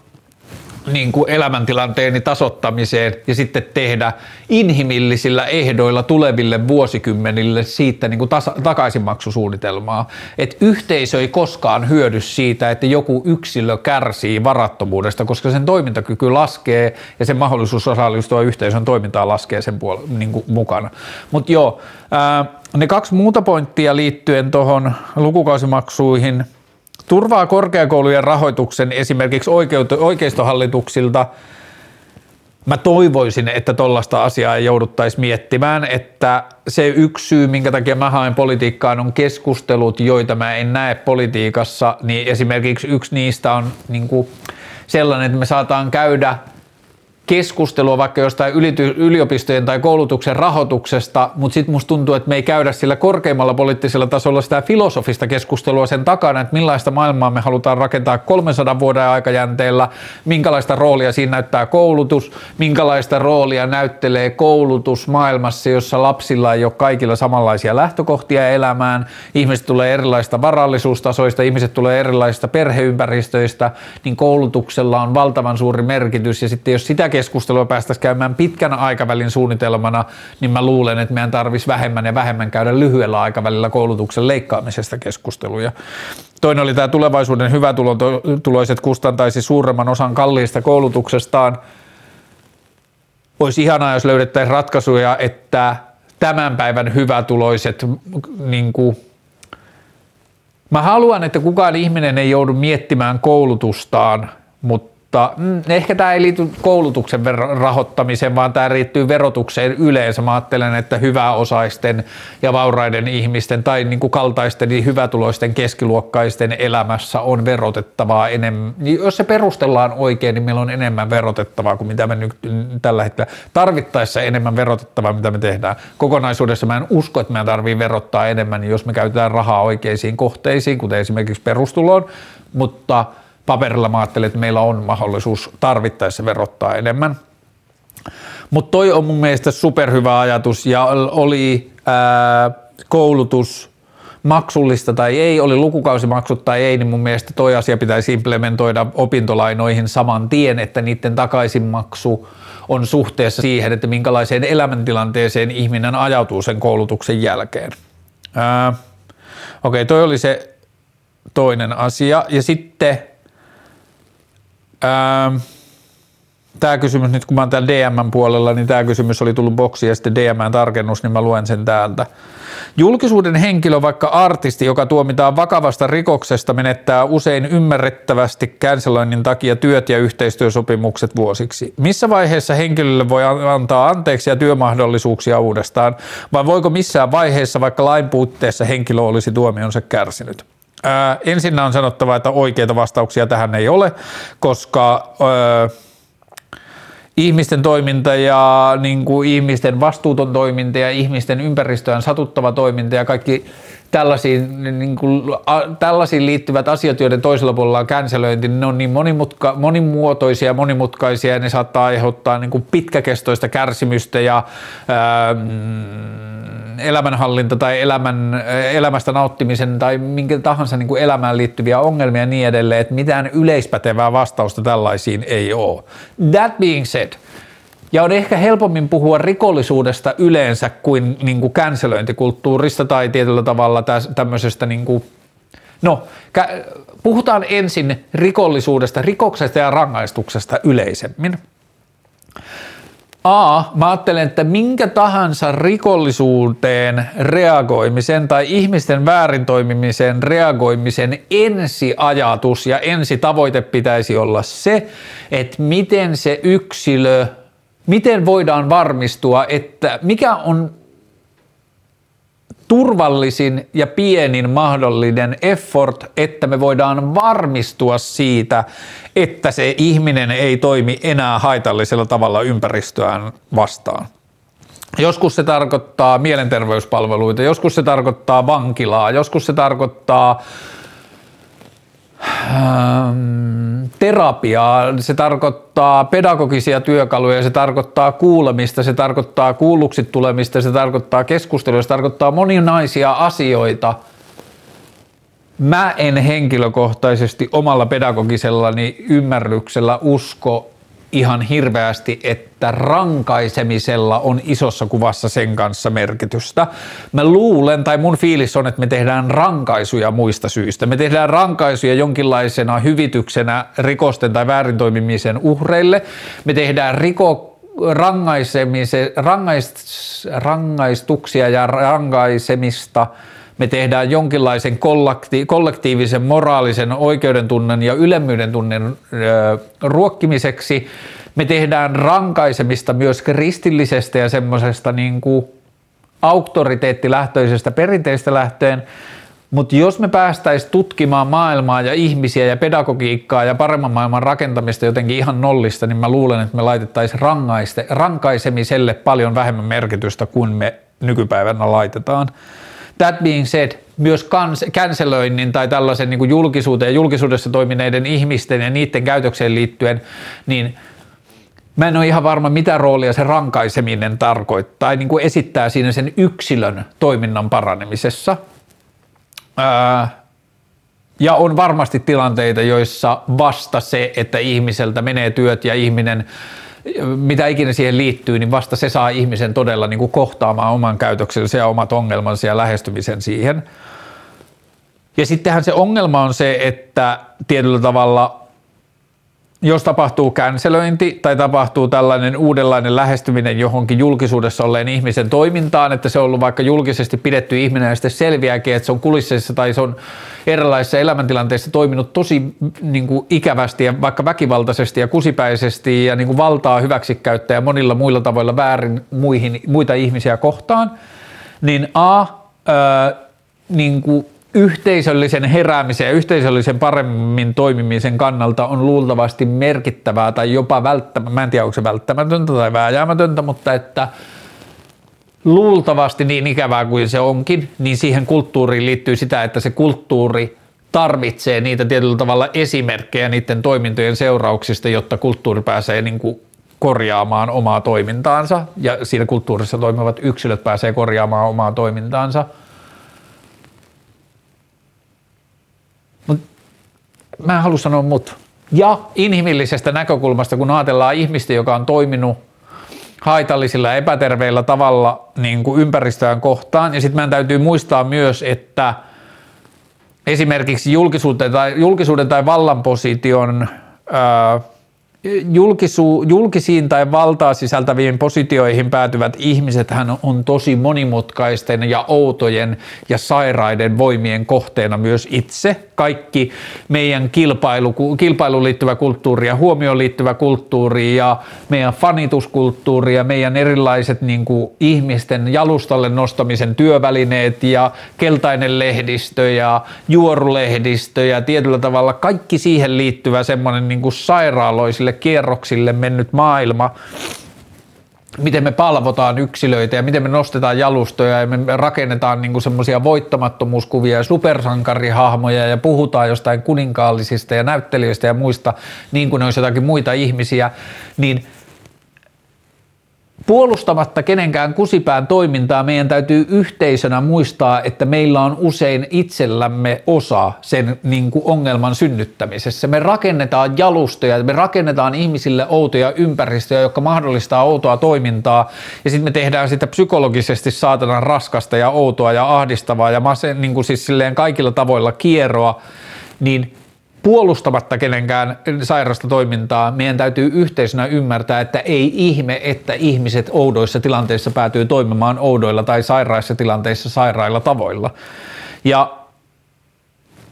niin kuin elämäntilanteeni tasottamiseen ja sitten tehdä inhimillisillä ehdoilla tuleville vuosikymmenille siitä niin kuin tasa, takaisinmaksusuunnitelmaa. Että yhteisö ei koskaan hyödy siitä, että joku yksilö kärsii varattomuudesta, koska sen toimintakyky laskee ja sen mahdollisuus osallistua yhteisön toimintaan laskee sen puol- niin kuin mukana. Mutta joo, ää, ne kaksi muuta pointtia liittyen tuohon lukukausimaksuihin – turvaa korkeakoulujen rahoituksen esimerkiksi oikeistohallituksilta. Mä toivoisin, että tollaista asiaa ei jouduttaisi miettimään, että se yksi syy, minkä takia mä haen politiikkaan, on keskustelut, joita mä en näe politiikassa, niin esimerkiksi yksi niistä on niin kuin sellainen, että me saataan käydä – keskustelua vaikka jostain yliopistojen tai koulutuksen rahoituksesta, mutta sitten musta tuntuu, että me ei käydä sillä korkeimmalla poliittisella tasolla sitä filosofista keskustelua sen takana, että millaista maailmaa me halutaan rakentaa 300 vuoden aikajänteellä, minkälaista roolia siinä näyttää koulutus, minkälaista roolia näyttelee koulutus maailmassa, jossa lapsilla ei ole kaikilla samanlaisia lähtökohtia elämään, ihmiset tulee erilaisista varallisuustasoista, ihmiset tulee erilaisista perheympäristöistä, niin koulutuksella on valtavan suuri merkitys. Ja sitten jos sitä keskustelua päästäisiin käymään pitkän aikavälin suunnitelmana, niin mä luulen, että meidän tarvitsisi vähemmän ja vähemmän käydä lyhyellä aikavälillä koulutuksen leikkaamisesta keskusteluja. Toinen oli tämä tulevaisuuden hyvätuloiset kustantaisi suuremman osan kalliista koulutuksestaan. Olisi ihanaa, jos löydettäisiin ratkaisuja, että tämän päivän hyvätuloiset niin kuin, Mä haluan, että kukaan ihminen ei joudu miettimään koulutustaan, mutta mutta mm, ehkä tämä ei liity koulutuksen rahoittamiseen, vaan tämä liittyy verotukseen yleensä. Mä ajattelen, että hyväosaisten ja vauraiden ihmisten tai niin kuin kaltaisten niin hyvätuloisten keskiluokkaisten elämässä on verotettavaa enemmän. Niin jos se perustellaan oikein, niin meillä on enemmän verotettavaa kuin mitä me nyt tällä hetkellä tarvittaessa enemmän verotettavaa, mitä me tehdään. Kokonaisuudessa mä en usko, että meidän tarvii verottaa enemmän, jos me käytetään rahaa oikeisiin kohteisiin, kuten esimerkiksi perustuloon, mutta – paperilla mä ajattelin, että meillä on mahdollisuus tarvittaessa verottaa enemmän. Mutta toi on mun mielestä superhyvä ajatus ja oli ää, koulutus maksullista tai ei, oli lukukausimaksut tai ei, niin mun mielestä toi asia pitäisi implementoida opintolainoihin saman tien, että niiden takaisinmaksu on suhteessa siihen, että minkälaiseen elämäntilanteeseen ihminen ajautuu sen koulutuksen jälkeen. Okei, okay, toi oli se toinen asia. Ja sitten Ähm, tämä kysymys, nyt kun mä oon täällä DM puolella, niin tämä kysymys oli tullut boksi ja sitten DM tarkennus, niin mä luen sen täältä. Julkisuuden henkilö, vaikka artisti, joka tuomitaan vakavasta rikoksesta, menettää usein ymmärrettävästi canceloinnin takia työt ja yhteistyösopimukset vuosiksi. Missä vaiheessa henkilölle voi antaa anteeksi ja työmahdollisuuksia uudestaan, vai voiko missään vaiheessa, vaikka lain puutteessa henkilö olisi tuomionsa kärsinyt? Ää, ensin on sanottava, että oikeita vastauksia tähän ei ole, koska ää, ihmisten toiminta ja niin kuin ihmisten vastuuton toiminta ja ihmisten ympäristöön satuttava toiminta ja kaikki tällaisiin, niin kuin, a, tällaisiin liittyvät asiat, joiden toisella puolella on känselöinti, ne on niin monimutka, monimuotoisia ja monimutkaisia ja ne saattaa aiheuttaa niin kuin pitkäkestoista kärsimystä ja ää, elämänhallinta tai elämän, elämästä nauttimisen tai minkä tahansa niin kuin elämään liittyviä ongelmia ja niin edelleen, että mitään yleispätevää vastausta tällaisiin ei ole. That being said, ja on ehkä helpommin puhua rikollisuudesta yleensä kuin, niin kuin cancelöintikulttuurista tai tietyllä tavalla tämmöisestä niin kuin, no, puhutaan ensin rikollisuudesta, rikoksesta ja rangaistuksesta yleisemmin. A, mä ajattelen, että minkä tahansa rikollisuuteen reagoimisen tai ihmisten väärin toimimiseen reagoimisen ensiajatus ja ensitavoite pitäisi olla se, että miten se yksilö, miten voidaan varmistua, että mikä on turvallisin ja pienin mahdollinen effort, että me voidaan varmistua siitä, että se ihminen ei toimi enää haitallisella tavalla ympäristöään vastaan. Joskus se tarkoittaa mielenterveyspalveluita, joskus se tarkoittaa vankilaa, joskus se tarkoittaa terapiaa, se tarkoittaa pedagogisia työkaluja, se tarkoittaa kuulemista, se tarkoittaa kuulluksi tulemista, se tarkoittaa keskustelua, se tarkoittaa moninaisia asioita – Mä en henkilökohtaisesti omalla pedagogisellani ymmärryksellä usko ihan hirveästi, että rankaisemisella on isossa kuvassa sen kanssa merkitystä. Mä luulen, tai mun fiilis on, että me tehdään rankaisuja muista syistä. Me tehdään rankaisuja jonkinlaisena hyvityksenä rikosten tai väärintoimimisen uhreille. Me tehdään riko, rangaist, rangaistuksia ja rangaisemista – me tehdään jonkinlaisen kollektiivisen moraalisen oikeudentunnan ja ylemmyyden tunnen ruokkimiseksi. me tehdään rankaisemista myös kristillisestä ja semmoisesta niin auktoriteettilähtöisestä perinteistä lähtöön, mutta jos me päästäisiin tutkimaan maailmaa ja ihmisiä ja pedagogiikkaa ja paremman maailman rakentamista jotenkin ihan nollista, niin mä luulen, että me laitettaisiin rankaisemiselle paljon vähemmän merkitystä kuin me nykypäivänä laitetaan. That being said, myös kans, canceloinnin tai tällaisen niin kuin julkisuuteen ja julkisuudessa toimineiden ihmisten ja niiden käytökseen liittyen, niin mä en ole ihan varma, mitä roolia se rankaiseminen tarkoittaa, tai niin kuin esittää siinä sen yksilön toiminnan paranemisessa. Ää, ja on varmasti tilanteita, joissa vasta se, että ihmiseltä menee työt ja ihminen mitä ikinä siihen liittyy, niin vasta se saa ihmisen todella niin kuin kohtaamaan oman käytöksensä ja omat ongelmansa ja lähestymisen siihen. Ja sittenhän se ongelma on se, että tietyllä tavalla jos tapahtuu känselöinti tai tapahtuu tällainen uudenlainen lähestyminen johonkin julkisuudessa olleen ihmisen toimintaan, että se on ollut vaikka julkisesti pidetty ihminen ja sitten selviääkin, että se on kulisseissa tai se on erilaisissa elämäntilanteissa toiminut tosi niin kuin ikävästi ja vaikka väkivaltaisesti ja kusipäisesti ja niin kuin valtaa hyväksikäyttää ja monilla muilla tavoilla väärin muihin, muita ihmisiä kohtaan, niin A, ää, niin kuin yhteisöllisen heräämisen ja yhteisöllisen paremmin toimimisen kannalta on luultavasti merkittävää tai jopa välttämätöntä, mä en tiedä onko se välttämätöntä tai vääjäämätöntä, mutta että luultavasti niin ikävää kuin se onkin, niin siihen kulttuuriin liittyy sitä, että se kulttuuri tarvitsee niitä tietyllä tavalla esimerkkejä niiden toimintojen seurauksista, jotta kulttuuri pääsee niin kuin korjaamaan omaa toimintaansa. Ja siinä kulttuurissa toimivat yksilöt pääsee korjaamaan omaa toimintaansa – mä en halua sanoa mut. Ja inhimillisestä näkökulmasta, kun ajatellaan ihmistä, joka on toiminut haitallisilla epäterveillä tavalla niin kuin ympäristöään kohtaan, ja sitten meidän täytyy muistaa myös, että esimerkiksi julkisuuden tai, julkisuuden tai vallanposition ää, julkisu, julkisiin tai valtaa sisältäviin positioihin päätyvät ihmiset hän on tosi monimutkaisten ja outojen ja sairaiden voimien kohteena myös itse. Kaikki meidän kilpailu, kilpailuun liittyvä kulttuuri ja huomioon liittyvä kulttuuri ja meidän fanituskulttuuri ja meidän erilaiset niin kuin, ihmisten jalustalle nostamisen työvälineet ja keltainen lehdistö ja juorulehdistö ja tietyllä tavalla kaikki siihen liittyvä semmoinen niin kuin sairaaloisille uusille kierroksille mennyt maailma, miten me palvotaan yksilöitä ja miten me nostetaan jalustoja ja me rakennetaan niin semmoisia voittamattomuuskuvia ja supersankarihahmoja ja puhutaan jostain kuninkaallisista ja näyttelijöistä ja muista niin kuin ne olisi jotakin muita ihmisiä, niin – Puolustamatta kenenkään kusipään toimintaa meidän täytyy yhteisönä muistaa, että meillä on usein itsellämme osa sen niin kuin ongelman synnyttämisessä. Me rakennetaan jalustoja, me rakennetaan ihmisille outoja ympäristöjä, jotka mahdollistaa outoa toimintaa ja sitten me tehdään sitä psykologisesti saatanan raskasta ja outoa ja ahdistavaa ja masen, niin kuin siis silleen kaikilla tavoilla kierroa, niin puolustamatta kenenkään sairasta toimintaa, meidän täytyy yhteisönä ymmärtää, että ei ihme, että ihmiset oudoissa tilanteissa päätyy toimimaan oudoilla tai sairaissa tilanteissa sairailla tavoilla. Ja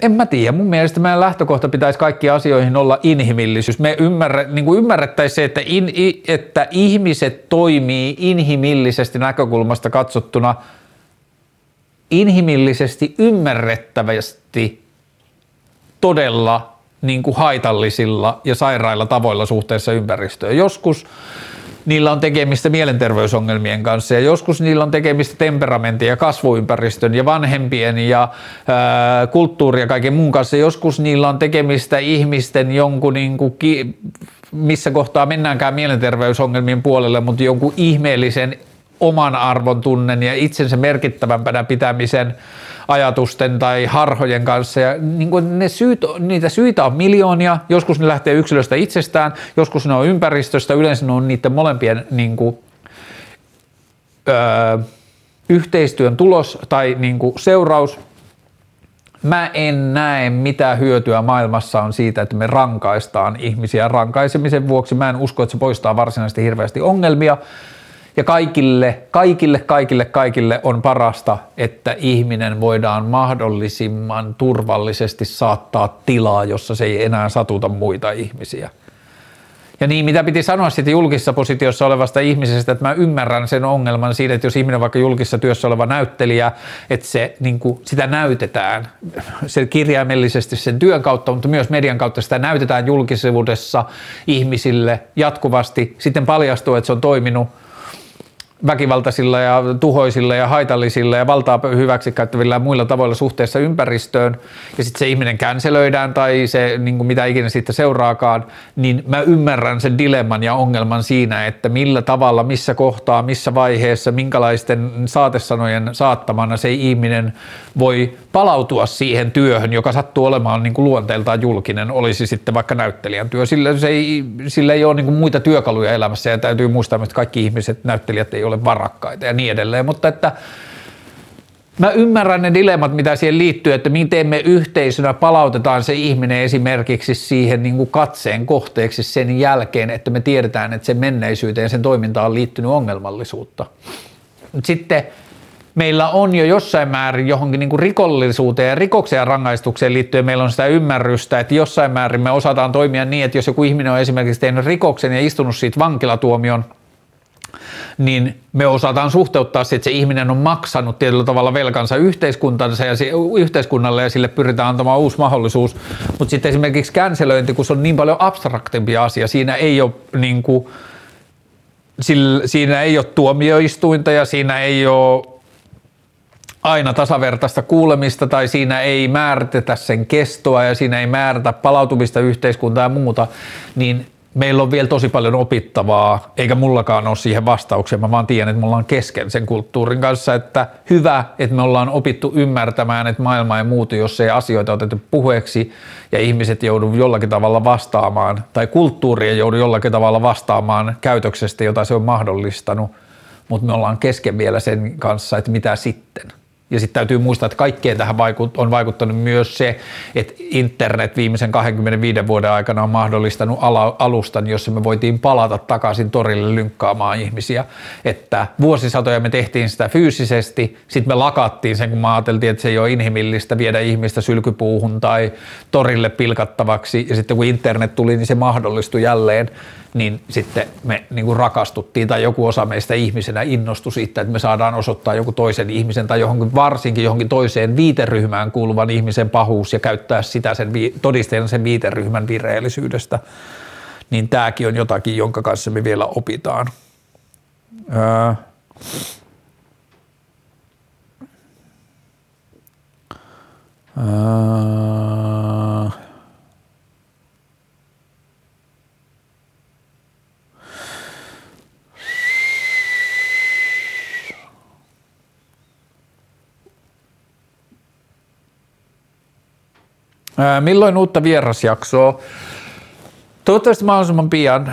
en mä tiedä, mun mielestä meidän lähtökohta pitäisi kaikki asioihin olla inhimillisyys. Me ymmärrä, niin ymmärrettäisiin se, että, in, että ihmiset toimii inhimillisesti näkökulmasta katsottuna inhimillisesti ymmärrettävästi todella niin kuin haitallisilla ja sairailla tavoilla suhteessa ympäristöön. Joskus niillä on tekemistä mielenterveysongelmien kanssa ja joskus niillä on tekemistä temperamentin ja kasvuympäristön ja vanhempien ja ää, kulttuuri ja kaiken muun kanssa. Joskus niillä on tekemistä ihmisten jonkun, niin kuin, missä kohtaa mennäänkään mielenterveysongelmien puolelle, mutta jonkun ihmeellisen oman arvon tunnen ja itsensä merkittävämpänä pitämisen ajatusten tai harhojen kanssa. Ja niin kuin ne syyt, niitä syitä on miljoonia, joskus ne lähtee yksilöstä itsestään, joskus ne on ympäristöstä, yleensä ne on niiden molempien niin kuin, öö, yhteistyön tulos tai niin kuin seuraus. Mä en näe mitä hyötyä maailmassa on siitä, että me rankaistaan ihmisiä rankaisemisen vuoksi. Mä en usko, että se poistaa varsinaisesti hirveästi ongelmia ja kaikille, kaikille, kaikille, kaikille on parasta, että ihminen voidaan mahdollisimman turvallisesti saattaa tilaa, jossa se ei enää satuta muita ihmisiä. Ja niin, mitä piti sanoa sitten julkisessa positiossa olevasta ihmisestä, että mä ymmärrän sen ongelman siitä, että jos ihminen vaikka julkisessa työssä oleva näyttelijä, että se, niin kuin, sitä näytetään se kirjaimellisesti sen työn kautta, mutta myös median kautta sitä näytetään julkisuudessa ihmisille jatkuvasti. Sitten paljastuu, että se on toiminut väkivaltaisilla ja tuhoisilla ja haitallisilla ja valtaa hyväksi käyttävillä ja muilla tavoilla suhteessa ympäristöön, ja sitten se ihminen känselöidään tai se niin kuin mitä ikinä siitä seuraakaan, niin mä ymmärrän sen dilemman ja ongelman siinä, että millä tavalla, missä kohtaa, missä vaiheessa, minkälaisten saatesanojen saattamana se ihminen voi palautua siihen työhön, joka sattuu olemaan niin kuin luonteeltaan julkinen, olisi sitten vaikka näyttelijän työ. Sillä, se ei, sillä ei ole niin kuin muita työkaluja elämässä ja täytyy muistaa, että kaikki ihmiset, näyttelijät ei ole varakkaita ja niin edelleen, mutta että Mä ymmärrän ne dilemmat, mitä siihen liittyy, että miten me yhteisönä palautetaan se ihminen esimerkiksi siihen niin kuin katseen kohteeksi sen jälkeen, että me tiedetään, että sen menneisyyteen sen toimintaan on liittynyt ongelmallisuutta. Sitten meillä on jo jossain määrin johonkin niin kuin rikollisuuteen ja rikokseen ja rangaistukseen liittyen meillä on sitä ymmärrystä, että jossain määrin me osataan toimia niin, että jos joku ihminen on esimerkiksi tehnyt rikoksen ja istunut siitä vankilatuomion, niin me osataan suhteuttaa että se ihminen on maksanut tietyllä tavalla velkansa yhteiskuntansa ja yhteiskunnalle ja sille pyritään antamaan uusi mahdollisuus. Mutta sitten esimerkiksi känselöinti, kun se on niin paljon abstraktimpi asia, siinä ei ole niin kuin, siinä ei ole tuomioistuinta ja siinä ei ole aina tasavertaista kuulemista tai siinä ei määritetä sen kestoa ja siinä ei määritä palautumista yhteiskuntaa ja muuta, niin meillä on vielä tosi paljon opittavaa, eikä mullakaan ole siihen vastauksia, mä vaan tiedän, että me ollaan kesken sen kulttuurin kanssa, että hyvä, että me ollaan opittu ymmärtämään, että maailma ei muutu, jos ei asioita otettu puheeksi ja ihmiset joudu jollakin tavalla vastaamaan, tai kulttuuri ei joudu jollakin tavalla vastaamaan käytöksestä, jota se on mahdollistanut, mutta me ollaan kesken vielä sen kanssa, että mitä sitten. Ja sitten täytyy muistaa, että kaikkeen tähän on vaikuttanut myös se, että internet viimeisen 25 vuoden aikana on mahdollistanut alustan, jossa me voitiin palata takaisin torille lynkkaamaan ihmisiä. Että vuosisatoja me tehtiin sitä fyysisesti, sitten me lakattiin sen, kun me ajateltiin, että se ei ole inhimillistä viedä ihmistä sylkypuuhun tai torille pilkattavaksi. Ja sitten kun internet tuli, niin se mahdollistui jälleen niin sitten me niin kuin rakastuttiin tai joku osa meistä ihmisenä innostui siitä, että me saadaan osoittaa joku toisen ihmisen tai johonkin, varsinkin johonkin toiseen viiteryhmään kuuluvan ihmisen pahuus ja käyttää sitä sen todisteena sen viiteryhmän vireellisyydestä. Niin tämäkin on jotakin, jonka kanssa me vielä opitaan. Öö. Öö. Milloin uutta vierasjaksoa? Toivottavasti mahdollisimman pian.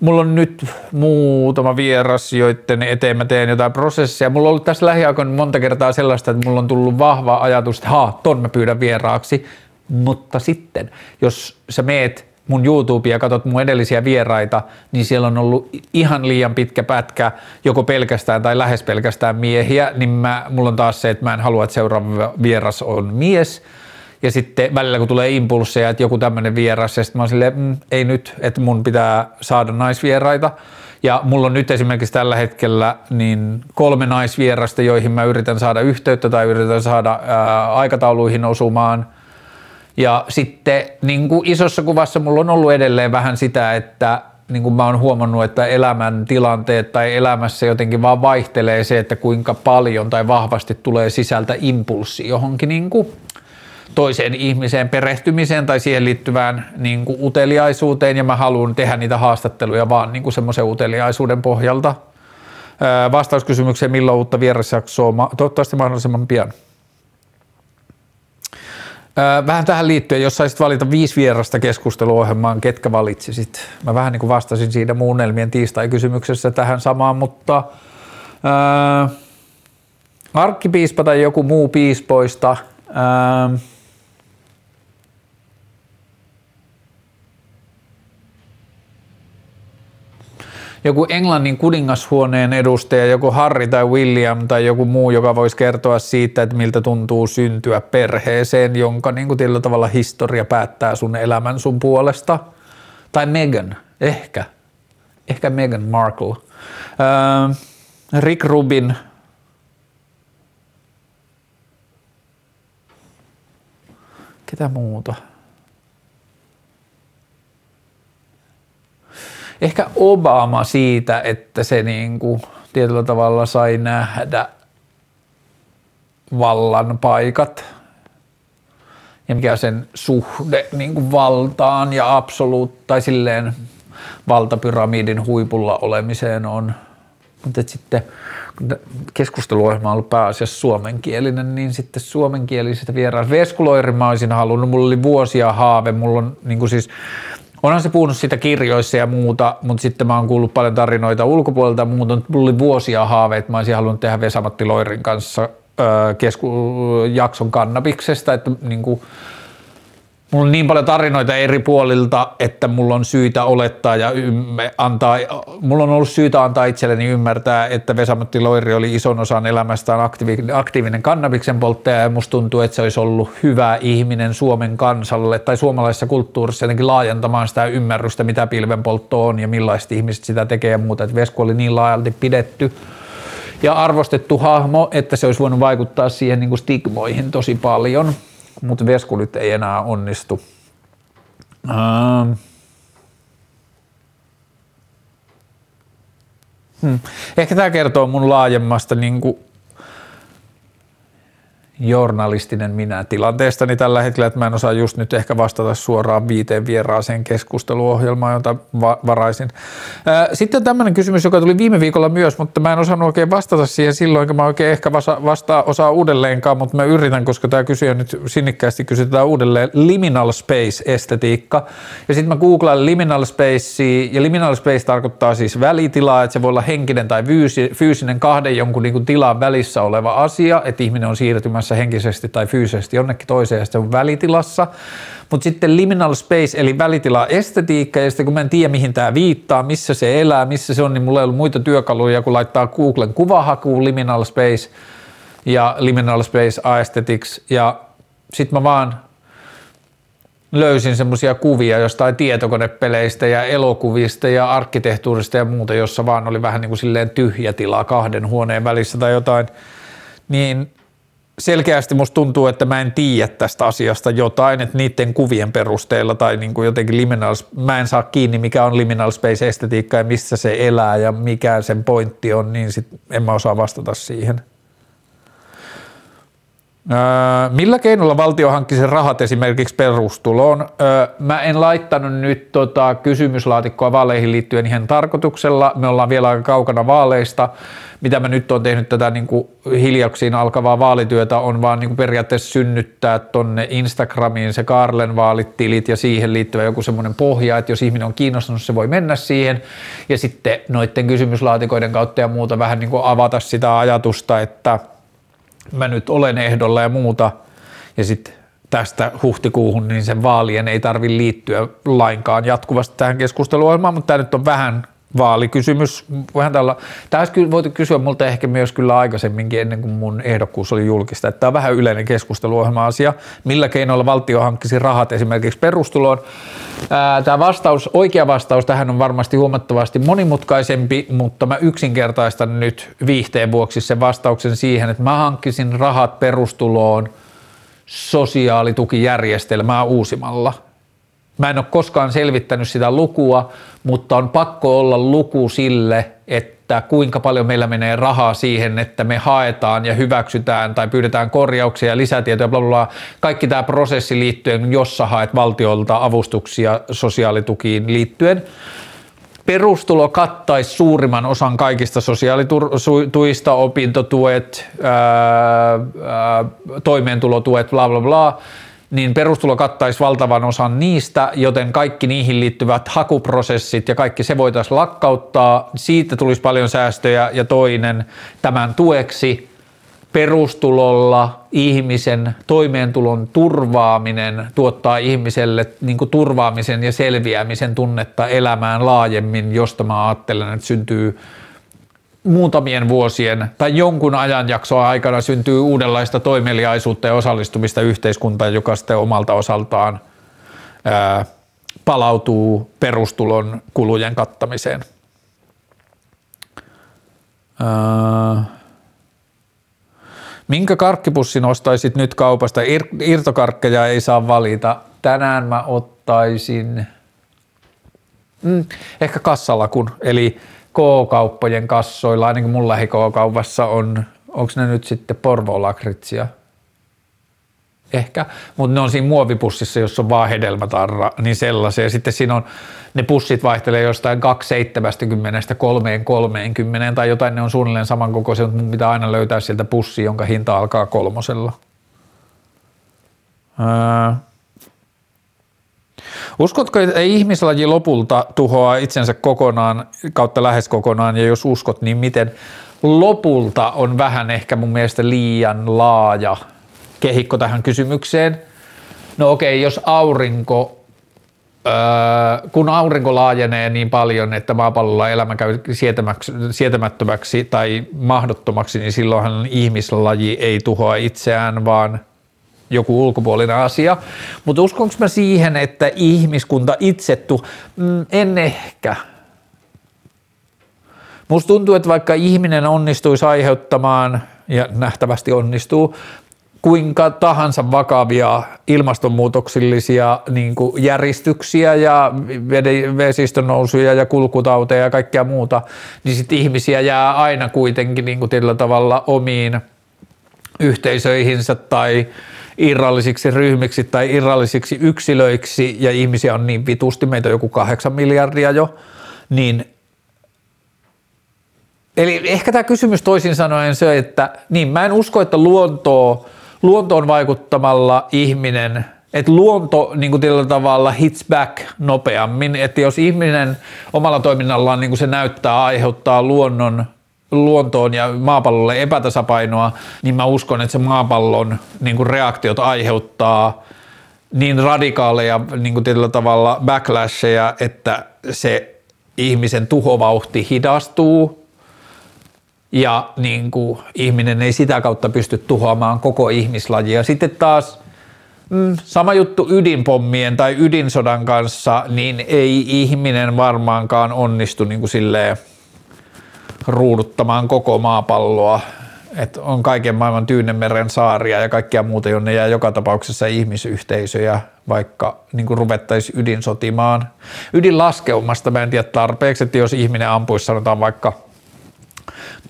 Mulla on nyt muutama vieras, joiden eteen mä teen jotain prosessia. Mulla on ollut tässä lähiaikoina monta kertaa sellaista, että mulla on tullut vahva ajatus, että haa, ton mä pyydän vieraaksi. Mutta sitten, jos sä meet mun YouTube ja katsot mun edellisiä vieraita, niin siellä on ollut ihan liian pitkä pätkä, joko pelkästään tai lähes pelkästään miehiä, niin mä, mulla on taas se, että mä en halua, että seuraava vieras on mies, ja sitten välillä kun tulee impulsseja, että joku tämmöinen vieras, ja sitten mä oon silleen, mm, ei nyt, että mun pitää saada naisvieraita. Ja mulla on nyt esimerkiksi tällä hetkellä niin kolme naisvierasta, joihin mä yritän saada yhteyttä tai yritän saada ää, aikatauluihin osumaan. Ja sitten niin kuin isossa kuvassa mulla on ollut edelleen vähän sitä, että niin kuin mä oon huomannut, että elämän tilanteet tai elämässä jotenkin vaan vaihtelee se, että kuinka paljon tai vahvasti tulee sisältä impulssi johonkin niin kuin toiseen ihmiseen perehtymiseen tai siihen liittyvään niin kuin uteliaisuuteen ja mä haluan tehdä niitä haastatteluja vaan niin kuin semmoisen uteliaisuuden pohjalta. Vastauskysymykseen, milloin uutta vierasjaksoa, toivottavasti mahdollisimman pian. Vähän tähän liittyen, jos saisit valita viisi vierasta keskusteluohjelmaan, ketkä valitsisit? Mä vähän niin kuin vastasin siinä muunnelmien tiistai-kysymyksessä tähän samaan, mutta ää, arkkipiispa tai joku muu piispoista, ää, joku Englannin kuningashuoneen edustaja, joku Harry tai William tai joku muu, joka voisi kertoa siitä, että miltä tuntuu syntyä perheeseen, jonka niin kuin tavalla historia päättää sun elämän sun puolesta. Tai Megan, Ehkä. Ehkä Meghan Markle. Öö, Rick Rubin. Ketä muuta? Ehkä Obama siitä, että se niin kuin tietyllä tavalla sai nähdä vallan paikat ja mikä sen suhde niin kuin valtaan ja absoluut tai silleen valtapyramidin huipulla olemiseen on. Mutta sitten kun keskusteluohjelma on ollut pääasiassa suomenkielinen, niin sitten suomenkielisistä vieraan Veskuloiri mä olisin halunnut, mulla oli vuosia haave, mulla on niin kuin siis Onhan se puhunut siitä kirjoissa ja muuta, mutta sitten mä oon kuullut paljon tarinoita ulkopuolelta muuta. Mulla oli vuosia haave, että mä olisin halunnut tehdä Vesamatti Loirin kanssa kesku- jakson kannabiksesta, että niin kuin, mulla on niin paljon tarinoita eri puolilta, että mulla on syytä olettaa ja ymme, antaa, mulla on ollut syytä antaa itselleni ymmärtää, että Vesamatti Loiri oli ison osan elämästään aktiivinen, aktiivinen kannabiksen polttaja ja musta tuntuu, että se olisi ollut hyvä ihminen Suomen kansalle tai suomalaisessa kulttuurissa jotenkin laajentamaan sitä ymmärrystä, mitä pilvenpoltto on ja millaiset ihmiset sitä tekee ja muuta, että Vesku oli niin laajalti pidetty ja arvostettu hahmo, että se olisi voinut vaikuttaa siihen niin kuin stigmoihin tosi paljon, mutta Veskulit ei enää onnistu. Ähm. Hmm. Ehkä tämä kertoo mun laajemmasta niin kuin journalistinen minä tilanteestani tällä hetkellä, että mä en osaa just nyt ehkä vastata suoraan viiteen vieraaseen keskusteluohjelmaan, jota va- varaisin. Sitten tämmöinen kysymys, joka tuli viime viikolla myös, mutta mä en osannut oikein vastata siihen silloin, kun mä oikein ehkä vasta- vastaa osaa uudelleenkaan, mutta mä yritän, koska tämä kysyjä nyt sinnikkäästi kysytään uudelleen. Liminal space-estetiikka. Ja sitten mä googlaan liminal space, ja liminal space tarkoittaa siis välitilaa, että se voi olla henkinen tai fyysinen kahden jonkun niin kuin tilan välissä oleva asia, että ihminen on siirtymässä siirtymässä henkisesti tai fyysisesti jonnekin toiseen ja sitten on välitilassa. Mutta sitten liminal space eli välitila estetiikka ja sitten kun mä en tiedä mihin tämä viittaa, missä se elää, missä se on, niin mulla ei ollut muita työkaluja kun laittaa Googlen kuvahakuun liminal space ja liminal space aesthetics ja sitten mä vaan löysin semmoisia kuvia jostain tietokonepeleistä ja elokuvista ja arkkitehtuurista ja muuta, jossa vaan oli vähän niin kuin silleen tyhjä tila kahden huoneen välissä tai jotain, niin selkeästi musta tuntuu, että mä en tiedä tästä asiasta jotain, että niiden kuvien perusteella tai niin kuin jotenkin liminal, mä en saa kiinni mikä on liminal space estetiikka ja missä se elää ja mikä sen pointti on, niin sit en mä osaa vastata siihen. Millä keinolla valtio hankki sen rahat esimerkiksi perustuloon? Mä en laittanut nyt tota kysymyslaatikkoa vaaleihin liittyen ihan tarkoituksella. Me ollaan vielä aika kaukana vaaleista mitä mä nyt on tehnyt tätä niin kuin hiljaksiin alkavaa vaalityötä, on vaan niin kuin periaatteessa synnyttää tonne Instagramiin se Karlen vaalitilit ja siihen liittyvä joku semmoinen pohja, että jos ihminen on kiinnostunut, se voi mennä siihen ja sitten noiden kysymyslaatikoiden kautta ja muuta vähän niin kuin avata sitä ajatusta, että mä nyt olen ehdolla ja muuta ja sitten tästä huhtikuuhun, niin sen vaalien ei tarvi liittyä lainkaan jatkuvasti tähän keskusteluohjelmaan, mutta tämä nyt on vähän vaalikysymys. Vähän tällä, tämä olisi voitu kysyä multa ehkä myös kyllä aikaisemminkin ennen kuin mun ehdokkuus oli julkista. Että tämä on vähän yleinen keskusteluohjelma-asia. Millä keinoilla valtio hankkisi rahat esimerkiksi perustuloon? Tämä vastaus, oikea vastaus tähän on varmasti huomattavasti monimutkaisempi, mutta mä yksinkertaistan nyt viihteen vuoksi sen vastauksen siihen, että mä hankkisin rahat perustuloon sosiaalitukijärjestelmää uusimalla – Mä en ole koskaan selvittänyt sitä lukua, mutta on pakko olla luku sille, että kuinka paljon meillä menee rahaa siihen, että me haetaan ja hyväksytään tai pyydetään korjauksia ja lisätietoja, bla, bla, bla. kaikki tämä prosessi liittyen, jossa haet valtiolta avustuksia sosiaalitukiin liittyen. Perustulo kattaisi suurimman osan kaikista sosiaalituista, opintotuet, ää, ää, toimeentulotuet, bla bla bla niin perustulo kattaisi valtavan osan niistä, joten kaikki niihin liittyvät hakuprosessit ja kaikki se voitaisiin lakkauttaa. Siitä tulisi paljon säästöjä ja toinen tämän tueksi perustulolla ihmisen toimeentulon turvaaminen tuottaa ihmiselle niin kuin turvaamisen ja selviämisen tunnetta elämään laajemmin, josta mä ajattelen, että syntyy muutamien vuosien tai jonkun ajanjaksoa aikana syntyy uudenlaista toimeliaisuutta ja osallistumista yhteiskuntaan, joka sitten omalta osaltaan ää, palautuu perustulon kulujen kattamiseen. Öö, minkä karkkipussin ostaisit nyt kaupasta? Ir- irtokarkkeja ei saa valita. Tänään mä ottaisin mm, ehkä kassalakun, eli K-kauppojen kassoilla, ainakin mun lähi kaupassa on, onko ne nyt sitten porvolakritsia? Ehkä, mutta ne on siinä muovipussissa, jossa on vaan hedelmätarra, niin sellaisia. Sitten siinä on, ne pussit vaihtelee jostain 270 330 tai jotain, ne on suunnilleen samankokoisia, mutta mun pitää aina löytää sieltä pussi, jonka hinta alkaa kolmosella. Öö. Uskotko, että ihmislaji lopulta tuhoaa itsensä kokonaan kautta lähes kokonaan, ja jos uskot, niin miten lopulta on vähän ehkä mun mielestä liian laaja kehikko tähän kysymykseen. No okei, jos aurinko, öö, kun aurinko laajenee niin paljon, että maapallolla elämä käy sietämättömäksi tai mahdottomaksi, niin silloinhan ihmislaji ei tuhoa itseään, vaan – joku ulkopuolinen asia. Mutta uskonko mä siihen, että ihmiskunta itse tu, mm, en ehkä. Musta tuntuu, että vaikka ihminen onnistuisi aiheuttamaan, ja nähtävästi onnistuu, kuinka tahansa vakavia ilmastonmuutoksillisia niin kuin järjestyksiä ja vesistönousuja ja kulkutauteja ja kaikkea muuta, niin sitten ihmisiä jää aina kuitenkin niin kuin tavalla omiin yhteisöihinsä tai irrallisiksi ryhmiksi tai irrallisiksi yksilöiksi ja ihmisiä on niin vitusti, meitä on joku kahdeksan miljardia jo, niin Eli ehkä tämä kysymys toisin sanoen se, että niin mä en usko, että luontoa, luontoon vaikuttamalla ihminen, että luonto niin kuin tällä tavalla hits back nopeammin, että jos ihminen omalla toiminnallaan niin kuin se näyttää aiheuttaa luonnon luontoon ja maapallolle epätasapainoa, niin mä uskon, että se maapallon niin kuin reaktiot aiheuttaa niin radikaaleja niin kuin tietyllä tavalla backlasheja, että se ihmisen tuhovauhti hidastuu ja niin kuin ihminen ei sitä kautta pysty tuhoamaan koko ihmislajia. Sitten taas mm, sama juttu ydinpommien tai ydinsodan kanssa, niin ei ihminen varmaankaan onnistu niin kuin silleen – ruuduttamaan koko maapalloa. että on kaiken maailman Tyynemeren saaria ja kaikkia muuta, jonne jää joka tapauksessa ihmisyhteisöjä, vaikka niin ruvettaisiin ydinsotimaan. Ydinlaskeumasta mä en tiedä tarpeeksi, että jos ihminen ampuisi sanotaan vaikka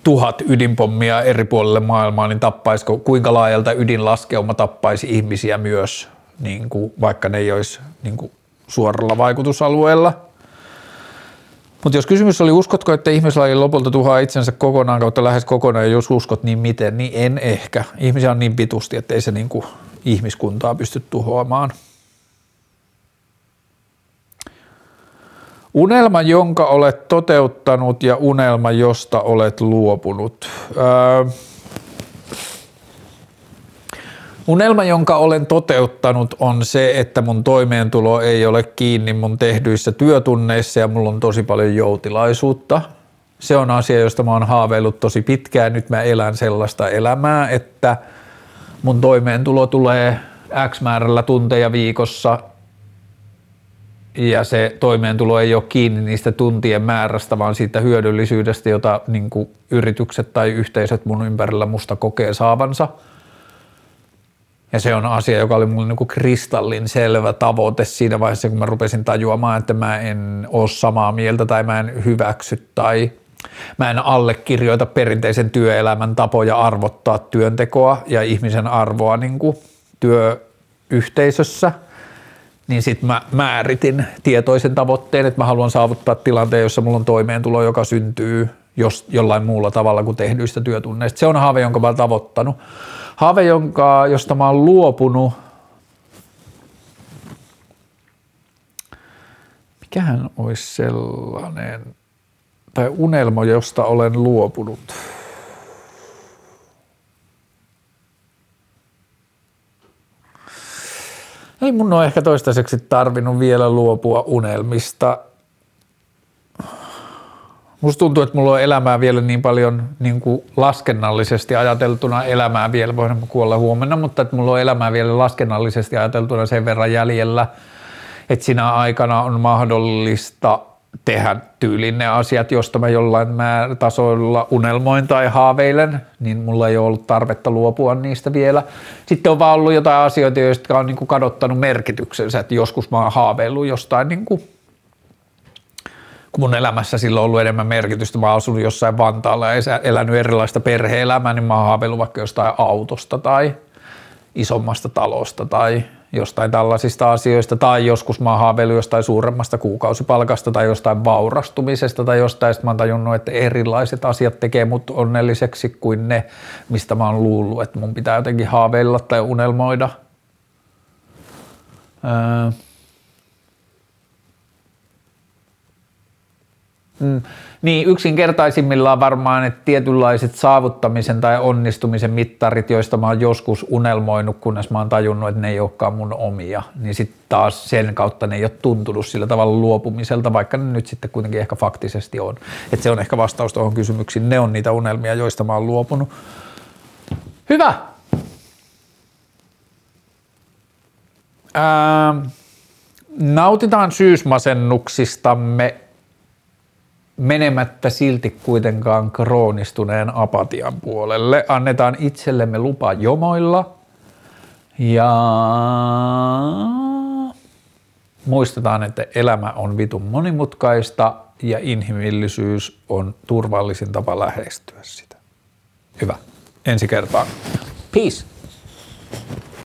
tuhat ydinpommia eri puolille maailmaa, niin tappaisiko, kuinka laajalta ydinlaskeuma tappaisi ihmisiä myös, niin kuin, vaikka ne ei olisi niin kuin suoralla vaikutusalueella – mutta jos kysymys oli, uskotko, että ihmislaji lopulta tuhaa itsensä kokonaan kautta lähes kokonaan, ja jos uskot, niin miten, niin en ehkä. Ihmisiä on niin pitusti, että ei se niinku ihmiskuntaa pysty tuhoamaan. Unelma, jonka olet toteuttanut ja unelma, josta olet luopunut. Öö, Unelma, jonka olen toteuttanut, on se, että mun toimeentulo ei ole kiinni mun tehdyissä työtunneissa ja mulla on tosi paljon joutilaisuutta. Se on asia, josta mä oon haaveillut tosi pitkään. Nyt mä elän sellaista elämää, että mun toimeentulo tulee X määrällä tunteja viikossa ja se toimeentulo ei ole kiinni niistä tuntien määrästä, vaan siitä hyödyllisyydestä, jota niin yritykset tai yhteisöt mun ympärillä musta kokee saavansa – ja se on asia, joka oli mulle niin kristallin selvä tavoite siinä vaiheessa, kun mä rupesin tajuamaan, että mä en ole samaa mieltä tai mä en hyväksy tai mä en allekirjoita perinteisen työelämän tapoja arvottaa työntekoa ja ihmisen arvoa niin kuin työyhteisössä, niin sitten mä määritin tietoisen tavoitteen, että mä haluan saavuttaa tilanteen, jossa mulla on toimeentulo, joka syntyy jos, jollain muulla tavalla kuin tehdyistä työtunneista. Se on haave, jonka mä oon tavoittanut. Haave, jonka, josta mä oon luopunut. Mikähän olisi sellainen, tai unelmo, josta olen luopunut. Ei mun ole ehkä toistaiseksi tarvinnut vielä luopua unelmista – Musta tuntuu, että mulla on elämää vielä niin paljon niin kuin laskennallisesti ajateltuna elämää vielä, voin kuolla huomenna, mutta että mulla on elämää vielä laskennallisesti ajateltuna sen verran jäljellä, että siinä aikana on mahdollista tehdä tyylin ne asiat, josta mä jollain tasoilla unelmoin tai haaveilen, niin mulla ei ole ollut tarvetta luopua niistä vielä. Sitten on vaan ollut jotain asioita, joista on niin kuin kadottanut merkityksensä, että joskus mä oon haaveillut jostain niin kuin kun mun elämässä sillä on ollut enemmän merkitystä. Mä asunut jossain Vantaalla ja elänyt erilaista perhe-elämää, niin mä oon haaveillut vaikka jostain autosta tai isommasta talosta tai jostain tällaisista asioista, tai joskus mä oon jostain suuremmasta kuukausipalkasta tai jostain vaurastumisesta tai jostain, sitten mä oon tajunnut, että erilaiset asiat tekee mut onnelliseksi kuin ne, mistä mä oon luullut, että mun pitää jotenkin haaveilla tai unelmoida. Öö. Mm. Niin yksinkertaisimmillaan varmaan, että tietynlaiset saavuttamisen tai onnistumisen mittarit, joista mä oon joskus unelmoinut, kunnes mä oon tajunnut, että ne ei olekaan mun omia, niin sitten taas sen kautta ne ei ole tuntunut sillä tavalla luopumiselta, vaikka ne nyt sitten kuitenkin ehkä faktisesti on. Että se on ehkä vastaus tuohon kysymyksiin. Ne on niitä unelmia, joista mä oon luopunut. Hyvä! Ää, nautitaan syysmasennuksistamme menemättä silti kuitenkaan kroonistuneen apatian puolelle. Annetaan itsellemme lupa jomoilla ja muistetaan, että elämä on vitun monimutkaista ja inhimillisyys on turvallisin tapa lähestyä sitä. Hyvä. Ensi kertaan. Peace.